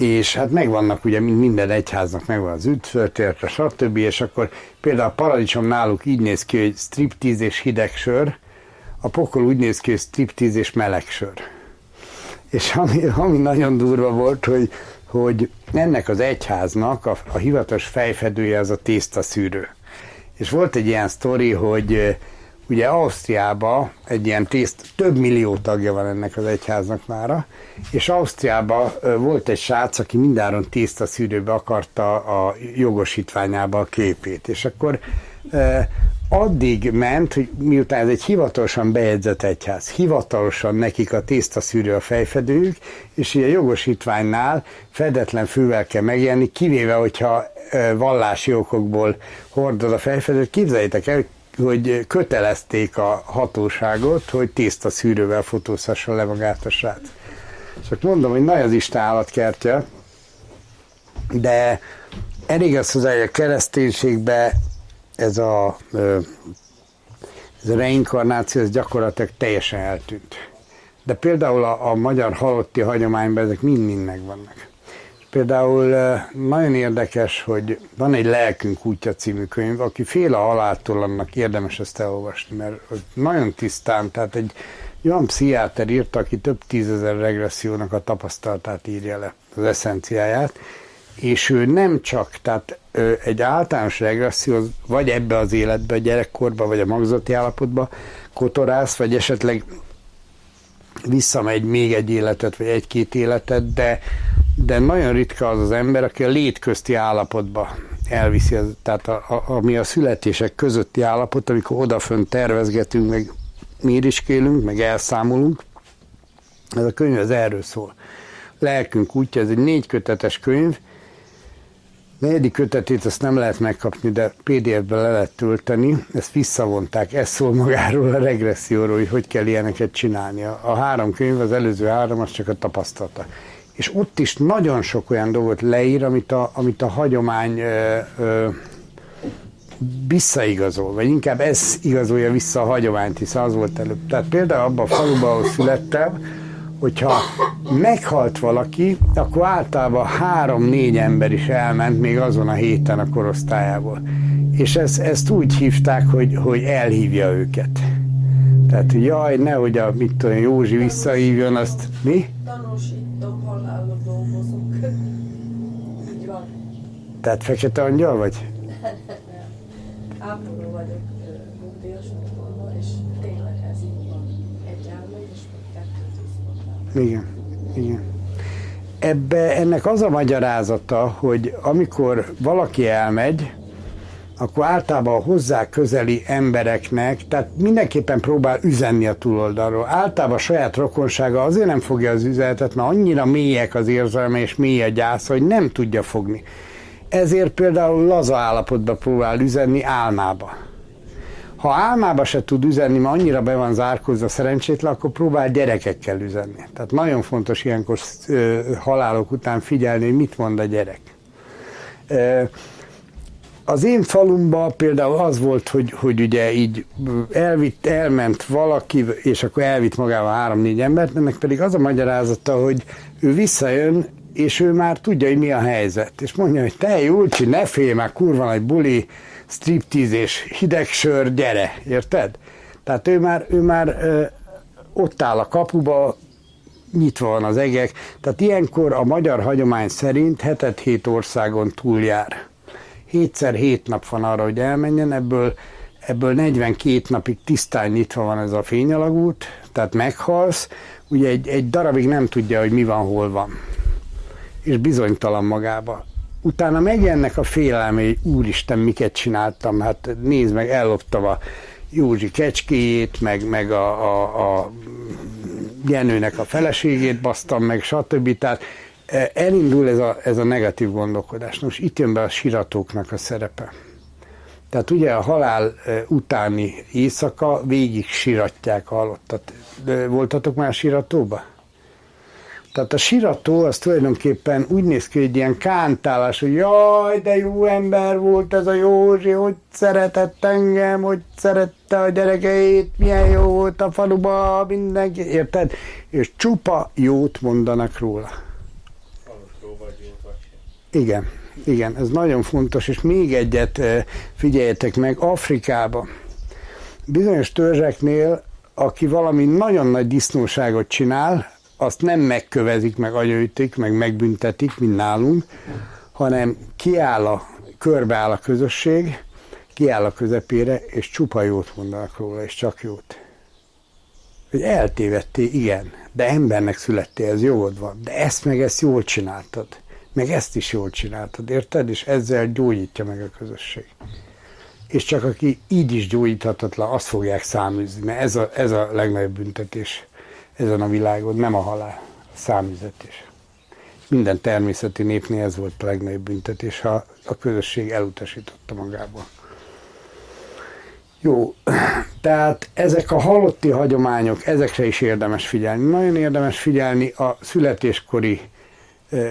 és hát megvannak ugye minden egyháznak megvan az üdvtörténete, stb. És akkor például a paradicsom náluk így néz ki, hogy striptíz és hideg sör, a pokol úgy néz ki, hogy striptíz és meleg sör. És ami, ami nagyon durva volt, hogy, hogy ennek az egyháznak a, a hivatalos fejfedője az a tészta szűrő. És volt egy ilyen sztori, hogy ugye Ausztriában egy ilyen tészt, több millió tagja van ennek az egyháznak mára, és Ausztriában volt egy srác, aki mindáron tészta szűrőbe akarta a jogosítványába a képét, és akkor addig ment, hogy miután ez egy hivatalosan bejegyzett egyház, hivatalosan nekik a tészta szűrő a fejfedőjük, és ilyen jogosítványnál fedetlen fővel kell megjelenni, kivéve, hogyha vallási okokból hordod a fejfedőt. Képzeljétek el, hogy kötelezték a hatóságot, hogy tészta szűrővel fotózhassa le magát a srác. Csak mondom, hogy nagy az Isten állatkertje, de elég az hozzá, hogy a kereszténységbe ez a, ez a reinkarnáció, ez gyakorlatilag teljesen eltűnt. De például a, a magyar halotti hagyományban ezek mind-mind megvannak. Például nagyon érdekes, hogy van egy Lelkünk útja című könyv, aki fél a haláltól, annak érdemes ezt elolvasni, mert nagyon tisztán, tehát egy olyan pszichiáter írta, aki több tízezer regressziónak a tapasztalatát írja le, az eszenciáját, és ő nem csak, tehát egy általános regresszió, vagy ebbe az életbe, a gyerekkorba, vagy a magzati állapotba kotorász, vagy esetleg visszamegy még egy életet, vagy egy-két életet, de de nagyon ritka az az ember, aki a létközti állapotba elviszi, az, tehát a, a, ami a születések közötti állapot, amikor odafönt tervezgetünk, meg mériskélünk, meg elszámolunk. Ez a könyv az erről szól. Lelkünk útja, ez egy négy kötetes könyv, negyedik kötetét azt nem lehet megkapni, de PDF-be le lehet tölteni, ezt visszavonták, ez szól magáról a regresszióról, hogy hogy kell ilyeneket csinálni. A három könyv, az előző három, az csak a tapasztalata és ott is nagyon sok olyan dolgot leír, amit a, amit a hagyomány ö, ö, visszaigazol, vagy inkább ez igazolja vissza a hagyományt, hiszen az volt előbb. Tehát például abban a faluban, ahol születtem, hogyha meghalt valaki, akkor általában három-négy ember is elment még azon a héten a korosztályából. És ezt, ezt úgy hívták, hogy, hogy elhívja őket. Tehát, hogy jaj, nehogy a, mit tudom, Józsi visszahívjon, azt mi? Tanúsítom, halálra dolgozok. Így van. Tehát fekete angyal vagy? Ápoló vagyok nyugdíjas otthonban, és tényleg ez így van. Egy elmegy, és kettőt Igen, igen. Ebbe ennek az a magyarázata, hogy amikor valaki elmegy, akkor általában hozzá közeli embereknek, tehát mindenképpen próbál üzenni a túloldalról. Általában a saját rokonsága azért nem fogja az üzenetet, mert annyira mélyek az érzelme és mély a gyász, hogy nem tudja fogni. Ezért például laza állapotba próbál üzenni álmába. Ha álmába se tud üzenni, mert annyira be van zárkózva szerencsétlen, akkor próbál gyerekekkel üzenni. Tehát nagyon fontos ilyenkor halálok után figyelni, hogy mit mond a gyerek az én falumban például az volt, hogy, hogy ugye így elvitt, elment valaki, és akkor elvitt magával három-négy embert, ennek pedig az a magyarázata, hogy ő visszajön, és ő már tudja, hogy mi a helyzet. És mondja, hogy te Julcsi, ne félj már, kurva nagy buli, striptease és hideg sör, gyere, érted? Tehát ő már, ő már ö, ott áll a kapuba, nyitva van az egek, tehát ilyenkor a magyar hagyomány szerint hetet hét országon túljár hétszer hét nap van arra, hogy elmenjen, ebből, ebből 42 napig tisztán nyitva van ez a fényalagút, tehát meghalsz, ugye egy, egy darabig nem tudja, hogy mi van, hol van. És bizonytalan magába. Utána megjelennek a félelmei, úristen, miket csináltam, hát nézd meg, elloptam a Józsi kecskéjét, meg, meg a, a, a Jenőnek a feleségét basztam meg, stb. Tehát elindul ez a, ez a negatív gondolkodás. Most itt jön be a siratóknak a szerepe. Tehát ugye a halál utáni éjszaka végig siratják a halottat. De voltatok már siratóba? Tehát a sirató az tulajdonképpen úgy néz ki, hogy ilyen kántálás, hogy jaj, de jó ember volt ez a Józsi, hogy szeretett engem, hogy szeret, megette a gyerekeit, milyen jó volt a faluba, mindenki, érted? És csupa jót mondanak róla. Igen, igen, ez nagyon fontos, és még egyet eh, figyeljetek meg, Afrikában bizonyos törzseknél, aki valami nagyon nagy disznóságot csinál, azt nem megkövezik, meg agyőtik, meg megbüntetik, mint nálunk, hanem kiáll a, körbeáll a közösség, kiáll a közepére, és csupa jót mondanak róla, és csak jót. Hogy eltévedtél, igen, de embernek születtél, ez jogod van, de ezt meg ezt jól csináltad, meg ezt is jól csináltad, érted? És ezzel gyógyítja meg a közösség. És csak aki így is gyógyíthatatlan, azt fogják száműzni, mert ez a, ez a legnagyobb büntetés ezen a világon, nem a halál, a száműzetés. Minden természeti népnél ez volt a legnagyobb büntetés, ha a közösség elutasította magából. Jó, tehát ezek a halotti hagyományok, ezekre is érdemes figyelni. Nagyon érdemes figyelni a születéskori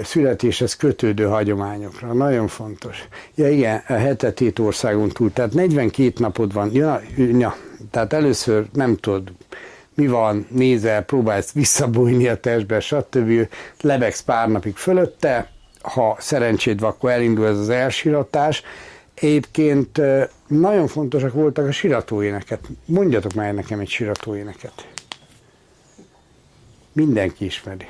születéshez kötődő hagyományokra. Nagyon fontos. Ja igen, a hetet hét országon túl, tehát 42 napod van. Ja, ja, tehát először nem tudod, mi van, nézel, próbálsz visszabújni a testbe, stb. Lebegsz pár napig fölötte, ha szerencséd van, akkor elindul ez az elsiratás. Egyébként nagyon fontosak voltak a siratóéneket. Mondjatok már nekem egy siratóéneket. Mindenki ismeri.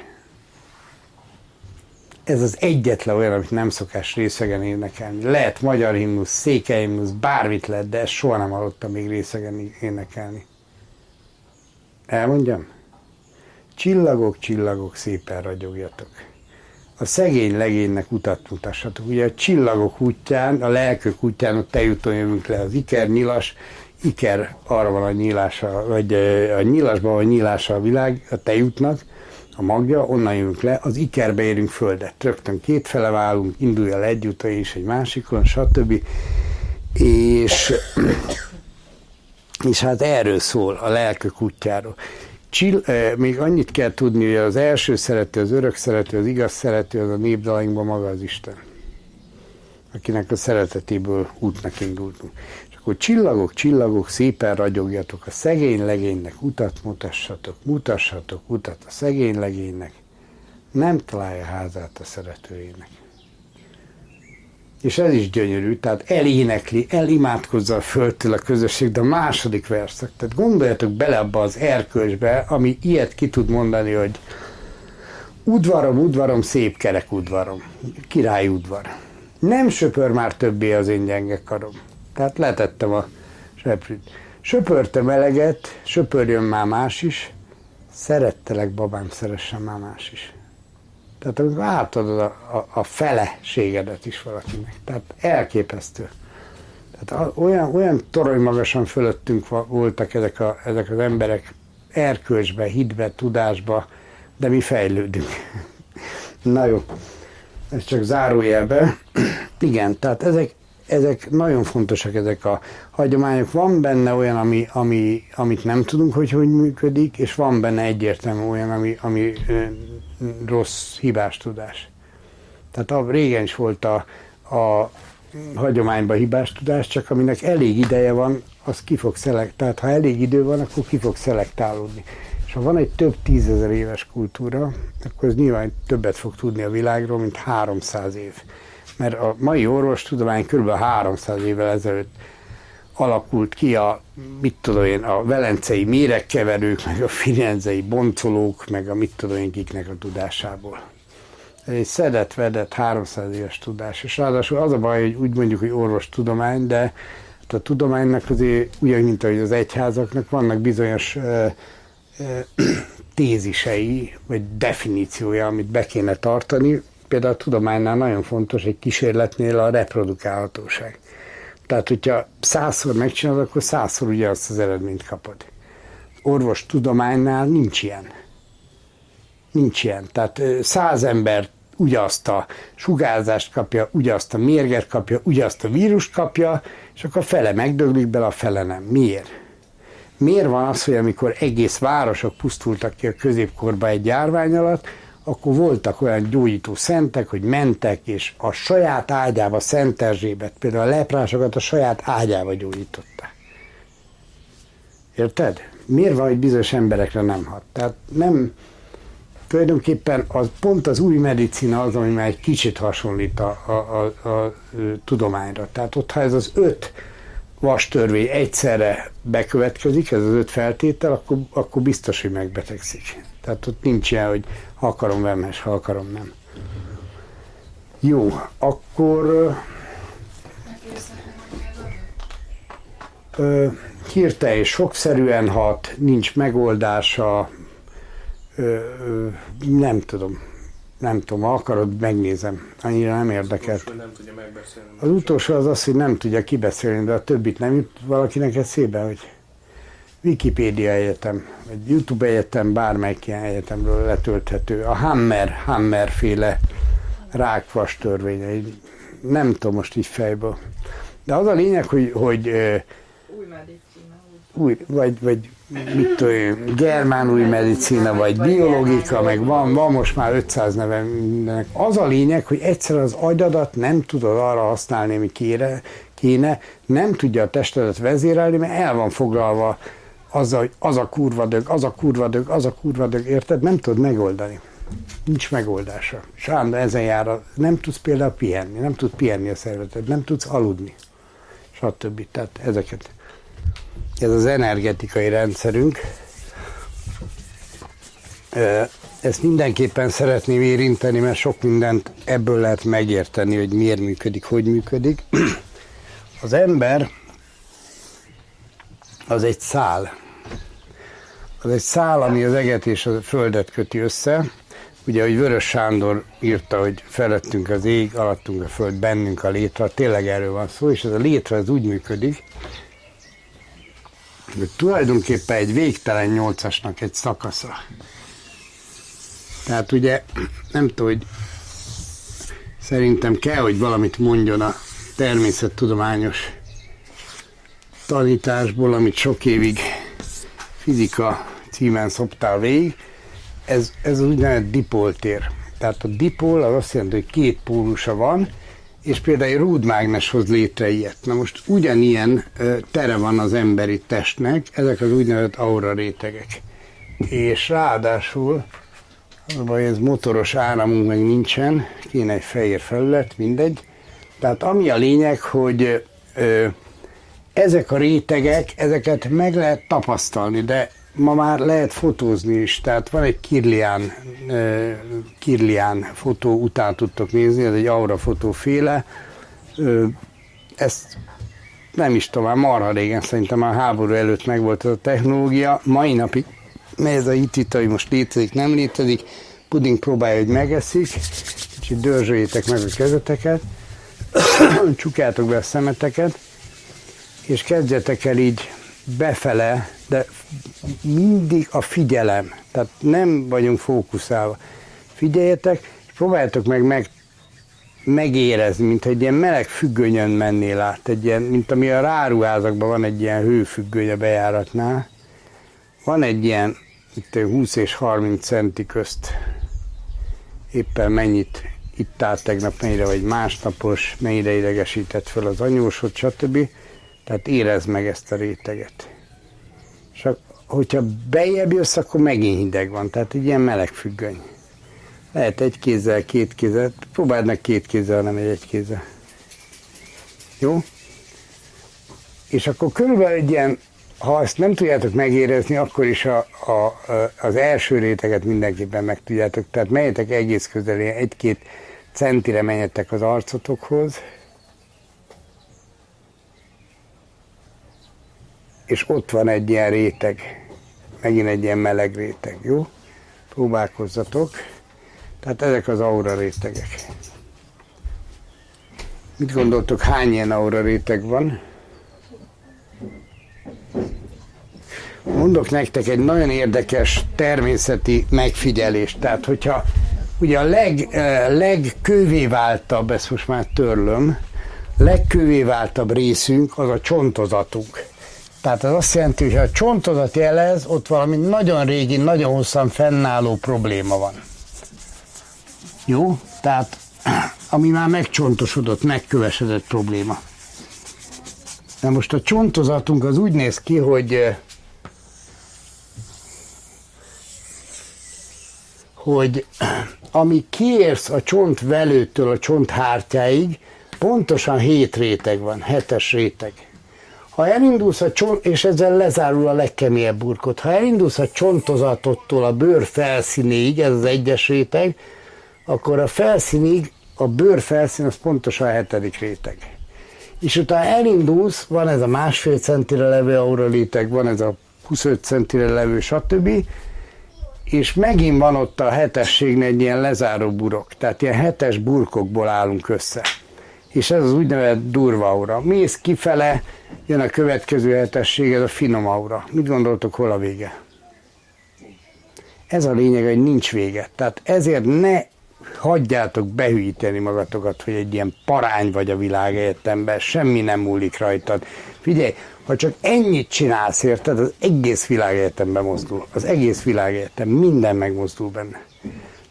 Ez az egyetlen olyan, amit nem szokás részegen énekelni. Lehet magyar himnusz, székely himnusz, bármit lehet, de ezt soha nem hallottam még részegen énekelni. Elmondjam? Csillagok, csillagok, szépen ragyogjatok. A szegény legénynek utat mutassatok. Ugye a csillagok útján, a lelkök útján ott eljutóan jövünk le az iker, nyilas, iker arra van a nyílása, vagy a nyilasban van nyílása a világ, a tejútnak, a magja, onnan jövünk le, az ikerbe érünk földet. Rögtön kétfele válunk, indulj el egy és egy másikon, stb. És és hát erről szól, a lelkök útjáról. Csill, eh, még annyit kell tudni, hogy az első szerető, az örök szerető, az igaz szerető, az a népdalainkban maga az Isten, akinek a szeretetéből útnak indultunk. És akkor csillagok, csillagok, szépen ragyogjatok, a szegény legénynek utat mutassatok, mutassatok utat a szegény legénynek, nem találja házát a szeretőjének. És ez is gyönyörű, tehát elénekli, elimádkozza a földtől a közösség, de a második verszak. Tehát gondoljatok bele abba az erkölcsbe, ami ilyet ki tud mondani, hogy udvarom, udvarom, szép kerek udvarom, király udvar. Nem söpör már többé az én gyenge karom. Tehát letettem a seprűt. Söpörtem eleget, söpörjön már más is, szerettelek babám, szeressen már más is. Tehát amikor átadod a, a, a feleségedet is valakinek. Tehát elképesztő. Tehát olyan, olyan torony magasan fölöttünk voltak ezek, a, ezek az emberek erkölcsbe, hitbe, tudásba, de mi fejlődünk. Na jó, ez csak zárójelbe. Igen, tehát ezek, ezek nagyon fontosak, ezek a hagyományok. Van benne olyan, ami, ami, amit nem tudunk, hogy hogy működik, és van benne egyértelmű olyan, ami, ami ö, rossz hibás tudás. Tehát a, régen is volt a, a hagyományban hibás tudás, csak aminek elég ideje van, az ki fog szelekt, tehát ha elég idő van, akkor ki fog szelektálódni. És ha van egy több tízezer éves kultúra, akkor ez nyilván többet fog tudni a világról, mint 300 év. Mert a mai orvostudomány kb. 300 évvel ezelőtt alakult ki a, mit tudom én, a velencei méregkeverők, meg a firenzei boncolók, meg a mit tudom én kiknek a tudásából. Ez egy szedett, vedett 300 éves tudás, és ráadásul az a baj, hogy úgy mondjuk, hogy orvostudomány, de hát a tudománynak azért, ugyan, mint ahogy az egyházaknak, vannak bizonyos tézisei, vagy definíciója, amit be kéne tartani. Például a tudománynál nagyon fontos egy kísérletnél a reprodukálhatóság. Tehát, hogyha százszor megcsinálod, akkor százszor ugyanazt az eredményt kapod. Orvos tudománynál nincs ilyen. Nincs ilyen. Tehát száz ember ugyazt a sugárzást kapja, ugyazt a mérget kapja, ugyazt a vírust kapja, és akkor a fele megdöglik bele, a fele nem. Miért? Miért van az, hogy amikor egész városok pusztultak ki a középkorban egy járvány alatt, akkor voltak olyan gyógyító szentek, hogy mentek, és a saját ágyába, Szent Erzsébet, például a leprásokat a saját ágyába gyógyították. Érted? Miért van, hogy bizonyos emberekre nem hat? Tehát nem, tulajdonképpen az, pont az új medicina az, ami már egy kicsit hasonlít a, a, a, a, tudományra. Tehát ott, ha ez az öt vastörvény egyszerre bekövetkezik, ez az öt feltétel, akkor, akkor biztos, hogy megbetegszik. Tehát ott nincs ilyen, hogy ha akarom vemhes, ha akarom nem. Jó, akkor ö, hirtelen és sokszerűen hat, nincs megoldása, ö, ö, nem tudom, nem tudom, ha akarod, megnézem. Annyira nem érdekelt. Most, nem tudja megbeszélni. Az utolsó az az, hogy nem tudja kibeszélni, de a többit nem jut valakinek eszébe, hogy Wikipédia egyetem, vagy YouTube egyetem, bármelyik ilyen egyetemről letölthető. A Hammer, Hammer féle rákvas törvénye. Nem tudom most így fejből. De az a lényeg, hogy, hogy Új medicina. új, vagy, vagy mit tudom, germán új medicina, vagy biológika, meg van, van most már 500 neve mindenek. Az a lényeg, hogy egyszer az agyadat nem tudod arra használni, ami kéne, kéne, nem tudja a testedet vezérelni, mert el van foglalva azzal, hogy az a kurva dög, az a kurva dög, az a kurva dög, érted? Nem tudod megoldani. Nincs megoldása. És állandóan ezen jár, a, nem tudsz például pihenni, nem tud pihenni a szervezeted, nem tudsz aludni, stb. Tehát ezeket. Ez az energetikai rendszerünk. Ezt mindenképpen szeretném érinteni, mert sok mindent ebből lehet megérteni, hogy miért működik, hogy működik. Az ember az egy szál. Az egy szál, ami az eget és a földet köti össze. Ugye, hogy Vörös Sándor írta, hogy felettünk az ég, alattunk a föld, bennünk a létre, tényleg erről van szó, és ez a létre az úgy működik, hogy tulajdonképpen egy végtelen nyolcasnak egy szakasza. Tehát ugye, nem tudom, hogy szerintem kell, hogy valamit mondjon a természettudományos tanításból, amit sok évig fizika címen szoptál végig, ez, ez úgynevezett dipoltér. Tehát a dipol az azt jelenti, hogy két pólusa van, és például egy rúdmágnes létre ilyet. Na most ugyanilyen tere van az emberi testnek, ezek az úgynevezett aura rétegek. És ráadásul, az ez motoros áramunk meg nincsen, kéne egy fehér felület, mindegy. Tehát ami a lényeg, hogy ö, ezek a rétegek, ezeket meg lehet tapasztalni, de ma már lehet fotózni is, tehát van egy Kirlian, uh, Kirlian fotó, után tudtok nézni, ez egy aura fotóféle, ezt nem is tovább, marha régen szerintem a háború előtt megvolt ez a technológia, mai napig mely ez a hitita, hogy most létezik, nem létezik, puding próbálja, hogy megeszik, kicsit dörzsöljétek meg a kezeteket, csukjátok be a szemeteket, és kezdjetek el így befele, de mindig a figyelem. Tehát nem vagyunk fókuszálva. Figyeljetek, és próbáljátok meg, meg megérezni, mint egy ilyen meleg függönyön mennél át, egy ilyen, mint ami a ráruházakban van egy ilyen hőfüggöny a bejáratnál. Van egy ilyen, itt 20 és 30 centi közt éppen mennyit itt át tegnap, mennyire vagy másnapos, mennyire idegesített föl az anyósot, stb. Tehát érezd meg ezt a réteget. És hogyha bejebb jössz, akkor megint hideg van, tehát egy ilyen meleg függöny. Lehet egy kézzel, két kézzel, próbáld meg két kézzel, nem egy egy kézzel. Jó? És akkor körülbelül egy ilyen, ha ezt nem tudjátok megérezni, akkor is a, a, az első réteget mindenképpen meg tudjátok. Tehát menjetek egész közel, egy-két centire menjetek az arcotokhoz, és ott van egy ilyen réteg, megint egy ilyen meleg réteg, jó? Próbálkozzatok. Tehát ezek az aura rétegek. Mit gondoltok, hány ilyen aura réteg van? Mondok nektek egy nagyon érdekes természeti megfigyelést. Tehát, hogyha ugye a leg, legkővé váltabb, ezt most már törlöm, legkővé váltabb részünk az a csontozatunk. Tehát az azt jelenti, hogy ha a csontodat jelez, ott valami nagyon régi, nagyon hosszan fennálló probléma van. Jó? Tehát ami már megcsontosodott, megkövesedett probléma. Na most a csontozatunk az úgy néz ki, hogy eh, hogy eh, ami kiérsz a csont csontvelőtől a csont csonthártyáig, pontosan hét réteg van, hetes réteg. Ha elindulsz a csont, és ezzel lezárul a legkeményebb burkot, ha elindulsz a csontozatottól a bőr felszínéig, ez az egyes réteg, akkor a felszínig, a bőr felszín az pontosan a hetedik réteg. És utána elindulsz, van ez a másfél centire levő auraliteg, van ez a 25 centire levő, stb. És megint van ott a hetességnél egy ilyen lezáró burok, tehát ilyen hetes burkokból állunk össze. És ez az úgynevezett durva aura. Mész kifele, jön a következő hetesség, ez a finom aura. Mit gondoltok, hol a vége? Ez a lényeg, hogy nincs vége. Tehát ezért ne hagyjátok behűíteni magatokat, hogy egy ilyen parány vagy a világegyetemben, semmi nem múlik rajtad. Figyelj, ha csak ennyit csinálsz, érted, az egész világegyetemben mozdul. Az egész világegyetem, minden megmozdul benne.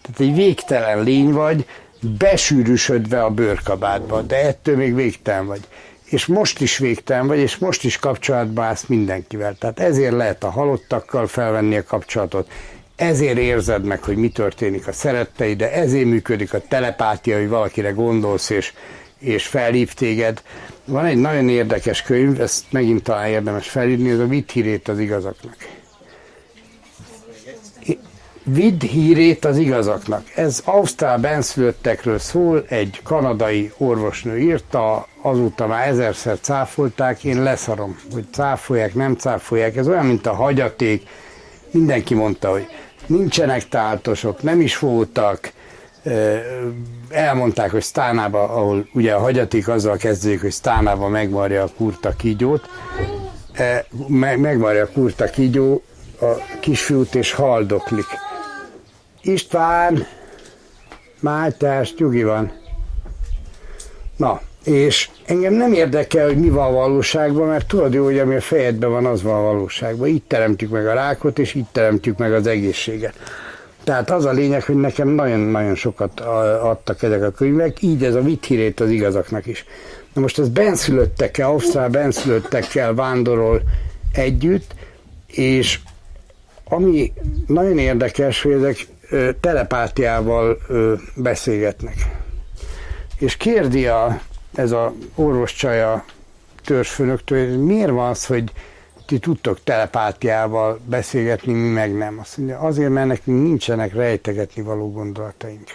Tehát egy végtelen lény vagy, besűrűsödve a bőrkabátba, de ettől még végtelen vagy. És most is végtelen vagy, és most is kapcsolatban állsz mindenkivel. Tehát ezért lehet a halottakkal felvenni a kapcsolatot, ezért érzed meg, hogy mi történik a szeretteid, de ezért működik a telepátia, hogy valakire gondolsz, és, és felhív téged. Van egy nagyon érdekes könyv, ezt megint talán érdemes felírni, ez a Vitt hírét az igazaknak. Vidd hírét az igazaknak. Ez Ausztrál benszülöttekről szól, egy kanadai orvosnő írta, azóta már ezerszer cáfolták, én leszarom, hogy cáfolják, nem cáfolják. Ez olyan, mint a hagyaték. Mindenki mondta, hogy nincsenek táltosok, nem is voltak, elmondták, hogy Sztánába, ahol ugye a hagyaték azzal kezdődik, hogy Sztánába megvarja a kurta kígyót, megvarja a kurta kígyó a kisfiút és haldoklik. István, Mátyás, nyugi van. Na, és engem nem érdekel, hogy mi van a valóságban, mert tudod jó, hogy ami a fejedben van, az van a valóságban. Így teremtjük meg a rákot, és így teremtjük meg az egészséget. Tehát az a lényeg, hogy nekem nagyon-nagyon sokat adtak ezek a könyvek, így ez a vithírét az igazaknak is. Na most ez benszülöttekkel, ausztrál benszülöttekkel vándorol együtt, és ami nagyon érdekes, hogy ezek telepátiával beszélgetnek. És kérdi a ez a orvos csaja törzsfőnöktől, hogy miért van az, hogy ti tudtok telepátiával beszélgetni, mi meg nem. Azt mondja, azért, mert nekünk nincsenek rejtegetni való gondolataink.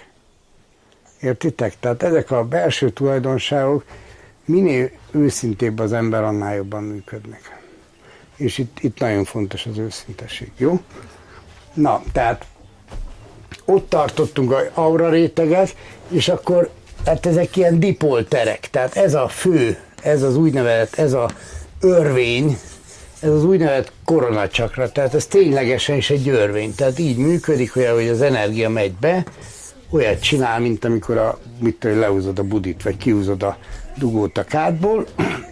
Értitek? Tehát ezek a belső tulajdonságok minél őszintébb az ember, annál jobban működnek. És itt, itt nagyon fontos az őszintesség, jó? Na, tehát ott tartottunk a aura réteget, és akkor tehát ezek ilyen dipolterek, tehát ez a fő, ez az úgynevezett, ez a örvény, ez az úgynevezett koronacsakra, tehát ez ténylegesen is egy örvény, tehát így működik, hogy az energia megy be, olyat csinál, mint amikor a, mit tudom, leúzod a budit, vagy kiúzod a dugót a kádból,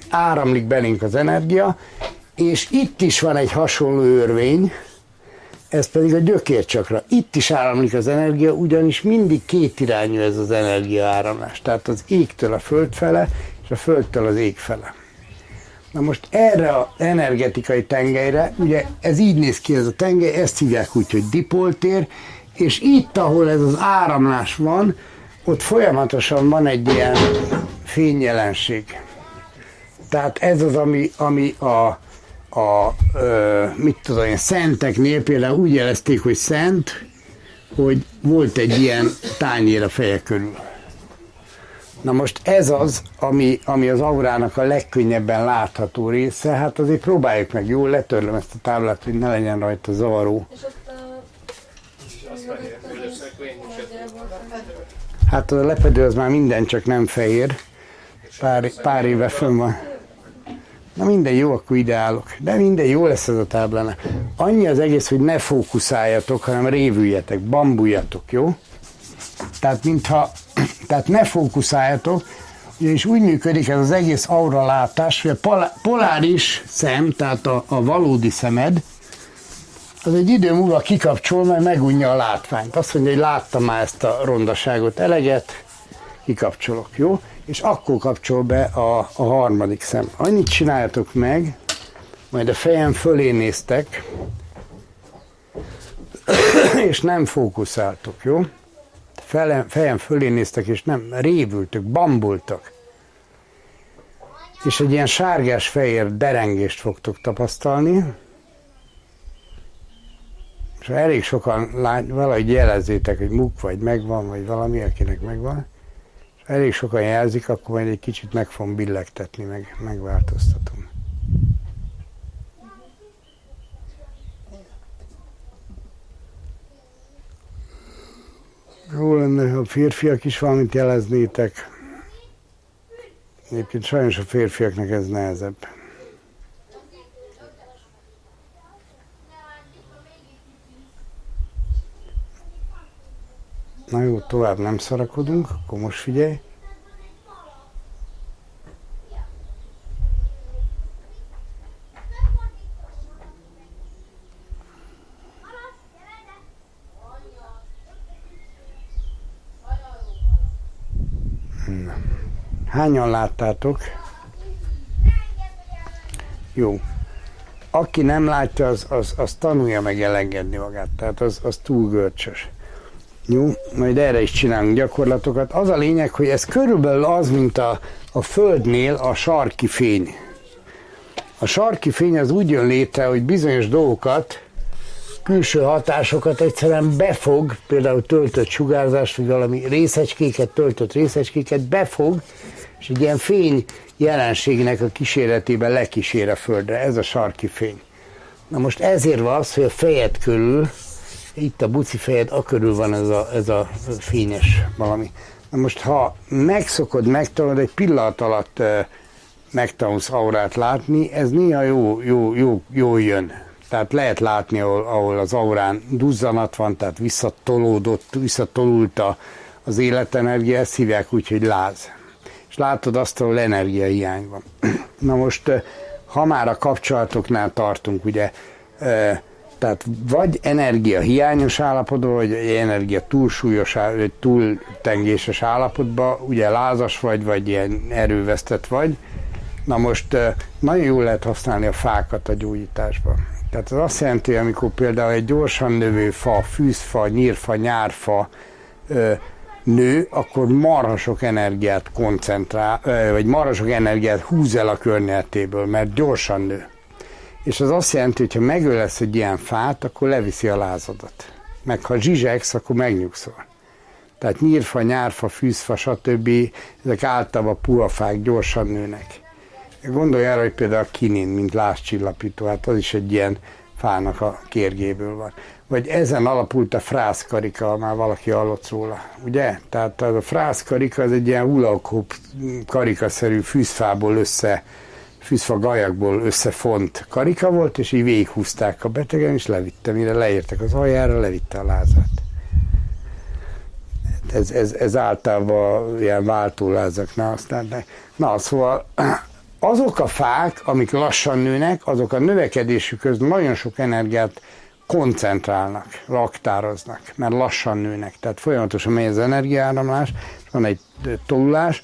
áramlik belénk az energia, és itt is van egy hasonló örvény, ez pedig a gyökércsakra. Itt is áramlik az energia, ugyanis mindig két irányú ez az energia áramlás. Tehát az égtől a föld fele, és a földtől az ég fele. Na most erre az energetikai tengelyre, ugye ez így néz ki ez a tengely, ezt hívják úgy, hogy dipoltér, és itt, ahol ez az áramlás van, ott folyamatosan van egy ilyen fényjelenség. Tehát ez az, ami, ami a, a, ö, mit tudom én, szenteknél például úgy jelezték, hogy szent, hogy volt egy ilyen tányér a feje körül. Na most ez az, ami, ami az aurának a legkönnyebben látható része, hát azért próbáljuk meg, jól letörlöm ezt a táblát, hogy ne legyen rajta zavaró. Hát a lepedő az már minden, csak nem fehér. Pár, pár éve fönn van. Na minden jó, akkor ideálok. De minden jó lesz ez a táblán. Annyi az egész, hogy ne fókuszáljatok, hanem révüljetek, bambuljatok, jó? Tehát mintha, tehát ne fókuszáljatok, és úgy működik ez az egész aura látás, hogy a poláris szem, tehát a, a valódi szemed, az egy idő múlva kikapcsol, mert megunja a látványt. Azt mondja, hogy láttam már ezt a rondaságot eleget, kikapcsolok, jó? És akkor kapcsol be a, a harmadik szem. Annyit csináljatok meg, majd a fejem fölé néztek, és nem fókuszáltok, jó? Fele, fejem fölé néztek, és nem révültök, bambultak. És egy ilyen sárgás-fehér derengést fogtok tapasztalni, és elég sokan lát, valahogy jelezzétek, hogy muk vagy megvan, vagy valami, akinek megvan, elég sokan jelzik, akkor majd egy kicsit meg fogom billegtetni, meg megváltoztatom. Jó lenne, ha a férfiak is valamit jeleznétek. Egyébként sajnos a férfiaknak ez nehezebb. Na jó, tovább nem szarakodunk, akkor most figyelj. Hányan láttátok? Jó. Aki nem látja, az, az, az tanulja meg elengedni magát. Tehát az, az túl görcsös. Jó, majd erre is csinálunk gyakorlatokat. Az a lényeg, hogy ez körülbelül az, mint a, a Földnél a sarki fény. A sarki fény az úgy jön létre, hogy bizonyos dolgokat, külső hatásokat egyszerűen befog, például töltött sugárzást, vagy valami részecskéket, töltött részecskéket befog, és egy ilyen fény jelenségnek a kíséretében lekísér a Földre. Ez a sarki fény. Na most ezért van az, hogy a fejed körül itt a buci fejed, a körül van ez a, ez a fényes valami. Na most, ha megszokod, megtanulod, egy pillanat alatt megtanulsz aurát látni, ez néha jó, jó, jó, jó jön. Tehát lehet látni, ahol, ahol az aurán duzzanat van, tehát visszatolódott, visszatolult az életenergia, ezt hívják úgy, hogy láz. És látod azt, ahol energiahiány van. Na most, ha már a kapcsolatoknál tartunk, ugye, tehát vagy energia hiányos állapotban, vagy energia túlsúlyos, vagy túltengéses állapotban, ugye lázas vagy, vagy ilyen erővesztett vagy. Na most nagyon jól lehet használni a fákat a gyógyításban. Tehát az azt jelenti, amikor például egy gyorsan növő fa, fűzfa, nyírfa, nyárfa nő, akkor marha sok energiát koncentrál, vagy marha sok energiát húz el a környezetéből, mert gyorsan nő. És az azt jelenti, hogy ha megölesz egy ilyen fát, akkor leviszi a lázadat. Meg ha zsizsegsz, akkor megnyugszol. Tehát nyírfa, nyárfa, fűzfa, stb. ezek általában puha fák gyorsan nőnek. Gondolj arra, hogy például a kinin, mint lázcsillapító, hát az is egy ilyen fának a kérgéből van. Vagy ezen alapult a frászkarika, már valaki hallott róla, ugye? Tehát a frászkarika az egy ilyen hulakhop karikaszerű fűzfából össze fűzfa gajakból összefont karika volt, és így végighúzták a betegen, és levitte, mire leértek az aljára, levitte a lázát. Ez, ez, ez általában ilyen váltólázaknál aztán. Na, szóval azok a fák, amik lassan nőnek, azok a növekedésükhöz nagyon sok energiát koncentrálnak, raktároznak, mert lassan nőnek. Tehát folyamatosan megy az energiáramlás, van egy tolulás,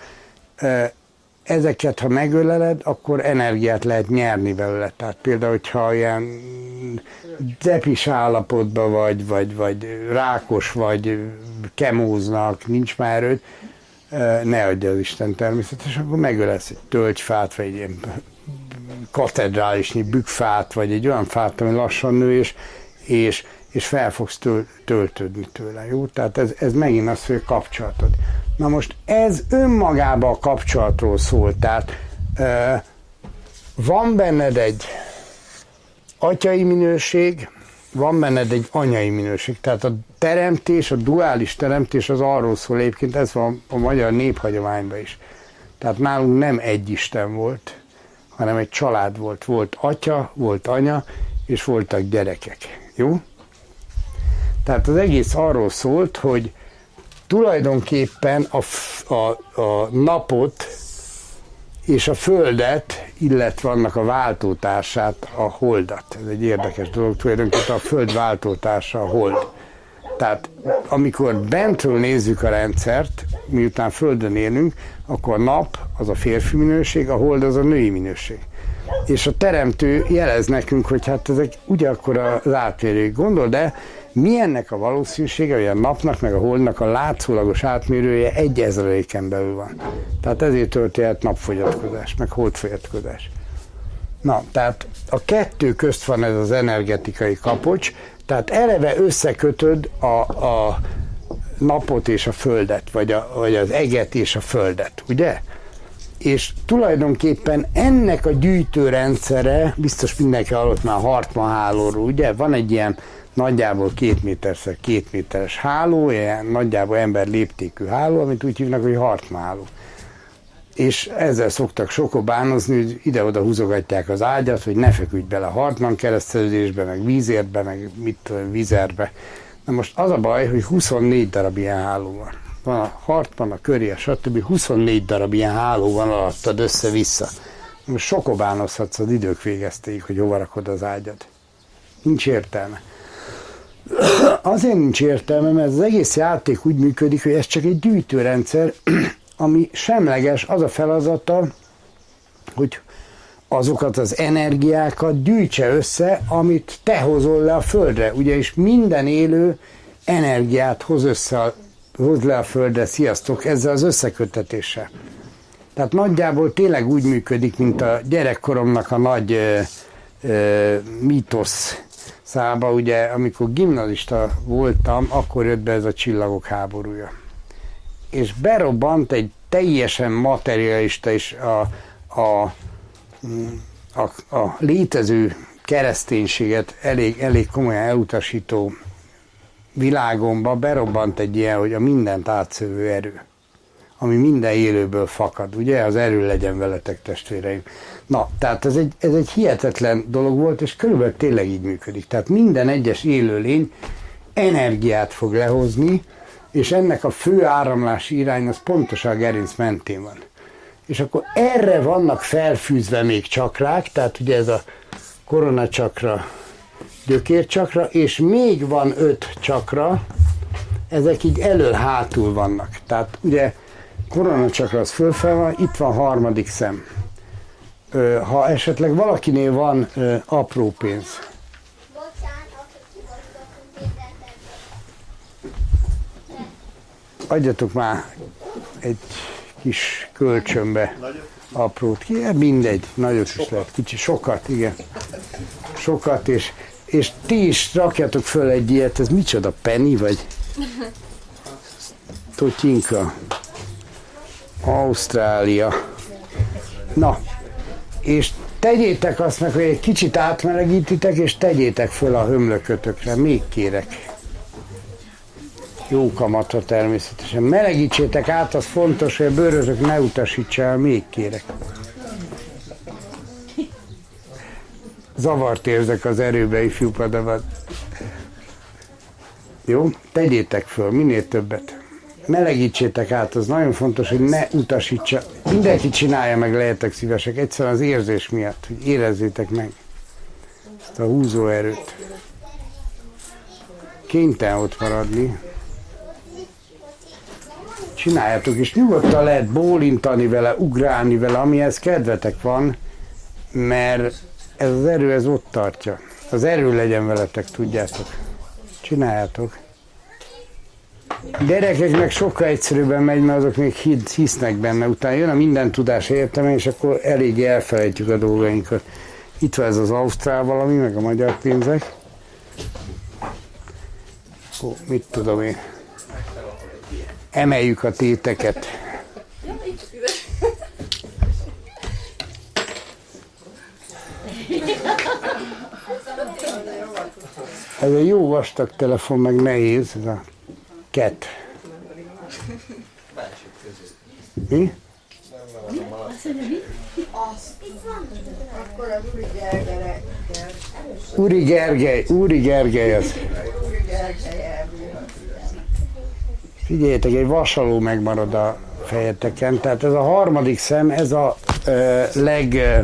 ezeket, ha megöleled, akkor energiát lehet nyerni belőle. Tehát például, hogyha ilyen depis állapotban vagy, vagy, vagy rákos vagy, kemóznak, nincs már erőd, ne adja az Isten természetesen, akkor megölesz egy tölgyfát, vagy egy ilyen katedrálisnyi bükfát, vagy egy olyan fát, ami lassan nő, és, és, és fel fogsz töltődni tőle, jó? Tehát ez, ez megint az, hogy kapcsolatod. Na most ez önmagában a kapcsolatról szól, tehát ö, van benned egy atyai minőség, van benned egy anyai minőség. Tehát a teremtés, a duális teremtés az arról szól egyébként, ez van a magyar néphagyományban is. Tehát nálunk nem egy Isten volt, hanem egy család volt. Volt atya, volt anya, és voltak gyerekek. Jó? Tehát az egész arról szólt, hogy tulajdonképpen a, a, a napot és a Földet, illetve annak a váltótársát, a holdat. Ez egy érdekes dolog, tulajdonképpen a Föld váltótársa a hold. Tehát amikor bentről nézzük a rendszert, miután Földön élünk, akkor a nap az a férfi minőség, a hold az a női minőség. És a teremtő jelez nekünk, hogy hát ezek ugyanakkor az átérők. Gondold de milyennek a valószínűsége, hogy a napnak meg a holdnak a látszólagos átmérője egy ezreléken belül van. Tehát ezért történhet napfogyatkozás, meg holdfogyatkozás. Na, tehát a kettő közt van ez az energetikai kapocs, tehát eleve összekötöd a, a napot és a földet, vagy, a, vagy az eget és a földet, ugye? És tulajdonképpen ennek a gyűjtőrendszere, biztos mindenki hallott már Hartman hálóról, ugye? Van egy ilyen nagyjából két méterszer két méteres háló, ilyen nagyjából ember léptékű háló, amit úgy hívnak, hogy Hartman háló. És ezzel szoktak sokok bánozni, hogy ide-oda húzogatják az ágyat, hogy ne feküdj bele Hartman keresztelődésbe, meg vízérbe, meg mit tudom, vízerbe. Na most az a baj, hogy 24 darab ilyen háló van. Van a Hartman, a Köri, a stb. 24 darab ilyen háló van alattad össze-vissza. Most sokobánozhatsz az idők végeztéig, hogy hova rakod az ágyat. Nincs értelme. Azért nincs értelme, mert az egész játék úgy működik, hogy ez csak egy gyűjtőrendszer, ami semleges, az a feladata, hogy azokat az energiákat gyűjtse össze, amit te hozol le a földre. Ugye, és minden élő energiát hoz, össze, hoz le a földre, sziasztok, ezzel az összekötetéssel. Tehát nagyjából tényleg úgy működik, mint a gyerekkoromnak a nagy ö, ö, mítosz szába, ugye, amikor gimnazista voltam, akkor jött be ez a csillagok háborúja. És berobbant egy teljesen materialista és a, a, a, a létező kereszténységet elég, elég komolyan elutasító világomba berobbant egy ilyen, hogy a mindent átszövő erő, ami minden élőből fakad, ugye? Az erő legyen veletek, testvéreim. Na, tehát ez egy, ez egy hihetetlen dolog volt, és körülbelül tényleg így működik. Tehát minden egyes élőlény energiát fog lehozni, és ennek a fő áramlási irány az pontosan a gerinc mentén van. És akkor erre vannak felfűzve még csakrák, tehát ugye ez a koronacsakra, gyökércsakra, és még van öt csakra, ezek így elől-hátul vannak. Tehát ugye koronacsakra az fölfel van, itt van harmadik szem ha esetleg valakinél van apró pénz, adjatok már egy kis kölcsönbe aprót ki, mindegy, nagyot is lehet, kicsi, sokat, igen. Sokat, és, és ti is rakjatok föl egy ilyet, ez micsoda, penny vagy? Totyinka. Ausztrália. Na, és tegyétek azt meg, hogy egy kicsit átmelegítitek, és tegyétek föl a hömlökötökre, még kérek. Jó kamatra természetesen. Melegítsétek át, az fontos, hogy a bőrözök ne utasítsa el, még kérek. Zavart érzek az erőbe, ifjú padavat. Jó? Tegyétek föl, minél többet melegítsétek át, az nagyon fontos, hogy ne utasítsa. Mindenki csinálja meg, lehetek szívesek, egyszerűen az érzés miatt, hogy érezzétek meg ezt a húzóerőt. Kénytelen ott maradni. Csináljátok, és nyugodtan lehet bólintani vele, ugrálni vele, amihez kedvetek van, mert ez az erő, ez ott tartja. Az erő legyen veletek, tudjátok. Csináljátok. Gyerekeknek sokkal egyszerűbben megy, mert azok még hisznek benne. Utána jön a minden tudás értelme, és akkor elég elfelejtjük a dolgainkat. Itt van ez az ausztrál valami, meg a magyar pénzek. Ó, mit tudom én. Emeljük a téteket. Ez egy jó vastag telefon, meg nehéz. Ez a Ket. Mi? Akkor Gergely. Úri Gergely, az. Figyeljetek, egy vasaló megmarad a fejeteken, tehát ez a harmadik szem, ez a ö, leg ö,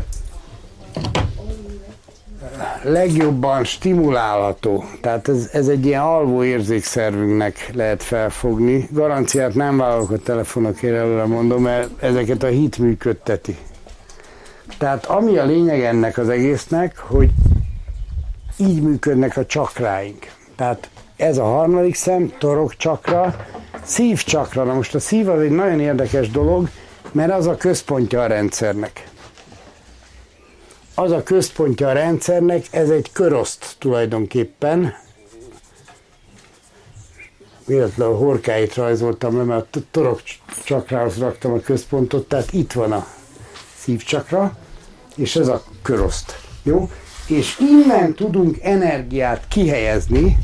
legjobban stimulálható. Tehát ez, ez egy ilyen alvó érzékszervünknek lehet felfogni. Garanciát nem vállalok a telefonokért előre mondom, mert ezeket a hit működteti. Tehát ami a lényeg ennek az egésznek, hogy így működnek a csakráink. Tehát ez a harmadik szem, torok csakra, szív csakra. Na most a szív az egy nagyon érdekes dolog, mert az a központja a rendszernek. Az a központja a rendszernek, ez egy köroszt tulajdonképpen. Véletlenül a horkáit rajzoltam le, mert a torok csakrához raktam a központot, tehát itt van a szívcsakra, és ez a köroszt. Jó? És innen tudunk energiát kihelyezni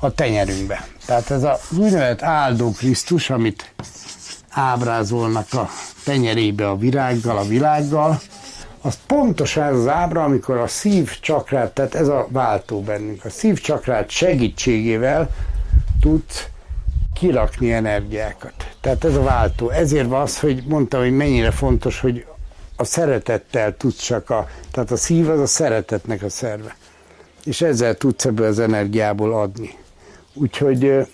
a tenyerünkbe. Tehát ez a úgynevezett áldó Krisztus, amit ábrázolnak a tenyerébe a virággal, a világgal, az pontosan ez az ábra, amikor a szív csakrát, tehát ez a váltó bennünk, a szív csakrát segítségével tud kirakni energiákat. Tehát ez a váltó. Ezért van az, hogy mondtam, hogy mennyire fontos, hogy a szeretettel tudsz csak a, tehát a szív az a szeretetnek a szerve. És ezzel tudsz ebből az energiából adni. Úgyhogy,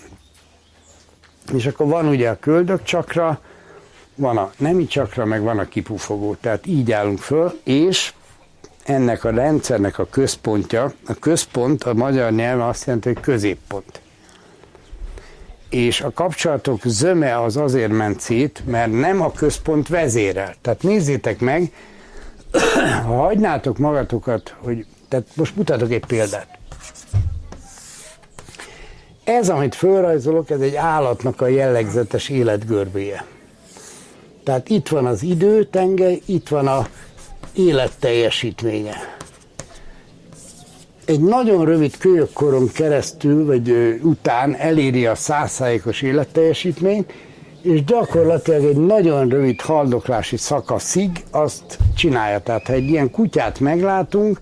és akkor van ugye a köldök csakra, van a nemi csakra, meg van a kipufogó. Tehát így állunk föl, és ennek a rendszernek a központja, a központ a magyar nyelven azt jelenti, hogy középpont. És a kapcsolatok zöme az azért ment szét, mert nem a központ vezérel. Tehát nézzétek meg, ha hagynátok magatokat, hogy, tehát most mutatok egy példát. Ez, amit fölrajzolok, ez egy állatnak a jellegzetes életgörbéje. Tehát itt van az időtengely, itt van a élet teljesítménye. Egy nagyon rövid kölyökkoron keresztül, vagy ö, után eléri a százszázalékos életteljesítményt, és gyakorlatilag egy nagyon rövid haldoklási szakaszig azt csinálja. Tehát ha egy ilyen kutyát meglátunk,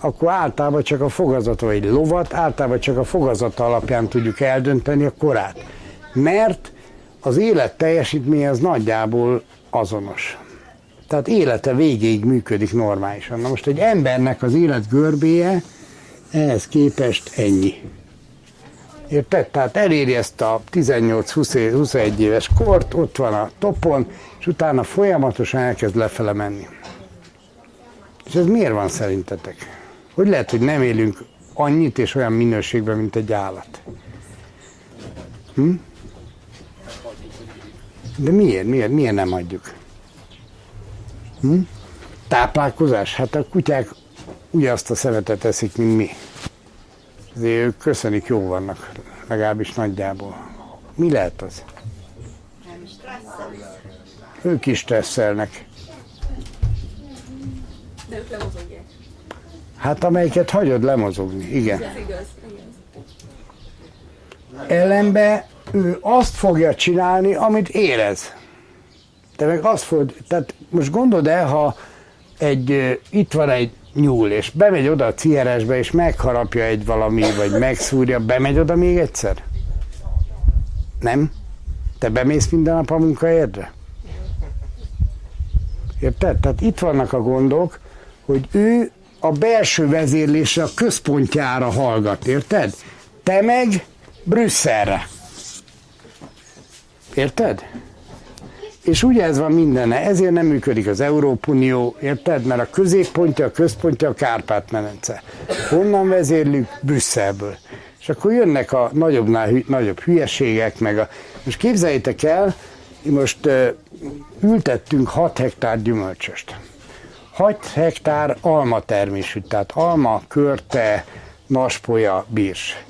akkor általában csak a fogazata, vagy lovat, általában csak a fogazata alapján tudjuk eldönteni a korát. Mert az élet teljesítménye az nagyjából azonos. Tehát élete végéig működik normálisan. Na most egy embernek az élet görbéje ehhez képest ennyi. Érted? Tehát eléri ezt a 18-21 éves kort, ott van a topon, és utána folyamatosan elkezd lefele menni. És ez miért van szerintetek? Hogy lehet, hogy nem élünk annyit és olyan minőségben, mint egy állat? Hm? De miért? Miért? Miért nem adjuk? Hm? Táplálkozás? Hát a kutyák ugyanazt a szemetet eszik, mint mi. Azért ők köszönik, jó vannak, legalábbis nagyjából. Mi lehet az? Ők is stresszelnek. De ők lemozogják. Hát amelyiket hagyod lemozogni, igen. Ez igaz. Ellenbe ő azt fogja csinálni, amit érez. Te meg azt fogod, tehát most gondold el, ha egy, itt van egy nyúl, és bemegy oda a cieresbe, és megharapja egy valami, vagy megszúrja, bemegy oda még egyszer? Nem? Te bemész minden nap a munkahelyedre? Érted? Tehát itt vannak a gondok, hogy ő a belső vezérlésre, a központjára hallgat, érted? Te meg Brüsszelre. Érted? És ugye ez van mindenne, ezért nem működik az Európunió, érted? Mert a középpontja, a központja a Kárpát-medence. Honnan vezérlük? Brüsszelből. És akkor jönnek a nagyobbnál hü- nagyobb hülyeségek, meg a... Most képzeljétek el, most uh, ültettünk 6 hektár gyümölcsöst. 6 hektár alma termésű, tehát alma, körte, naspolya, bírs.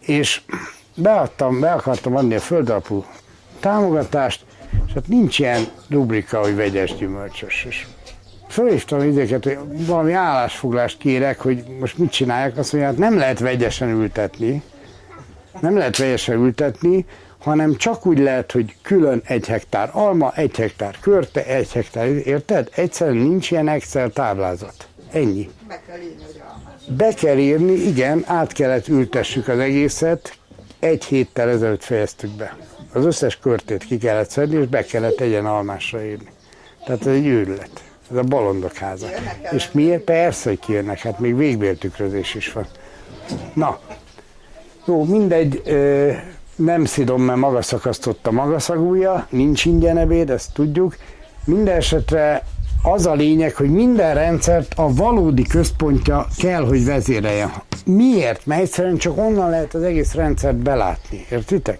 És beadtam, be akartam adni a földalapú támogatást, és hát nincs ilyen rubrika, hogy vegyes gyümölcsös. És fölhívtam idéket, hogy valami állásfoglást kérek, hogy most mit csinálják, azt mondja, hát nem lehet vegyesen ültetni, nem lehet vegyesen ültetni, hanem csak úgy lehet, hogy külön egy hektár alma, egy hektár körte, egy hektár, érted? Egyszerűen nincs ilyen Excel táblázat. Ennyi. Be kell írni, igen, át kellett ültessük az egészet, egy héttel ezelőtt fejeztük be. Az összes körtét ki kellett szedni, és be kellett egyen almásra írni. Tehát ez egy őrület. Ez a bolondok háza. És miért? Persze, hogy kijönnek, hát még végbéltükrözés is van. Na, jó, mindegy, ö, nem szidom, mert maga szakasztotta maga szagúja, nincs ingyen ebéd, ezt tudjuk. Minden esetre az a lényeg, hogy minden rendszert a valódi központja kell, hogy vezérelje. Miért? Mert egyszerűen csak onnan lehet az egész rendszert belátni. Értitek?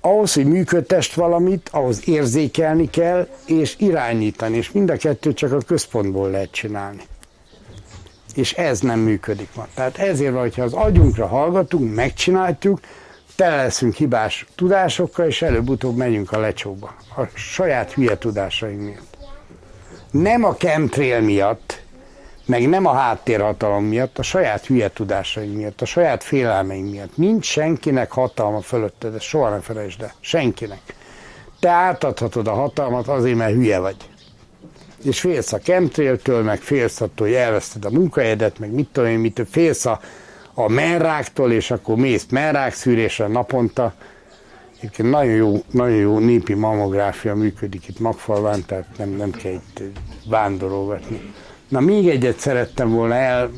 Ahhoz, hogy működtest valamit, ahhoz érzékelni kell, és irányítani, és mind a kettőt csak a központból lehet csinálni. És ez nem működik ma. Tehát ezért van, hogyha az agyunkra hallgatunk, megcsináljuk, tele leszünk hibás tudásokkal, és előbb-utóbb megyünk a lecsóba. A saját hülye tudásaink miatt. Nem a chemtrail miatt, meg nem a háttérhatalom miatt, a saját hülye tudásaink miatt, a saját félelmeink miatt. Nincs senkinek hatalma fölötted, ezt soha ne felejtsd el. Senkinek. Te átadhatod a hatalmat azért, mert hülye vagy. És félsz a chemtrailtől, meg félsz attól, hogy elveszted a munkahelyedet, meg mit tudom én, mit, félsz a, a merráktól, és akkor mész merrák szűrésre naponta. Egyébként nagyon jó, nagyon jó népi mammográfia működik itt Magfalván, tehát nem, nem kell itt vándorolgatni. Na még egyet szerettem volna el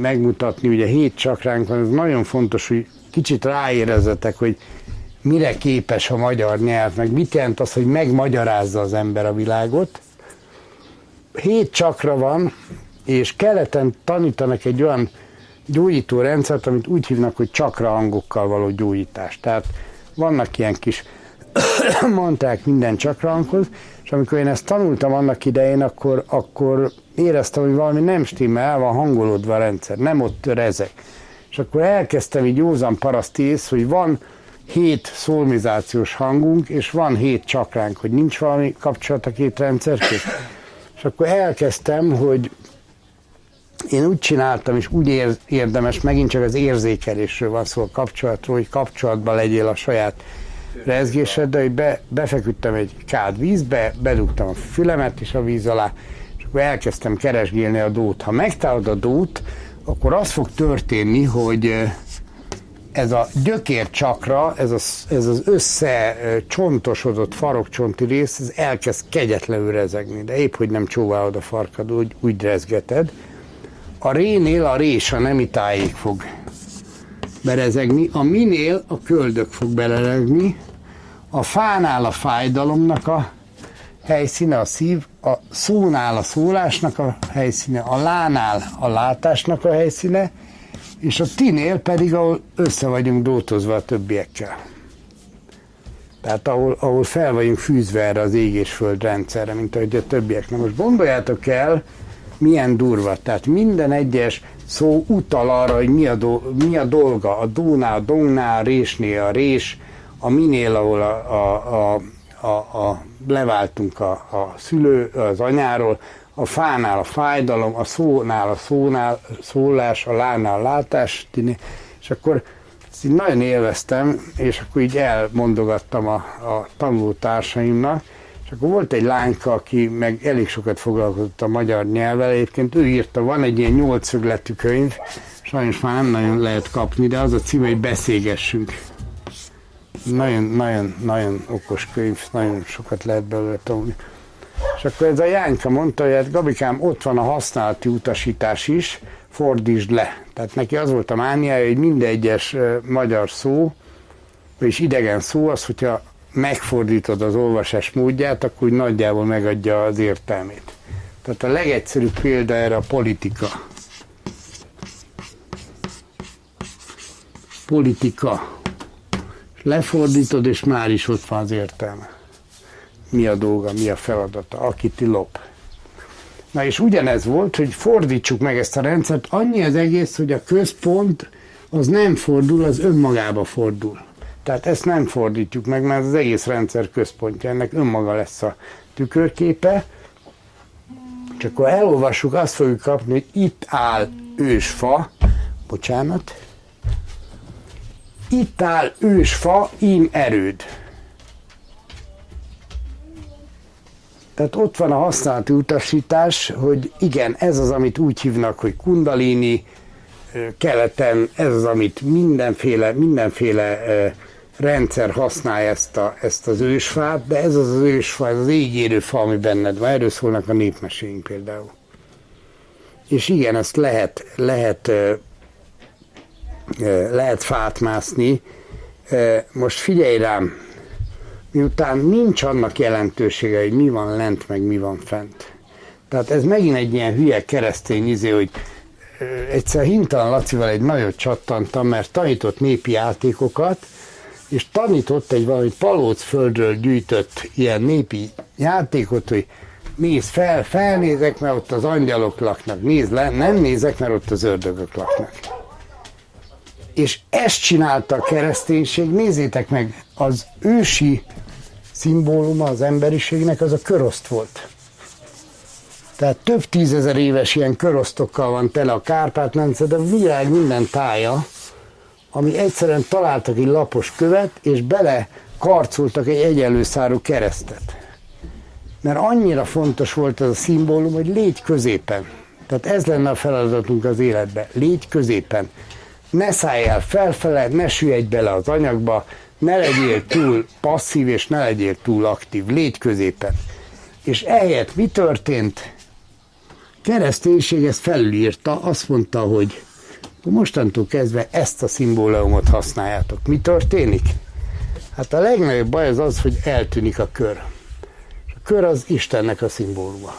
megmutatni, ugye hét csakránk van, ez nagyon fontos, hogy kicsit ráérezzetek, hogy mire képes a magyar nyelv, meg mit jelent az, hogy megmagyarázza az ember a világot. Hét csakra van, és keleten tanítanak egy olyan gyógyító rendszert, amit úgy hívnak, hogy csakra hangokkal való gyógyítás. Tehát vannak ilyen kis mondták minden csakra hanghoz, és amikor én ezt tanultam annak idején, akkor, akkor éreztem, hogy valami nem stimmel, el van hangolódva a rendszer, nem ott rezek. És akkor elkezdtem így józan parasztész, hogy van hét szolmizációs hangunk, és van hét csakránk, hogy nincs valami kapcsolat a két rendszer között. És akkor elkezdtem, hogy én úgy csináltam, és úgy érdemes, megint csak az érzékelésről van szó, a kapcsolatról, hogy kapcsolatban legyél a saját rezgéseddel, hogy be, befeküdtem egy kád vízbe, bedugtam a fülemet is a víz alá, és akkor elkezdtem keresgélni a dót. Ha megtalálod a dót, akkor az fog történni, hogy ez a gyökér csakra, ez, a, ez az összecsontosodott farokcsonti rész, ez elkezd kegyetlenül rezegni, de épp, hogy nem csóválod a farkad, úgy, úgy rezgeted. A rénél a rés, a nemi tájék fog berezegni, a minél a köldök fog beleregni, a fánál a fájdalomnak a helyszíne, a szív, a szónál a szólásnak a helyszíne, a lánál a látásnak a helyszíne, és a tinél pedig, ahol össze vagyunk dótozva a többiekkel. Tehát ahol, ahol fel vagyunk fűzve erre az ég és föld rendszerre, mint ahogy a többiek. Na most gondoljátok el, milyen durva. Tehát minden egyes szó utal arra, hogy mi a, do, mi a dolga. A dónál, a dongnál, a résnél a rés, a minél, ahol a, a, a, a, a leváltunk a, a szülő, az anyáról, a fánál a fájdalom, a szónál a szónál, szólás, a lánál a látás, és akkor ezt így nagyon élveztem, és akkor így elmondogattam a, a tanulótársaimnak, és akkor volt egy lányka, aki meg elég sokat foglalkozott a magyar nyelvvel, egyébként ő írta, van egy ilyen nyolcszögletű könyv, sajnos már nem nagyon lehet kapni, de az a cím, hogy beszélgessünk. Nagyon, nagyon, nagyon okos könyv, nagyon sokat lehet belőle tanulni. És akkor ez a Jányka mondta, hogy hát Gabikám, ott van a használati utasítás is, fordítsd le. Tehát neki az volt a mániája, hogy minden egyes magyar szó, vagyis idegen szó az, hogyha megfordítod az olvasás módját, akkor úgy nagyjából megadja az értelmét. Tehát a legegyszerűbb példa erre a politika. Politika. Lefordítod, és már is ott van az értelme. Mi a dolga, mi a feladata, akit lop. Na és ugyanez volt, hogy fordítsuk meg ezt a rendszert, annyi az egész, hogy a központ az nem fordul, az önmagába fordul. Tehát ezt nem fordítjuk meg, mert az egész rendszer központja, ennek önmaga lesz a tükörképe. Csak akkor elolvassuk, azt fogjuk kapni, hogy itt áll ősfa, bocsánat, itt áll ősfa, im erőd. Tehát ott van a használati utasítás, hogy igen, ez az, amit úgy hívnak, hogy kundalini, keleten, ez az, amit mindenféle, mindenféle rendszer használja ezt, a, ezt az ősfát, de ez az az ősfa, ez az égérő fa, ami benned van. Erről szólnak a népmeséink például. És igen, ezt lehet, lehet, lehet fát mászni. Most figyelj rám, miután nincs annak jelentősége, hogy mi van lent, meg mi van fent. Tehát ez megint egy ilyen hülye keresztény izé, hogy egyszer Hintalan Lacival egy nagyot csattantam, mert tanított népi játékokat, és tanított egy valami palócföldről gyűjtött ilyen népi játékot, hogy néz fel, felnézek, mert ott az angyalok laknak, néz le, nem nézek, mert ott az ördögök laknak. És ezt csinálta a kereszténység, nézzétek meg, az ősi szimbóluma az emberiségnek az a köroszt volt. Tehát több tízezer éves ilyen körosztokkal van tele a Kárpát-mence, de a világ minden tája, ami egyszerűen találtak egy lapos követ, és bele karcoltak egy egyenlő szárú keresztet. Mert annyira fontos volt ez a szimbólum, hogy légy középen. Tehát ez lenne a feladatunk az életben. Légy középen. Ne szállj el felfele, ne süllyedj bele az anyagba, ne legyél túl passzív, és ne legyél túl aktív. Légy középen. És ehelyett mi történt? kereszténység ezt felülírta, azt mondta, hogy mostantól kezdve ezt a szimbólumot használjátok. Mi történik? Hát a legnagyobb baj az az, hogy eltűnik a kör. A kör az Istennek a szimbóluma.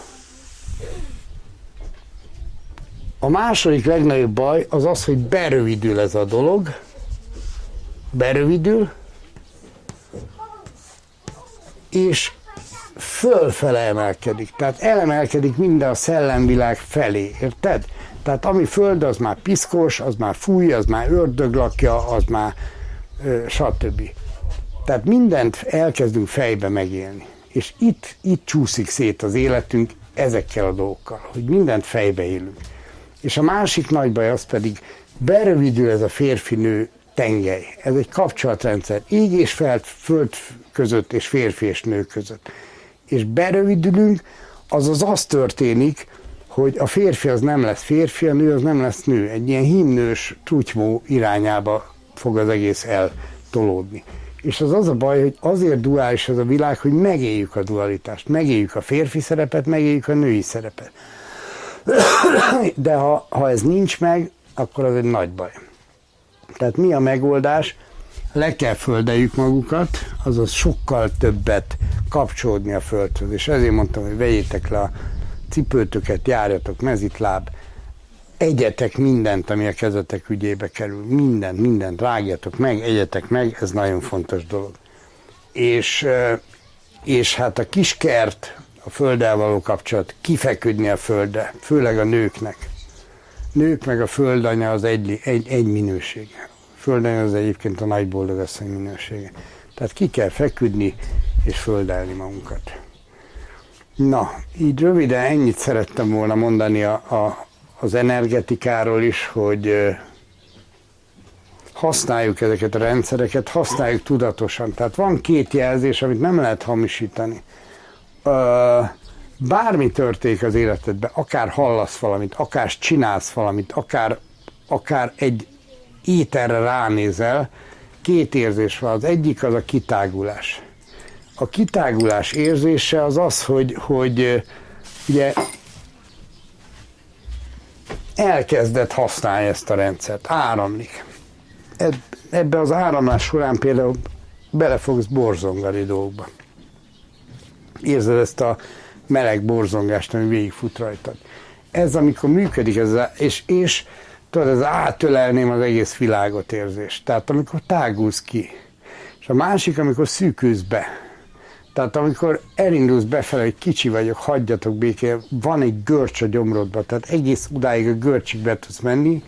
A második legnagyobb baj az az, hogy berövidül ez a dolog, berövidül, és fölfele emelkedik. Tehát elemelkedik minden a szellemvilág felé, érted? Tehát ami föld, az már piszkos, az már fúj, az már ördög lakja, az már ö, stb. Tehát mindent elkezdünk fejbe megélni. És itt, itt csúszik szét az életünk ezekkel a dolgokkal, hogy mindent fejbe élünk. És a másik nagy baj az pedig, berövidül ez a férfi-nő tengely. Ez egy kapcsolatrendszer. Így és felt, föld között és férfi és nő között és berövidülünk, azaz az történik, hogy a férfi az nem lesz férfi, a nő az nem lesz nő. Egy ilyen himnős trutymó irányába fog az egész eltolódni. És az az a baj, hogy azért duális ez a világ, hogy megéljük a dualitást, megéljük a férfi szerepet, megéljük a női szerepet. De ha, ha ez nincs meg, akkor az egy nagy baj. Tehát mi a megoldás? le kell földeljük magukat, azaz sokkal többet kapcsolódni a földhöz. És ezért mondtam, hogy vegyétek le a cipőtöket, járjatok mezitláb, egyetek mindent, ami a kezetek ügyébe kerül. Mindent, mindent, rágjatok meg, egyetek meg, ez nagyon fontos dolog. És, és hát a kiskert, a földdel való kapcsolat, kifeküdni a földre, főleg a nőknek. Nők meg a földanya az egy, egy, egy minőség. Földön az egyébként a nagy boldogasszony minősége. Tehát ki kell feküdni és földelni magunkat. Na, így röviden ennyit szerettem volna mondani a, a, az energetikáról is, hogy használjuk ezeket a rendszereket, használjuk tudatosan. Tehát van két jelzés, amit nem lehet hamisítani. bármi történik az életedben, akár hallasz valamit, akár csinálsz valamit, akár, akár egy éterre ránézel, két érzés van. Az egyik az a kitágulás. A kitágulás érzése az az, hogy, hogy ugye elkezdett használni ezt a rendszert, áramlik. Ebbe az áramlás során például bele fogsz borzongani dolgokba. Érzed ezt a meleg borzongást, ami végigfut rajtad. Ez amikor működik, ez a, és, és tudod, ez átölelném az egész világot érzés. Tehát amikor tágulsz ki. És a másik, amikor szűkülsz be. Tehát amikor elindulsz befelé, hogy kicsi vagyok, hagyjatok békén, van egy görcs a gyomrodban, tehát egész udáig a görcsig be tudsz menni,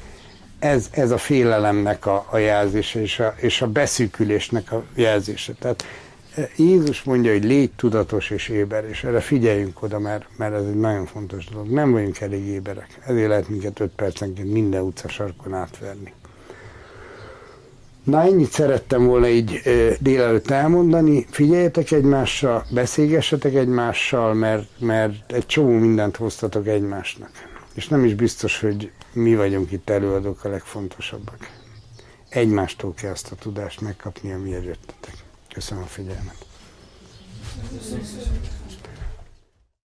ez, ez a félelemnek a, a jelzése, és a, és a beszűkülésnek a jelzése. Tehát Jézus mondja, hogy légy tudatos és éber, és erre figyeljünk oda, mert, mert ez egy nagyon fontos dolog. Nem vagyunk elég éberek, ezért lehet minket 5 percenként minden utcasarkon átverni. Na ennyit szerettem volna így délelőtt elmondani. Figyeljetek egymásra, beszélgessetek egymással, mert, mert egy csomó mindent hoztatok egymásnak. És nem is biztos, hogy mi vagyunk itt előadók a legfontosabbak. Egymástól kell azt a tudást megkapni, amiért jöttetek. Köszönöm a figyelmet. Köszönöm.